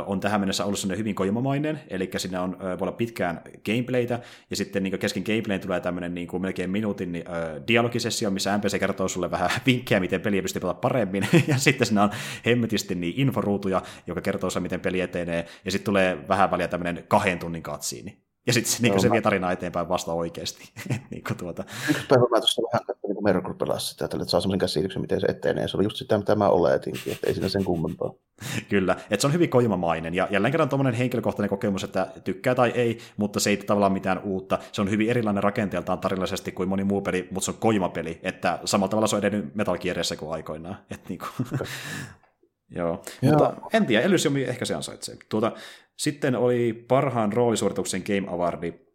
on tähän mennessä ollut sellainen hyvin koimamainen, eli siinä on, voi olla pitkään gameplaytä, ja sitten niin kesken gameplayn tulee tämmöinen niin kuin melkein minuutin niin, dialogisessio, missä NPC kertoo sulle vähän *laughs* vinkkejä, miten peliä pystyy pelaamaan paremmin, *laughs* ja sitten siinä on hemmetisti niin inforuutuja, joka kertoo sulle, miten peli etenee, ja sitten tulee vähän väliä tämmöinen kahden tunnin katsiini. Ja sitten se, niin se vie tarinaa eteenpäin vasta oikeasti. *laughs* niin tuota. Yksi päivä mä tuossa vähän katsoin niin Merkur pelasi sitä, että saa semmoisen käsityksen, miten se etenee. Se oli just sitä, mitä mä oletinkin, että ei siinä sen kummempaa. *laughs* Kyllä, että se on hyvin koimamainen. Ja jälleen kerran tuommoinen henkilökohtainen kokemus, että tykkää tai ei, mutta se ei tavallaan mitään uutta. Se on hyvin erilainen rakenteeltaan tarinallisesti kuin moni muu peli, mutta se on koimapeli. Että samalla tavalla se on edennyt Metal kuin aikoinaan. Että niin kuin. *laughs* Joo. Joo. Mutta en tiedä, Elysium ehkä se ansaitsee. Tuota, sitten oli parhaan roolisuorituksen Game Awardi,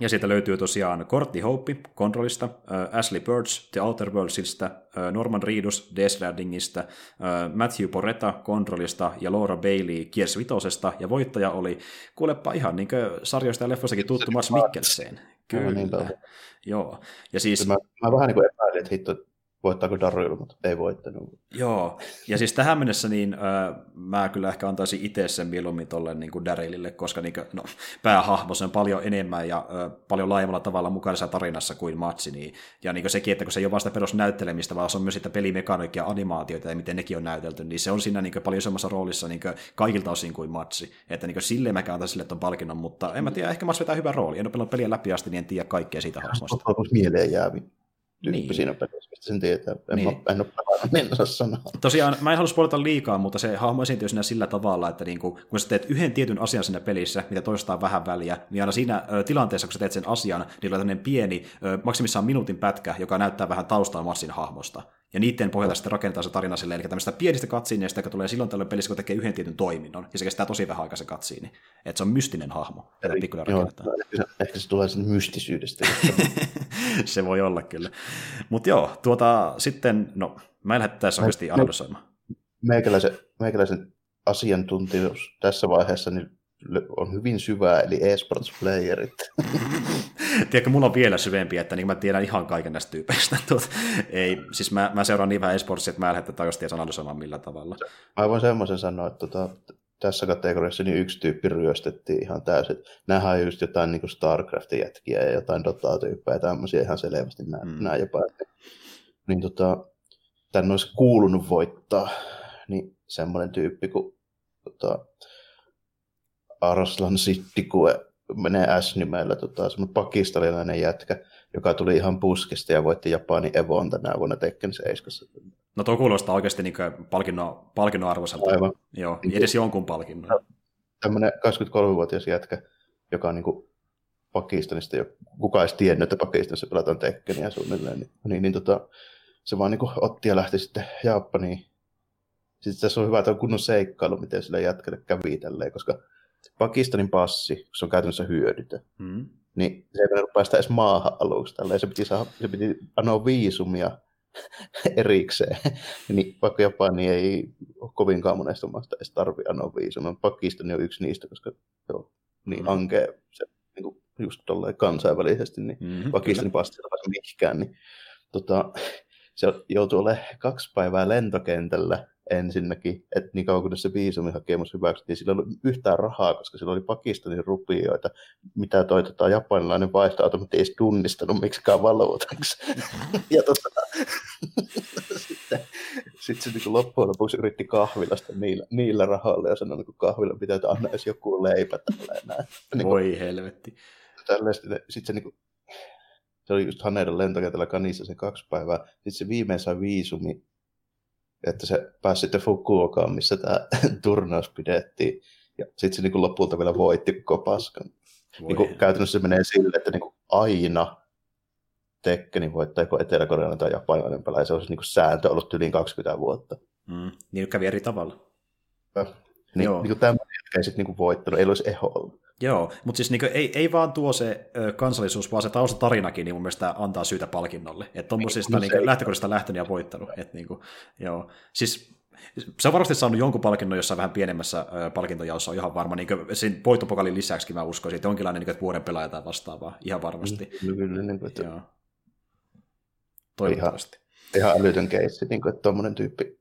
ja sieltä löytyy tosiaan Kortti Hope Controlista, äh, Ashley Birch The Outer Worldsista, äh, Norman Reedus Death Strandingista, äh, Matthew Porretta Controlista ja Laura Bailey Gears Vitosesta, ja voittaja oli, kuulepa ihan niin kuin sarjoista ja leffoistakin tuttu Mats Mikkelsen. Kyllä. Niin, Joo. Ja siis... Mä, mä vähän niin kuin epäilin, että hitto, voittaako Daryl, mutta ei voittanut. Joo, ja siis tähän mennessä niin äh, mä kyllä ehkä antaisin itse sen mieluummin tolle niin kuin Darylille, koska niin kuin, no, päähahmo on paljon enemmän ja äh, paljon laajemmalla tavalla mukana tarinassa kuin Matsi. Niin, ja niin kuin sekin, että kun se ei ole vasta perusnäyttelemistä, vaan se on myös sitä pelimekaniikkia, animaatioita ja miten nekin on näytelty, niin se on siinä niin kuin, paljon isommassa roolissa niin kuin, kaikilta osin kuin Matsi. Että niin kuin, silleen mä antaisin sille ton palkinnon, mutta en mä tiedä, ehkä Matsi vetää hyvän rooli. En ole pelannut peliä läpi asti, niin en tiedä kaikkea siitä hahmosta. mieleen jäävi tyyppi niin. siinä pelissä, mistä sen tietää. En, niin. mä, en ole pelannut, niin osaa sanoa. Tosiaan, mä en halua spoilata liikaa, mutta se hahmo esiintyy siinä sillä tavalla, että niinku, kun sä teet yhden tietyn asian siinä pelissä, mitä toistaa vähän väliä, niin aina siinä ö, tilanteessa, kun sä teet sen asian, niin on tämmöinen pieni, ö, maksimissaan minuutin pätkä, joka näyttää vähän taustaa Massin hahmosta. Ja niiden pohjalta sitten rakentaa se tarina silleen, eli tämmöistä pienistä katsiineista, joka tulee silloin tällöin pelissä, kun tekee yhden tietyn toiminnon, ja se kestää tosi vähän aikaa se katsiini. Että se on mystinen hahmo, Eli, joo, ehkä, se, ehkä se tulee sen mystisyydestä. *laughs* se voi olla kyllä. Mutta joo, tuota, sitten, no, mä en lähde tässä oikeasti analysoimaan. Meikäläisen, meikäläisen asiantuntijuus tässä vaiheessa niin on hyvin syvää, eli esports-playerit. *laughs* Tiedätkö, mulla on vielä syvempi, että niin mä tiedän ihan kaiken näistä tyypeistä. *laughs* Tuot, ei, siis mä, mä seuraan niin vähän esportsia, että mä en lähde tätä oikeasti analysoimaan millä tavalla. Mä voin semmoisen sanoa, että tota, tässä kategoriassa niin yksi tyyppi ryöstettiin ihan täysin. Nämähän on just jotain niin Starcraftin jätkiä ja jotain Dota-tyyppejä ja tämmöisiä ihan selvästi nämä, mm. nämä jopa. Niin tota, tämän olisi kuulunut voittaa, niin semmoinen tyyppi kuin tota, Arslan Sittikue menee S-nimellä, tota, semmoinen pakistanilainen jätkä, joka tuli ihan puskista ja voitti Japanin Evon tänä vuonna Tekken 7. No tuo kuulostaa oikeasti niin palkinnon, palkinnon arvoiselta. Aivan. Joo, edes jonkun palkinnon. No, tämmöinen 23-vuotias jätkä, joka on niin kuin Pakistanista, jo kukaan edes tiennyt, että Pakistanissa pelataan Tekkeniä suunnilleen, niin, niin, niin tota, se vaan niin kuin otti ja lähti sitten Japaniin. Sitten tässä on hyvä, että on kunnon seikkailu, miten sillä jätkälle kävi tälleen, koska Pakistanin passi, kun se on käytännössä hyödytön, mm. niin se ei voinut päästä edes maahan aluksi. Tälleen. Se piti, saa, se piti anoa viisumia *laughs* erikseen. *laughs* niin vaikka Japani ei ole kovinkaan monesta maasta edes tarvi anoa viisumia. Pakistan on yksi niistä, koska se on niin mm. ankea se, niin kuin just kansainvälisesti, niin mm-hmm, Pakistanin passi ei pääse mihinkään. Niin, tota, se joutuu olemaan kaksi päivää lentokentällä ensinnäkin, että niin kauan kun se viisumihakemus hyväksyttiin, sillä ei ollut yhtään rahaa, koska sillä oli Pakistanin rupioita, mitä toi tota, japanilainen vaihtoautomaatti ei edes tunnistanut miksikään valuutaksi. *laughs* ja tota, *laughs* sitten, sitten se niin loppujen lopuksi yritti kahvilasta niillä, niillä rahoilla ja sanoi, että kahvilla pitää anna edes joku leipä tällä *laughs* Niin Voi helvetti. Tälleen, sitten, sitten se niin kuin, se oli just Haneiden lentokentällä kanissa se kaksi päivää. Sitten se viimein sai viisumi että se pääsi sitten Fukuokaan, missä tämä *laughs* turnaus pidettiin. Ja sitten se niin kuin lopulta vielä voitti koko paskan. Niin kuin käytännössä se menee sille, että niin kuin aina Tekkeni voittaa joko etelä tai japanilainen pelaaja. Se on niin kuin sääntö ollut yli 20 vuotta. Mm, niin kävi eri tavalla. Ja, niin, Joo. niin kuin tämmöinen ei sitten niinku voittanut, ei olisi eho ollut. Joo, mutta siis niinku, ei, ei vaan tuo se ö, kansallisuus, vaan se taustatarinakin niin mun mielestä antaa syytä palkinnolle. Että tuommoisista niin, niinku, lähtökohdista lähtenyt ja voittanut. Et, niinku, joo. Siis se on varmasti saanut jonkun palkinnon jossain vähän pienemmässä ö, palkintojaossa, on ihan varma. Niin sen voittopokalin lisäksi mä uskoisin, että jonkinlainen niin, että vuoden pelaaja tai vastaavaa, ihan varmasti. Kyllä, kyllä niin kuin. Joo. Toivottavasti. Ihan, ihan älytön keissi, niin kuin, että tuommoinen tyyppi,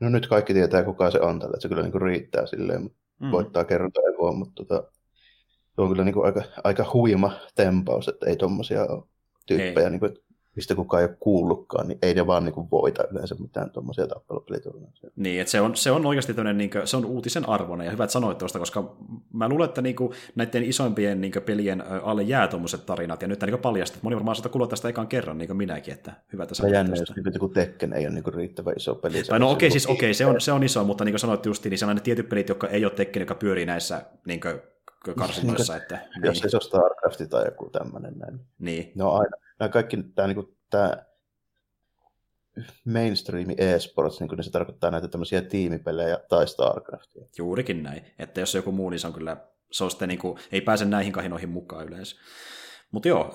no nyt kaikki tietää kuka se on tällä, että se kyllä niin kuin riittää silleen, mm. voittaa kerrota evoa, mutta tota, se on kyllä niin kuin aika, aika huima tempaus, että ei tuommoisia tyyppejä, niin kuin, mistä kukaan ei ole kuullutkaan, niin ei ne vaan niin kuin voita yleensä mitään tuommoisia tappelupeliturnauksia. Niin, että se on, se on oikeasti tämmöinen, niin kuin, se on uutisen arvoinen, ja hyvä, että sanoit tuosta, koska mä luulen, että niin kuin, näiden isoimpien niin kuin, pelien alle jää tuommoiset tarinat, ja nyt niin paljastat, moni varmaan sitä kuulla tästä ekan kerran, niin kuin minäkin, että hyvä, että sanoit jännä, jos niin kuin Tekken ei ole niin kuin riittävän iso peli. Tai no okei, okay, siis okei, okay, se, on, se on iso, mutta niin kuin sanoit justiin, niin sellainen tietyt pelit, jotka ei ole Tekken, joka pyörii näissä niin kuin, karsinnoissa. Että, jos niin. se on StarCraft tai joku tämmöinen näin. Niin. No aina, nämä kaikki tämä, niin kuin, tämä mainstream e-sports, niin, niin se tarkoittaa näitä tämmöisiä tiimipelejä tai StarCraftia. Juurikin näin, että jos joku muu, niin se on kyllä, se on sitten niin kuin, ei pääse näihin kahinoihin mukaan yleensä. Mutta joo,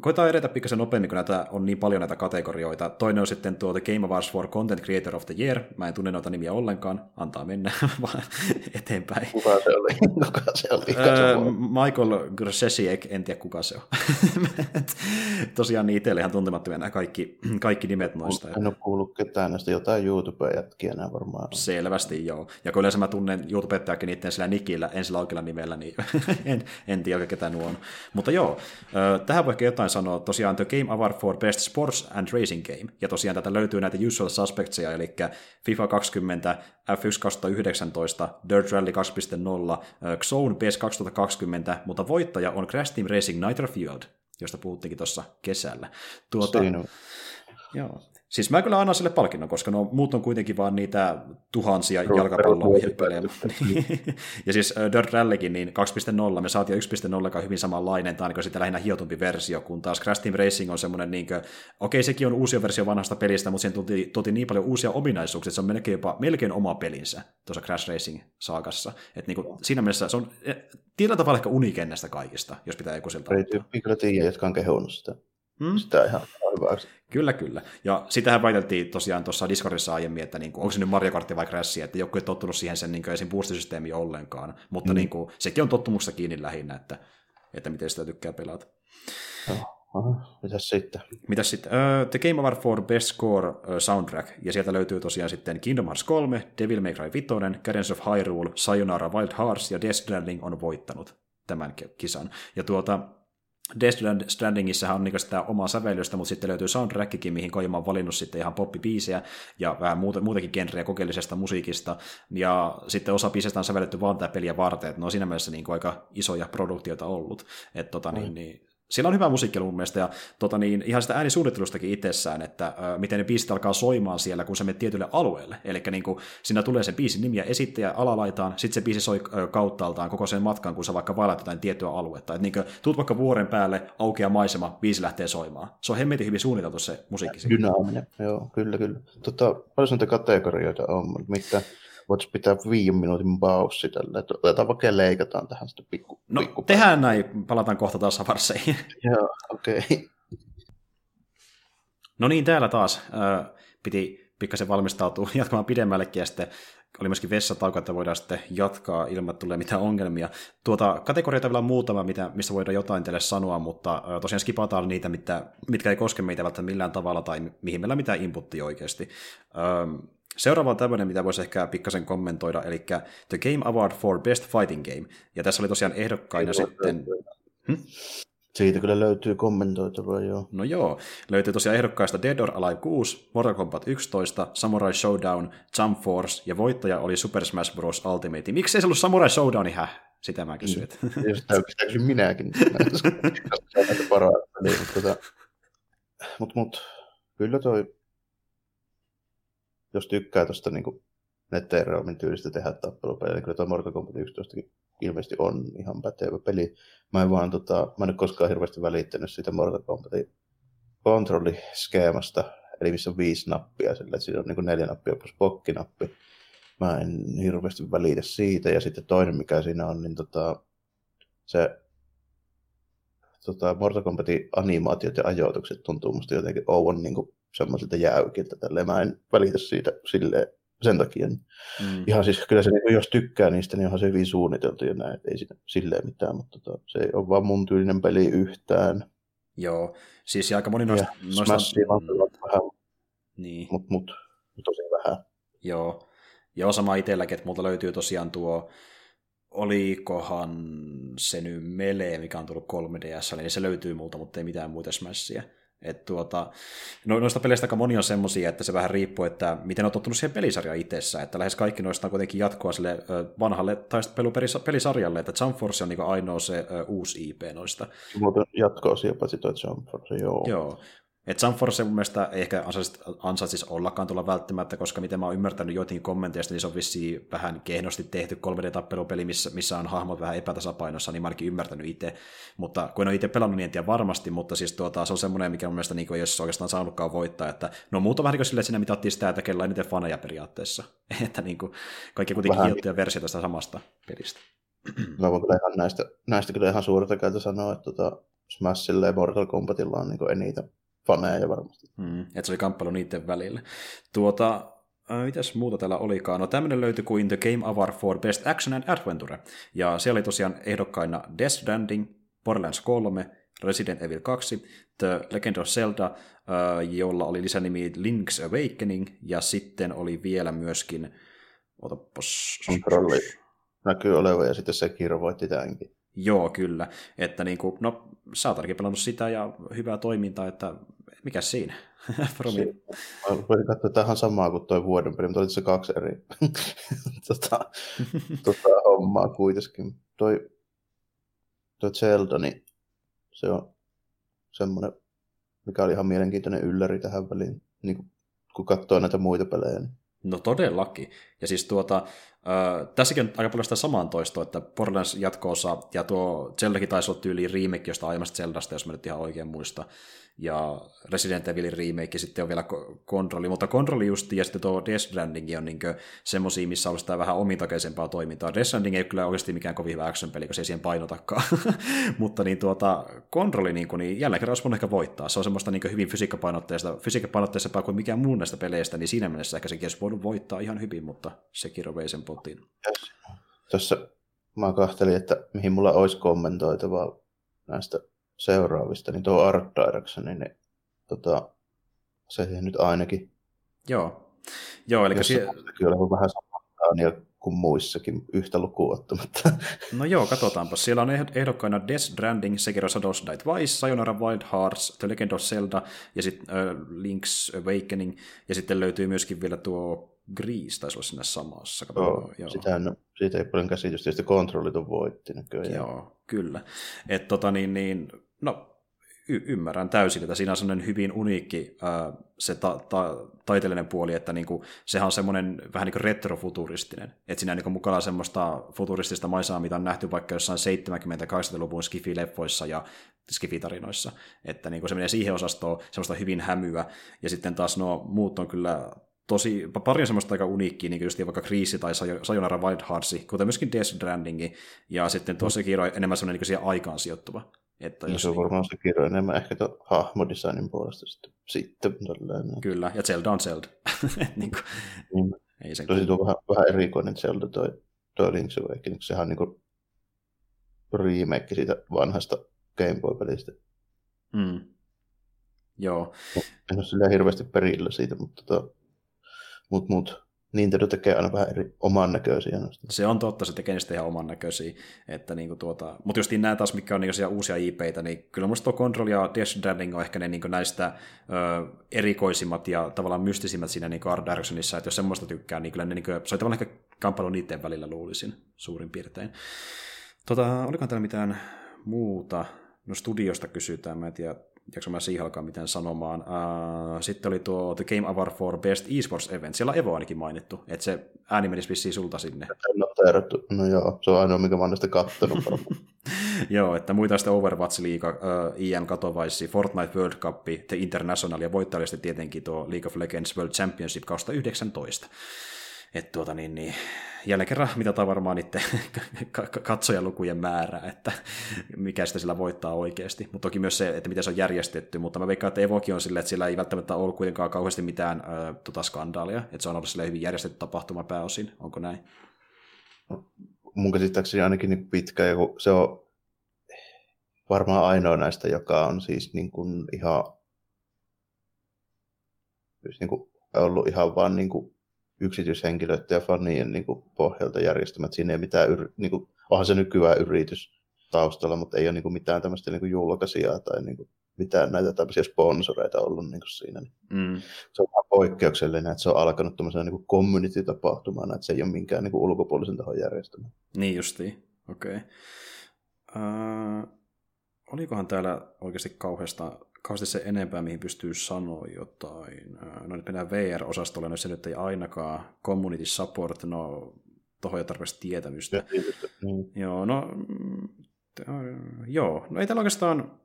koetaan edetä pikkasen nopeammin, kun näitä on niin paljon näitä kategorioita. Toinen on sitten tuo The Game Awards for Content Creator of the Year. Mä en tunne noita nimiä ollenkaan, antaa mennä *laughs* vaan eteenpäin. Kuka se oli? *laughs* Kuka se oli? Öö, Michael Grsesiek, en tiedä kuka se on. *laughs* Tosiaan niin itselle ihan tuntemattomia nämä kaikki, kaikki nimet noista. En ole kuullut ketään näistä jotain YouTube-jätkiä nämä varmaan. Selvästi joo. Ja kun yleensä mä tunnen YouTube-jätkiä niiden sillä nikillä, en sillä oikealla nimellä, niin en, en tiedä ketä nuo on. Mutta joo, Tähän voi jotain sanoa, tosiaan The Game Award for Best Sports and Racing Game, ja tosiaan tätä löytyy näitä usual suspectsia, eli FIFA 20, F1 2019, Dirt Rally 2.0, Xone PS 2020, mutta voittaja on Crash Team Racing Nitro Fueled, josta puhuttiinkin tuossa kesällä. Tuota. Joo. Siis mä kyllä annan sille palkinnon, koska no, muut on kuitenkin vaan niitä tuhansia jalkapalloa-pelejä. *laughs* ja siis Dirt Rallykin, niin 2.0, me saatiin 1.0, joka on hyvin samanlainen, tai niin sitten lähinnä hiotumpi versio, kun taas Crash Team Racing on semmoinen, niin kuin, okei, sekin on uusi versio vanhasta pelistä, mutta siihen tuotiin, tuotiin niin paljon uusia ominaisuuksia, että se on melkein, jopa, melkein oma pelinsä tuossa Crash Racing-saakassa. Että niin kuin, siinä mielessä se on eh, tietyllä tavalla ehkä uniken näistä kaikista, jos pitää joku siltä Ei kyllä tiedä, jotka on kehunut sitä. Hmm? Sitä ihan hyväksi. Kyllä, kyllä. Ja sitähän väiteltiin tosiaan tuossa Discordissa aiemmin, että niinku, onko se nyt Mario Kart vai Crash, että joku ei tottunut siihen sen niin esim. boostisysteemiin ollenkaan. Mutta hmm. niinku, sekin on tottumusta kiinni lähinnä, että, että miten sitä tykkää pelata. Aha, mitäs sitten? Mitäs sitten? Uh, The Game Award for Best Score uh, Soundtrack, ja sieltä löytyy tosiaan sitten Kingdom Hearts 3, Devil May Cry 5, Guardians of Hyrule, Sayonara Wild Hearts ja Death Stranding on voittanut tämän kisan. Ja tuota, Death Strandingissähän on niin sitä omaa sävellystä, mutta sitten löytyy soundtrackikin, mihin Kojima on valinnut sitten ihan poppibiisejä ja vähän muuta, muutakin genreä kokeellisesta musiikista. Ja sitten osa biisistä on sävelletty vaan tätä peliä varten, että ne on siinä mielessä niin kuin aika isoja produktioita ollut. Että tota, niin, niin, siellä on hyvä musiikki mun mielestä, ja tota niin, ihan sitä äänisuunnittelustakin itsessään, että äh, miten ne biisit alkaa soimaan siellä, kun se menee tietylle alueelle. Eli niin siinä tulee se biisin nimi ja esittäjä alalaitaan, sitten se biisi soi äh, kauttaaltaan koko sen matkan, kun sä vaikka vaellat jotain tiettyä aluetta. Että niin kuin, tuut vaikka vuoren päälle, aukeaa maisema, biisi lähtee soimaan. Se on hemmetin hyvin suunniteltu se musiikki. Dynaaminen, joo, kyllä, kyllä. Tota, paljon kategorioita on, mitä voitaisiin pitää viiden minuutin paussi tällä. Otetaan vaikka leikataan tähän sitten pikku, No pikku tehdään näin, palataan kohta taas Havarseihin. *laughs* Joo, okei. Okay. No niin, täällä taas äh, piti pikkasen valmistautua *laughs* jatkamaan pidemmällekin ja sitten oli myöskin vessatauko, että voidaan sitten jatkaa ilman, että tulee mitään ongelmia. Tuota, kategorioita vielä on muutama, mitä, mistä voidaan jotain teille sanoa, mutta äh, tosiaan skipataan niitä, mitkä, mitkä ei koske meitä välttämättä millään tavalla tai mihin meillä mitään inputtia oikeasti. Ähm, Seuraava on tämmöinen, mitä voisi ehkä pikkasen kommentoida, eli The Game Award for Best Fighting Game. Ja tässä oli tosiaan ehdokkaina Ei sitten... Hmm? Siitä kyllä löytyy kommentoitavaa, joo. No joo, löytyy tosiaan ehdokkaista Dead or Alive 6, Mortal Kombat 11, Samurai Showdown, Jump Force ja voittaja oli Super Smash Bros. Ultimate. Miksi ei se ollut Samurai Showdown, häh? Sitä mä kysyin. Mm. Sitä kysyn minäkin. Niin, mutta tota, mut, mut, kyllä toi jos tykkää tuosta niin NetherRealmin tyylistä tehdä tappelupelejä, niin kyllä tuo Mortal Kombat 11 ilmeisesti on ihan pätevä peli. Mä en vaan, tota, mä en ole koskaan hirveästi välittänyt siitä Mortal Kombatin kontrolliskeemasta, eli missä on viisi nappia, sillä siinä on niin neljä nappia plus pokkinappi. mä en hirveästi välitä siitä. Ja sitten toinen, mikä siinä on, niin tota, se tota, Mortal Kombatin animaatiot ja ajoitukset tuntuu musta jotenkin Owen niin semmoisilta jäykiltä. Tälleen. Mä en välitä siitä silleen, sen takia. Mm. Ihan siis, kyllä se, niin, jos tykkää niistä, niin onhan se hyvin suunniteltu ja näin, ei siinä silleen mitään, mutta tota, se ei ole vaan mun tyylinen peli yhtään. Joo, siis aika moni noista... Ja noista... Mm. vähän, niin. mutta mut, tosi vähän. Joo, Joo, sama itselläkin, että multa löytyy tosiaan tuo, olikohan se nyt Melee, mikä on tullut 3DS, niin se löytyy multa, mutta ei mitään muita Smashia. Et tuota, no, noista peleistä aika moni on semmosia, että se vähän riippuu, että miten on tottunut siihen pelisarjaan itsessä, että lähes kaikki noista on kuitenkin jatkoa sille vanhalle taistelupelisarjalle, että Jump Force on niin ainoa se uusi IP noista. Mutta jatkoa siihen paitsi toi Jump Force, joo. Joo, et Jump Force mun mielestä ei ehkä ansaitsisi ollakaan tulla välttämättä, koska miten mä oon ymmärtänyt joitain kommenteista, niin se on vissiin vähän kehnosti tehty 3D-tappelupeli, missä, missä on hahmot vähän epätasapainossa, niin mä ainakin ymmärtänyt itse. Mutta kun en ole itse pelannut, niin en tiedä varmasti, mutta siis tuota, se on semmoinen, mikä mun mielestä niin kuin, ei olisi oikeastaan saanutkaan voittaa. Että, no muuta vähän niin kuin silleen, että siinä mitattiin sitä, että kellä eniten faneja periaatteessa. *laughs* että niin kuin, kaikki kuitenkin hiottuja versioita tästä samasta pelistä. *clears throat* Mä voin kyllä ihan näistä, näistä kyllä ihan suurta käytä sanoa, että tota, Smashille ja Mortal Kombatilla on niin eniten faneja varmasti. Mm, että se oli kamppailu niiden välillä. Tuota, äh, mitäs muuta täällä olikaan? No tämmöinen löytyi kuin The Game Award for Best Action and Adventure. Ja siellä oli tosiaan ehdokkaina Death Stranding, Borderlands 3, Resident Evil 2, The Legend of Zelda, äh, jolla oli lisänimi Link's Awakening, ja sitten oli vielä myöskin... Otapas... Kontrolli näkyy olevan, ja sitten se kirvoitti tämänkin. Joo, kyllä. Että niin kuin, no, sä oot pelannut sitä ja hyvää toimintaa, että mikä siinä? *laughs* Fromi. Voisin katsoa tähän samaa kuin tuo vuoden peli, mutta oli se kaksi eri *laughs* tota, tota, hommaa kuitenkin. Toi, toi Zelda, niin se on semmoinen, mikä oli ihan mielenkiintoinen ylläri tähän väliin, niin kun, kun katsoo näitä muita pelejä. Niin. No todellakin. Ja siis tuota, Öö, tässäkin on aika paljon sitä samaan toistoa, että Borderlands jatkoosa ja tuo Zeldakin taisi olla tyyliin remake jostain aiemmasta Zeldasta, jos mä nyt ihan oikein muista ja Resident Evilin remake, sitten on vielä kontrolli, mutta kontrolli justi ja sitten tuo Death Stranding on niin semmosia, missä on sitä vähän omintakaisempaa toimintaa. Death Stranding ei kyllä oikeasti mikään kovin hyvä action-peli, kun se ei siihen painotakaan, *laughs* mutta niin tuota, kontrolli niin, kuin, niin jälleen kerran olisi ehkä voittaa. Se on semmoista niin hyvin fysiikkapainotteista, fysiikkapainotteisempaa kuin mikään muun näistä peleistä, niin siinä mielessä ehkä sekin olisi voinut voittaa ihan hyvin, mutta sekin vei sen potin. Tuossa mä kahtelin, että mihin mulla olisi kommentoitavaa näistä seuraavista, niin tuo Art Direction, niin tota, se nyt ainakin. Joo. Joo, eli se... Kyllä on vähän samaa kuin muissakin yhtä lukuun ottamatta. *laughs* No joo, katsotaanpa. Siellä on ehdokkaina Death Stranding, Sekiro Shadows Die Twice, Sayonara Wild Hearts, The Legend of Zelda ja sitten uh, Link's Awakening. Ja sitten löytyy myöskin vielä tuo Grease, taisi olla siinä samassa. joo, joo. Sitähän, siitä ei paljon käsitystä, ja sitten kontrollit on voitti näköjään. Joo, kyllä. Et, tota, niin, niin, no, y- ymmärrän täysin, että siinä on sellainen hyvin uniikki ää, se ta- ta- taiteellinen puoli, että niinku, sehän on semmoinen vähän niin kuin retrofuturistinen, että siinä on niinku mukana semmoista futuristista maisemaa, mitä on nähty vaikka jossain 70-80-luvun skifi-leffoissa ja skifitarinoissa, että niinku se menee siihen osastoon semmoista hyvin hämyä, ja sitten taas nuo muut on kyllä tosi, pari semmoista aika uniikkiä, niin just vaikka Kriisi tai Sayonara Wild Hearts, kuten myöskin Death Stranding, ja sitten tuossa mm. on enemmän semmoinen niin siihen aikaan sijoittuva. Että no, jos se on varmaan se kirja enemmän ehkä tuon hahmodesignin puolesta sitten. sitten tällainen. Kyllä, ja Zelda on Zelda. *laughs* niin kuin, mm. ei sen Tosi tuo vähän, vähän erikoinen Zelda toi, toi Link's Awakening. Sehän on niin kuin remake siitä vanhasta Game Boy-pelistä. Mm. Joo. En ole silleen hirveästi perillä siitä, mutta tota, mut, mut, Nintendo tekee aina vähän eri oman näköisiä. Se on totta, se tekee niistä ihan oman näköisiä. Että niinku tuota, mutta just nämä taas, mikä on niinku uusia IPitä, niin kyllä minusta tuo Control ja Death Stranding on ehkä ne niinku näistä ö, erikoisimmat ja tavallaan mystisimmät siinä niinku Art Directionissa, että jos semmoista tykkää, niin kyllä ne niinku, se on tavallaan ehkä kamppailu niiden välillä luulisin suurin piirtein. Tota, olikohan täällä mitään muuta? No studiosta kysytään, mä en tiedä, jakso mä siihen alkaa mitään sanomaan. Uh, sitten oli tuo The Game Award for Best Esports Event. Siellä on Evo ainakin mainittu, että se ääni menisi vissiin sulta sinne. No joo, se on ainoa, mikä mä oon näistä kattonut. *laughs* joo, että muita sitten Overwatch Liiga, uh, IM Katovaisi, Fortnite World Cup, The International ja voittajallisesti tietenkin tuo League of Legends World Championship 2019. et tuota, niin, niin, jälleen kerran mitataan varmaan niiden *laughs* katsojalukujen määrää, että mikä sitä sillä voittaa oikeasti. Mutta toki myös se, että miten se on järjestetty, mutta mä veikkaan, että Evokin on silleen, että sillä ei välttämättä ollut kuitenkaan kauheasti mitään äh, tota skandaalia, että se on ollut hyvin järjestetty tapahtuma pääosin, onko näin? Mun käsittääkseni ainakin niin pitkä, se on varmaan ainoa näistä, joka on siis niin kuin ihan siis niin kuin ollut ihan vaan niin kuin yksityishenkilöiden ja fanien niin kuin pohjalta järjestämät. Siinä ei mitään, yri, niin kuin, onhan se nykyään yritys taustalla, mutta ei ole niin kuin mitään tämmöistä niin julkaisijaa tai niin kuin mitään näitä tämmöisiä sponsoreita ollut niin kuin siinä. Mm. Se on vähän poikkeuksellinen, että se on alkanut tämmöisenä niin community-tapahtumana, että se ei ole minkään niin kuin ulkopuolisen tahon järjestämä. Niin justiin, okei. Okay. Uh, olikohan täällä oikeasti kauheasta kauheasti se enempää, mihin pystyy sanoa jotain. No nyt mennään VR-osastolle, no se nyt ei ainakaan community support, no tuohon ei tarpeeksi tietämystä. Mm. Joo, no joo, no ei täällä oikeastaan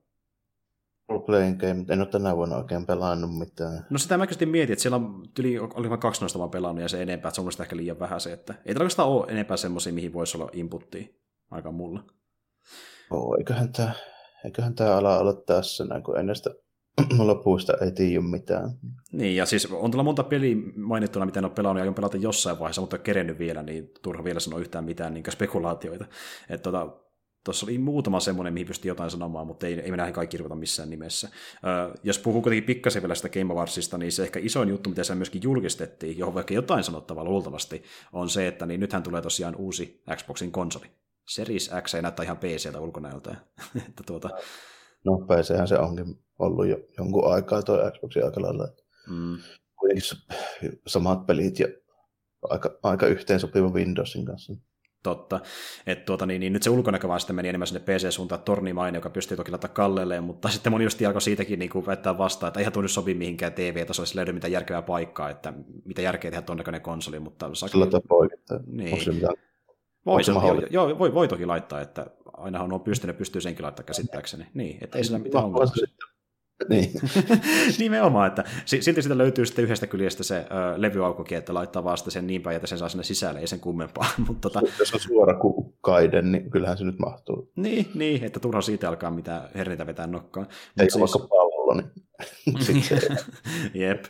playing game, en ole tänä vuonna oikein pelannut mitään. No sitä mä oikeasti mietin, että siellä on tyli, oli vain kaksi noista vaan pelannut ja se enempää, että se on ehkä liian vähän se, että ei oikeastaan ole enempää semmoisia, mihin voisi olla inputtia aika mulla. Oo, eiköhän tämä eiköhän tämä ala olla tässä näin, kun ennen sitä *clears throat* lopuista ei tiedä mitään. Niin, ja siis on tuolla monta peliä mainittuna, mitä en ole pelannut ja aion pelata jossain vaiheessa, mutta kerennyt vielä, niin turha vielä sanoa yhtään mitään niin spekulaatioita. Että tota, Tuossa oli muutama semmoinen, mihin pystyi jotain sanomaan, mutta ei, ei me näihin kaikki ruveta missään nimessä. Ö, jos puhuu kuitenkin pikkasen vielä sitä Game Awardsista, niin se ehkä isoin juttu, mitä se myöskin julkistettiin, johon vaikka jotain sanottavaa luultavasti, on se, että niin nythän tulee tosiaan uusi Xboxin konsoli. Series X ei näyttää ihan PCltä ulkonäöltä. *laughs* että tuota... No PChän se onkin ollut jo jonkun aikaa tuo Xboxin aika lailla. Mm. samat pelit ja aika, aika yhteensopiva Windowsin kanssa. Totta. Että tuota, niin, niin, nyt se ulkonäkö vaan sitten meni enemmän sinne PC-suuntaan tornimainen, joka pystyy toki laittaa kallelleen, mutta sitten moni just alkoi siitäkin niin kuin väittää vastaan, että eihän tuo nyt sovi mihinkään TV-tasolle, ei mitään järkevää paikkaa, että mitä järkeä tehdä tuon näköinen konsoli, mutta... Sillä tapaa Niin. Onko se mitään voi, se, joo, joo, voi, voi toki laittaa, että ainahan on pystynyt, pystyy senkin laittaa käsittääkseni. Niin, että ei sillä mitään ongelmaa. Niin. *laughs* Nimenomaan, että silti sitä löytyy sitten yhdestä kyljestä se ö, levyaukokin, että laittaa vasta sen niin päin, että sen saa sinne sisälle, ei sen kummempaa. *laughs* Mutta tota... Jos on suora kaiden, niin kyllähän se nyt mahtuu. Niin, niin että turha siitä alkaa mitään herneitä vetää nokkaan. Ei Mut siis... vaikka niin *laughs* *laughs* Jep.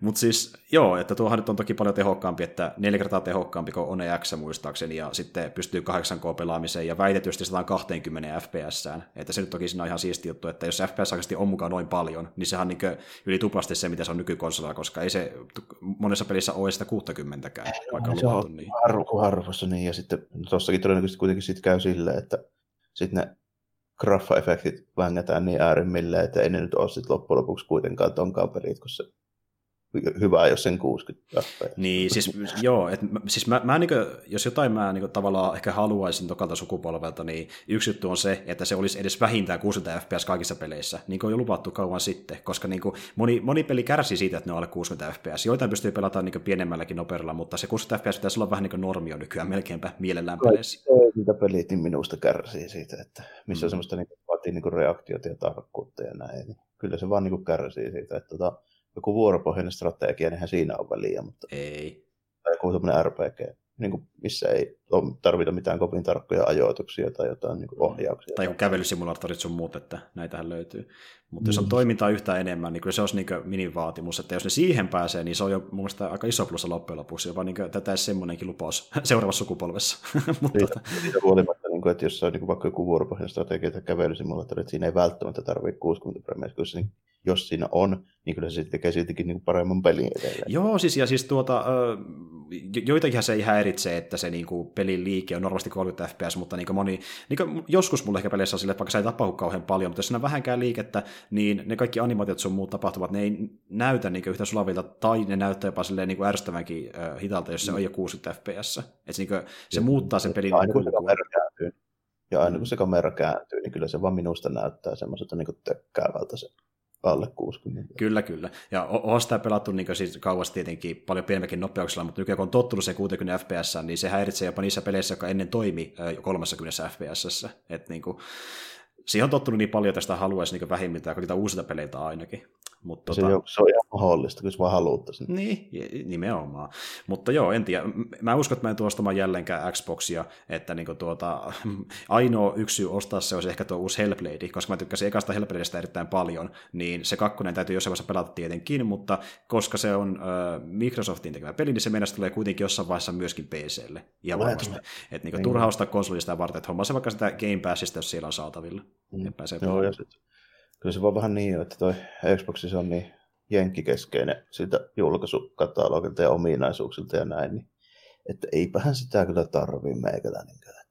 Mutta siis joo, että tuohan nyt on toki paljon tehokkaampi, että neljä kertaa tehokkaampi kuin One X muistaakseni, ja sitten pystyy 8K pelaamiseen ja väitetysti 120 fps. Että se nyt toki siinä on ihan siisti juttu, että jos FPS oikeasti on mukaan noin paljon, niin sehän on niin yli tuplasti se, mitä se on nykykonsolilla, koska ei se monessa pelissä ole sitä 60 vaikka se luvattu. On niin. Harvo, harvossa niin, ja sitten tuossakin todennäköisesti kuitenkin sit käy silleen, että sitten ne graffa-efektit vängätään niin äärimmilleen, että ei ne nyt ole sitten loppujen lopuksi kuitenkaan tonkaan pelit, kun se hyvä, jos sen 60 fps. Niin, siis joo, et, siis mä, mä niin kuin, jos jotain mä niin kuin, tavallaan ehkä haluaisin tokalta sukupolvelta, niin yksi juttu on se, että se olisi edes vähintään 60 fps kaikissa peleissä, niin kuin on jo luvattu kauan sitten, koska niin kuin, moni, moni peli kärsii siitä, että ne on alle 60 fps. Joitain pystyy pelata niin kuin, pienemmälläkin nopeudella, mutta se 60 fps pitäisi olla vähän niin kuin normio nykyään melkeinpä mielellään peleissä. Niitä pelit niin minusta kärsii siitä, että missä mm. on semmoista niin vaatii niin reaktiota ja tarkkuutta ja näin. Niin kyllä se vaan niin kärsii siitä, että tota, joku vuoropohjainen strategia, niin siinä on väliä. Mutta... Ei. Tai joku semmoinen RPG, niin kuin missä ei tarvita mitään kovin tarkkoja ajoituksia tai jotain niin kuin mm. ohjauksia. Tai joku kävelysimulaattorit sun muut, että näitähän löytyy. Mutta mm. jos on mm. toimintaa yhtä enemmän, niin kyllä se olisi niin minivaatimus, että jos ne siihen pääsee, niin se on jo mun mielestä aika iso plussa loppujen lopuksi, jopa niin tätä semmoinenkin lupaus *laughs* seuraavassa sukupolvessa. *laughs* Mutta siitä, tota... siitä huolimatta, niin kuin, että jos on niin kuin vaikka joku vuoropohjainen strategia tai kävelysimulaattori, että siinä ei välttämättä tarvitse 60 freimiä, niin jos siinä on, niin kyllä se sitten tekee siltikin niin paremman pelin edelleen. Joo, siis, ja siis tuota, joitakin se ei häiritse, että se niin kuin, pelin liike on normaalisti 30 fps, mutta niin kuin moni, niin kuin, joskus mulle ehkä peleissä on sille, että vaikka se ei tapahdu kauhean paljon, mutta jos siinä on vähänkään liikettä, niin ne kaikki animaatiot sun muut tapahtuvat, ne ei näytä niin yhtä sulavilta, tai ne näyttää jopa silleen niin kuin ärsyttävänkin hitalta, jos se on jo 60 fps. Että niin kuin, se ja, muuttaa sen pelin aina, kun se kamera kääntyy, ja aina kun se kamera kääntyy, niin kyllä se vaan minusta näyttää semmoiselta niin tökkäävältä se alle 60. Kyllä, kyllä. Ja on sitä pelattu niin siis kauas tietenkin paljon pienemmänkin nopeuksilla, mutta nykyään kun on tottunut se 60 fps, niin se häiritsee jopa niissä peleissä, jotka ennen toimi 30 fps. Että niin kuin, siihen on tottunut niin paljon, että sitä haluaisi niin vähimmiltään niitä uusilta peleiltä ainakin. Mutta Se, tota, on, se on ihan mahdollista, kun se vaan haluttaisiin. Niin, nimenomaan. Mutta joo, en tiedä. Mä uskon, että mä en tuo ostamaan jälleenkään Xboxia, että niinku tuota, *laughs* ainoa yksi syy ostaa se olisi ehkä tuo uusi Hellblade, koska mä tykkäsin ekasta Hellbladeista erittäin paljon, niin se kakkonen täytyy jossain vaiheessa pelata tietenkin, mutta koska se on äh, Microsoftin tekemä peli, niin se mennessä tulee kuitenkin jossain vaiheessa myöskin PClle. Tulee, varmasti. Että niinku Niin. turha ostaa konsolista varten, että homma se vaikka sitä Game Passista, jos siellä on saatavilla. Mm. Ja pääsee Joo, ja sit, kyllä se vaan vähän niin, että toi Xbox on niin jenkkikeskeinen siltä julkaisukatalogilta ja ominaisuuksilta ja näin, niin että eipähän sitä kyllä tarvii meikäläinenkään.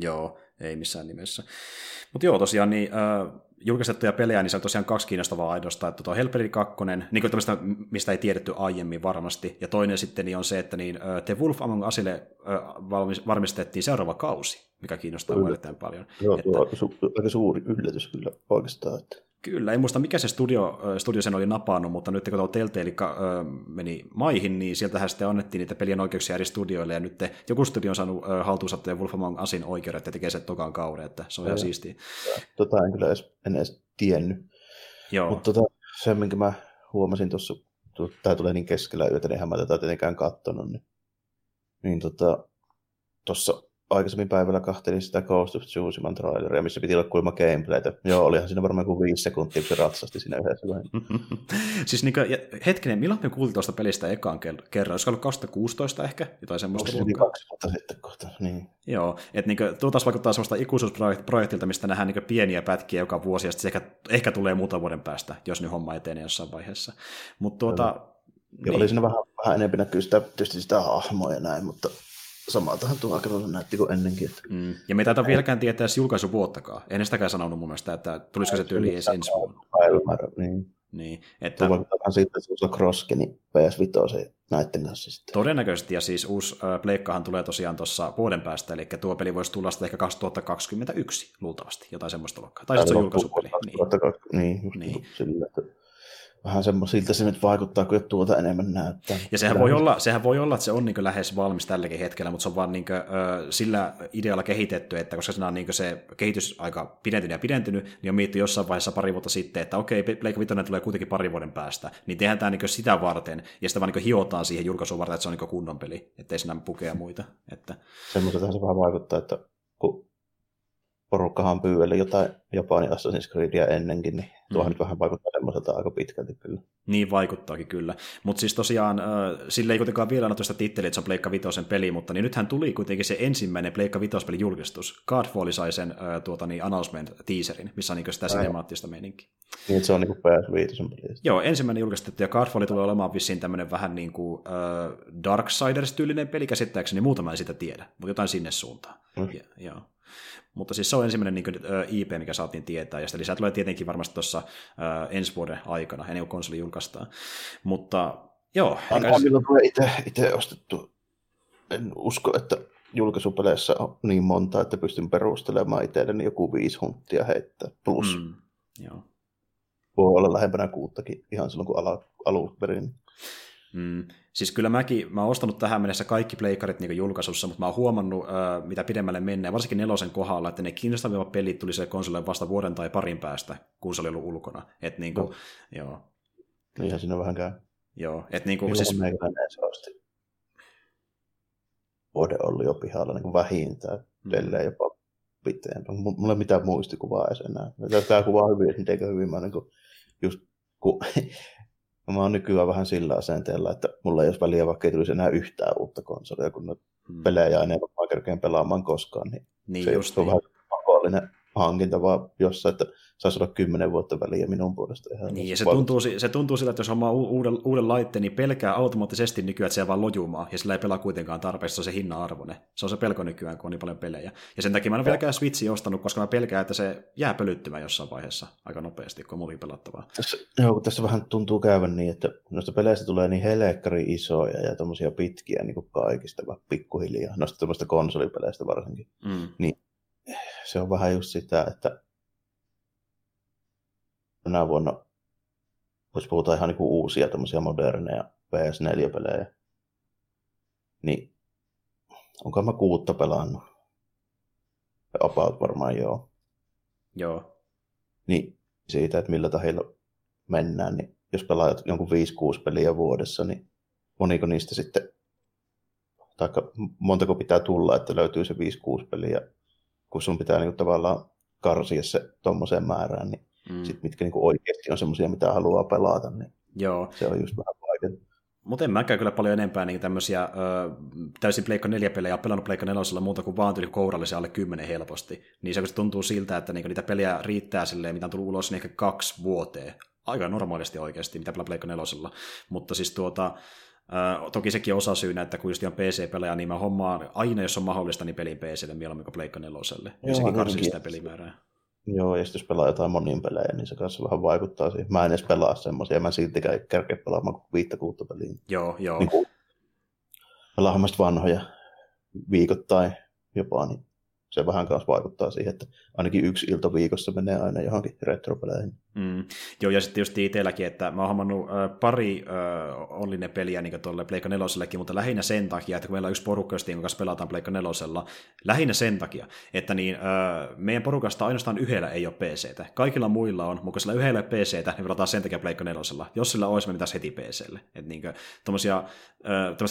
Joo, ei missään nimessä. Mutta joo, tosiaan niin, äh, julkistettuja pelejä, niin se on tosiaan kaksi kiinnostavaa aidosta, että tuo Hellblade 2, niin kuin tämmöistä, mistä ei tiedetty aiemmin varmasti, ja toinen sitten niin on se, että niin, äh, The Wolf Among Usille äh, valmis, varmistettiin seuraava kausi, mikä kiinnostaa Kyllä. erittäin paljon. Joo, Että- tuo su- aika suuri yllätys kyllä oikeastaan. Että. Kyllä, en muista mikä se studio, studio sen oli napannut, mutta nyt kun tuo Telltale meni maihin, niin sieltähän sitten annettiin niitä pelien oikeuksia eri studioille, ja nyt te, joku studio on saanut haltuunsa tuo Wolf Among Usin oikeudet ja tekee sen tokan kauden, että se on ihan Joo. siistiä. Tota en kyllä edes, en edes tiennyt. Joo, Mutta tota, se, minkä mä huomasin tuossa, tämä tulee niin keskellä yötä, niin mä tätä tietenkään katsonut, niin, niin tota, tuossa aikaisemmin päivällä kahtelin sitä Ghost of Tsushiman traileria, missä piti olla kuulemma gameplaytä. Joo, olihan siinä varmaan kuin viisi sekuntia, kun se ratsasti siinä yhdessä *laughs* siis niin kuin, hetkinen, milloin me kuultiin tuosta pelistä ekaan ker- kerran? Olisiko ollut 2016 ehkä? Jotain semmoista Onko se kaksi vuotta sitten kohta? Niin. Joo, että niin tuo taas vaikuttaa semmoista ikuisuusprojektilta, mistä nähdään niin pieniä pätkiä joka vuosi, ja sitten se ehkä, ehkä tulee muutaman vuoden päästä, jos nyt homma etenee jossain vaiheessa. Mutta tuota, Ja oli siinä vähän, vähän enemmän näkyy sitä, tietysti sitä hahmoa ja näin, mutta samaltahan tuo aika näytti kuin ennenkin. Että... Mm. Ja me ei taita vieläkään tietää edes julkaisuvuottakaan. En sitäkään sanonut mun mielestä, että tulisiko se tyyli edes ensi vuonna. Päivämäärä, niin. Niin, että siitä, että se on crossgeni PS5 näiden kanssa sitten. todennäköisesti, ja siis uusi Pleikkahan tulee tosiaan tuossa vuoden päästä, eli tuo peli voisi tulla sitten ehkä 2021 luultavasti, jotain semmoista luokkaa. Tai sitten se on julkaisupeli. Niin. 2020, niin, just Niin. niin. sillä, että vähän semmoisilta se nyt vaikuttaa, kun tuota enemmän näyttää. Ja sehän voi, olla, sehän voi olla, että se on niin lähes valmis tälläkin hetkellä, mutta se on vaan niin kuin, sillä idealla kehitetty, että koska siinä on niin se kehitysaika pidentynyt ja pidentynyt, niin on mietitty jossain vaiheessa pari vuotta sitten, että okei, Pleikka Vitoinen tulee kuitenkin pari vuoden päästä, niin tehdään tämä niin sitä varten, ja sitä vaan niin hiotaan siihen julkaisuun varten, että se on niin kunnon peli, ettei siinä pukea muita. Että, Semmoiseltahan se vähän vaikuttaa, että porukkahan pyydeli jotain Japanin Assassin's Creedia ennenkin, niin tuohan Mm. nyt vähän vaikuttaa semmoiselta aika pitkälti kyllä. Niin vaikuttaakin kyllä. Mutta siis tosiaan, äh, sille ei kuitenkaan vielä annettu sitä titteliä, että se on Pleikka Vitoisen peli, mutta niin nythän tuli kuitenkin se ensimmäinen Pleikka Vitospelin julkistus. Godfall sai sen äh, tuota, niin announcement-teaserin, missä on niin sitä sinemaattista meininkiä. Niin, se on niin kuin PS5 peli. Joo, ensimmäinen julkistettu, ja Godfall tulee olemaan vissiin tämmöinen vähän niin kuin äh, Darksiders-tyylinen peli käsittääkseni, muutama ei sitä tiedä, mutta jotain sinne suuntaan. Mm. Ja, joo. Mutta siis se on ensimmäinen niin kuin, IP, mikä saatiin tietää, ja sitä lisää tulee tietenkin varmasti tuossa ensi vuoden aikana, ennen kuin konsoli julkaistaan. Mutta joo, Ainakaan milloin tulee itse, itse ostettu. En usko, että julkaisupeleissä on niin monta, että pystyn perustelemaan itselleni joku viisi hunttia heittää. Plus mm. Mm, joo. voi olla lähempänä kuuttakin ihan silloin, kun ala, alun perin. Mm. Siis kyllä mäkin, mä oon ostanut tähän mennessä kaikki pleikkarit niin julkaisussa, mutta mä oon huomannut, äh, mitä pidemmälle mennään, varsinkin nelosen kohdalla, että ne kiinnostavimmat pelit tuli se konsolille vasta vuoden tai parin päästä, kun se oli ollut ulkona. Et niin kuin, No. joo, Niinhän siinä vähän käy. joo. Et niin kuin, siis, se osti vuoden ollut jo pihalla niin kuin vähintään, Mm. jopa pitempään. Mulla ei mitään muistikuvaa edes enää. Tämä kuvaa hyvin, että miten hyvin mä niin kuin, just kun *laughs* mä oon nykyään vähän sillä asenteella, että mulla ei olisi väliä, vaikka ei tulisi enää yhtään uutta konsolia, kun noita mm, pelejä enää mä kerkeen pelaamaan koskaan, niin, niin se just on niin. vähän pakollinen hankinta vaan jossain, että saisi olla kymmenen vuotta väliä minun puolesta. Ihan Niin, ja se tuntuu, se tuntuu sillä, että jos hommaa uuden, uuden laitteen, niin pelkää automaattisesti nykyään, että se vaan lojumaan, ja sillä ei pelaa kuitenkaan tarpeeksi, se on se hinnan arvoinen. Se on se pelko nykyään, kun on niin paljon pelejä. Ja sen takia mä en ole vieläkään Switchi ostanut, koska mä pelkään, että se jää pölyttymään jossain vaiheessa aika nopeasti, kun on muukin pelattavaa. Tässä, joo, kun tässä vähän tuntuu käyvän niin, että noista peleistä tulee niin helkkari isoja ja tommosia pitkiä niin kuin kaikista, vaan pikkuhiljaa. Noista tämmöistä konsolipeleistä varsinkin. Mm. Se on vähän just sitä, että tänä vuonna, jos puhutaan ihan niin kuin uusia tämmöisiä moderneja PS4-pelejä, niin onko mä kuutta pelannut? About varmaan joo. Joo. Niin siitä, että millä tahilla mennään, niin jos pelaat jonkun 5-6 peliä vuodessa, niin moniko niistä sitten, tai montako pitää tulla, että löytyy se 5-6 peliä, kun sun pitää niin kuin, tavallaan karsia se tuommoiseen määrään, niin mm. sit mitkä niin kuin oikeasti on semmoisia, mitä haluaa pelata, niin Joo. se on just vähän vaikeaa. Mutta en mäkään kyllä paljon enempää niin tämmöisiä ö, täysin Pleikka 4 pelejä ja pelannut Pleikka 4 muuta kuin vaan tyyli kourallisia alle 10 helposti. Niin se tuntuu siltä, että niin niitä pelejä riittää silleen, mitä on tullut ulos, niin ehkä kaksi vuoteen. Aika normaalisti oikeasti, mitä pelaa Pleikka 4. Mutta siis tuota, toki sekin osa syynä, että kun just ihan PC-pelejä, niin mä hommaan aina, jos on mahdollista, niin pelin PClle mieluummin kuin Pleikka 4. Ja sekin karsii sitä pelimäärää. Joo, ja jos pelaa jotain monin pelejä, niin se kanssa vähän vaikuttaa siihen. Mä en edes pelaa semmoisia, mä siltikään kärkeä pelaamaan kuin viittä kuutta peliä. Joo, joo. Niin pelaahan vanhoja viikoittain jopa, niin se vähän kanssa vaikuttaa siihen, että ainakin yksi ilta viikossa menee aina johonkin retropeleihin. Mm. Joo, ja sitten just itselläkin, että mä oon hommannut äh, pari äh, onninen peliä niin tuolle Pleikka nelosellekin, mutta lähinnä sen takia, että kun meillä on yksi porukka, jonka kanssa pelataan Pleikka nelosella, lähinnä sen takia, että niin, äh, meidän porukasta ainoastaan yhdellä ei ole PCtä. Kaikilla muilla on, mutta sillä yhdellä PCtä, niin pelataan sen takia Pleikka nelosella. Jos sillä olisi, me pitäisi heti PClle. Että niin, tommosia,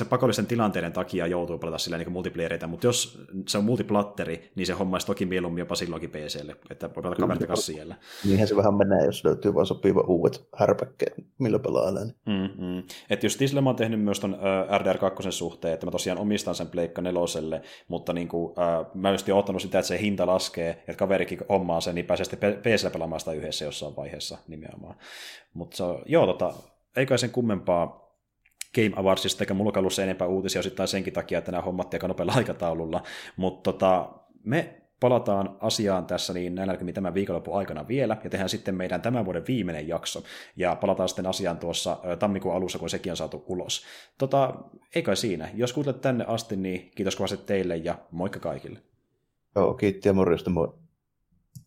äh, pakollisen tilanteiden takia joutuu pelata sillä niin multiplayereita, mutta jos se on multiplatteri, niin se homma toki mieluummin jopa silloinkin PClle, että voi pelata kaverit kanssa siellä. Niinhän se vähän menee, jos löytyy vain sopiva uudet härpäkkeet, millä pelailee. Niin. Mm-hmm. Että just mä oon tehnyt myös ton uh, RDR2 suhteen, että mä tosiaan omistan sen Pleikka neloselle, mutta niin kuin, uh, mä just ottanut sitä, että se hinta laskee, että kaverikin hommaa sen, niin pääsee sitten PCllä pelaamaan sitä yhdessä jossain vaiheessa nimenomaan. Mutta joo, tota, eikä sen kummempaa Game Awardsista, eikä mulla ollut se enempää uutisia osittain senkin takia, että nämä hommat aika nopealla aikataululla, mutta tota, me palataan asiaan tässä niin näilläkin tämän viikonlopun aikana vielä, ja tehdään sitten meidän tämän vuoden viimeinen jakso, ja palataan sitten asiaan tuossa tammikuun alussa, kun sekin on saatu ulos. Tota, ei kai siinä. Jos kuuntelet tänne asti, niin kiitos kovasti teille, ja moikka kaikille. Joo, kiitti ja morjesta, moi.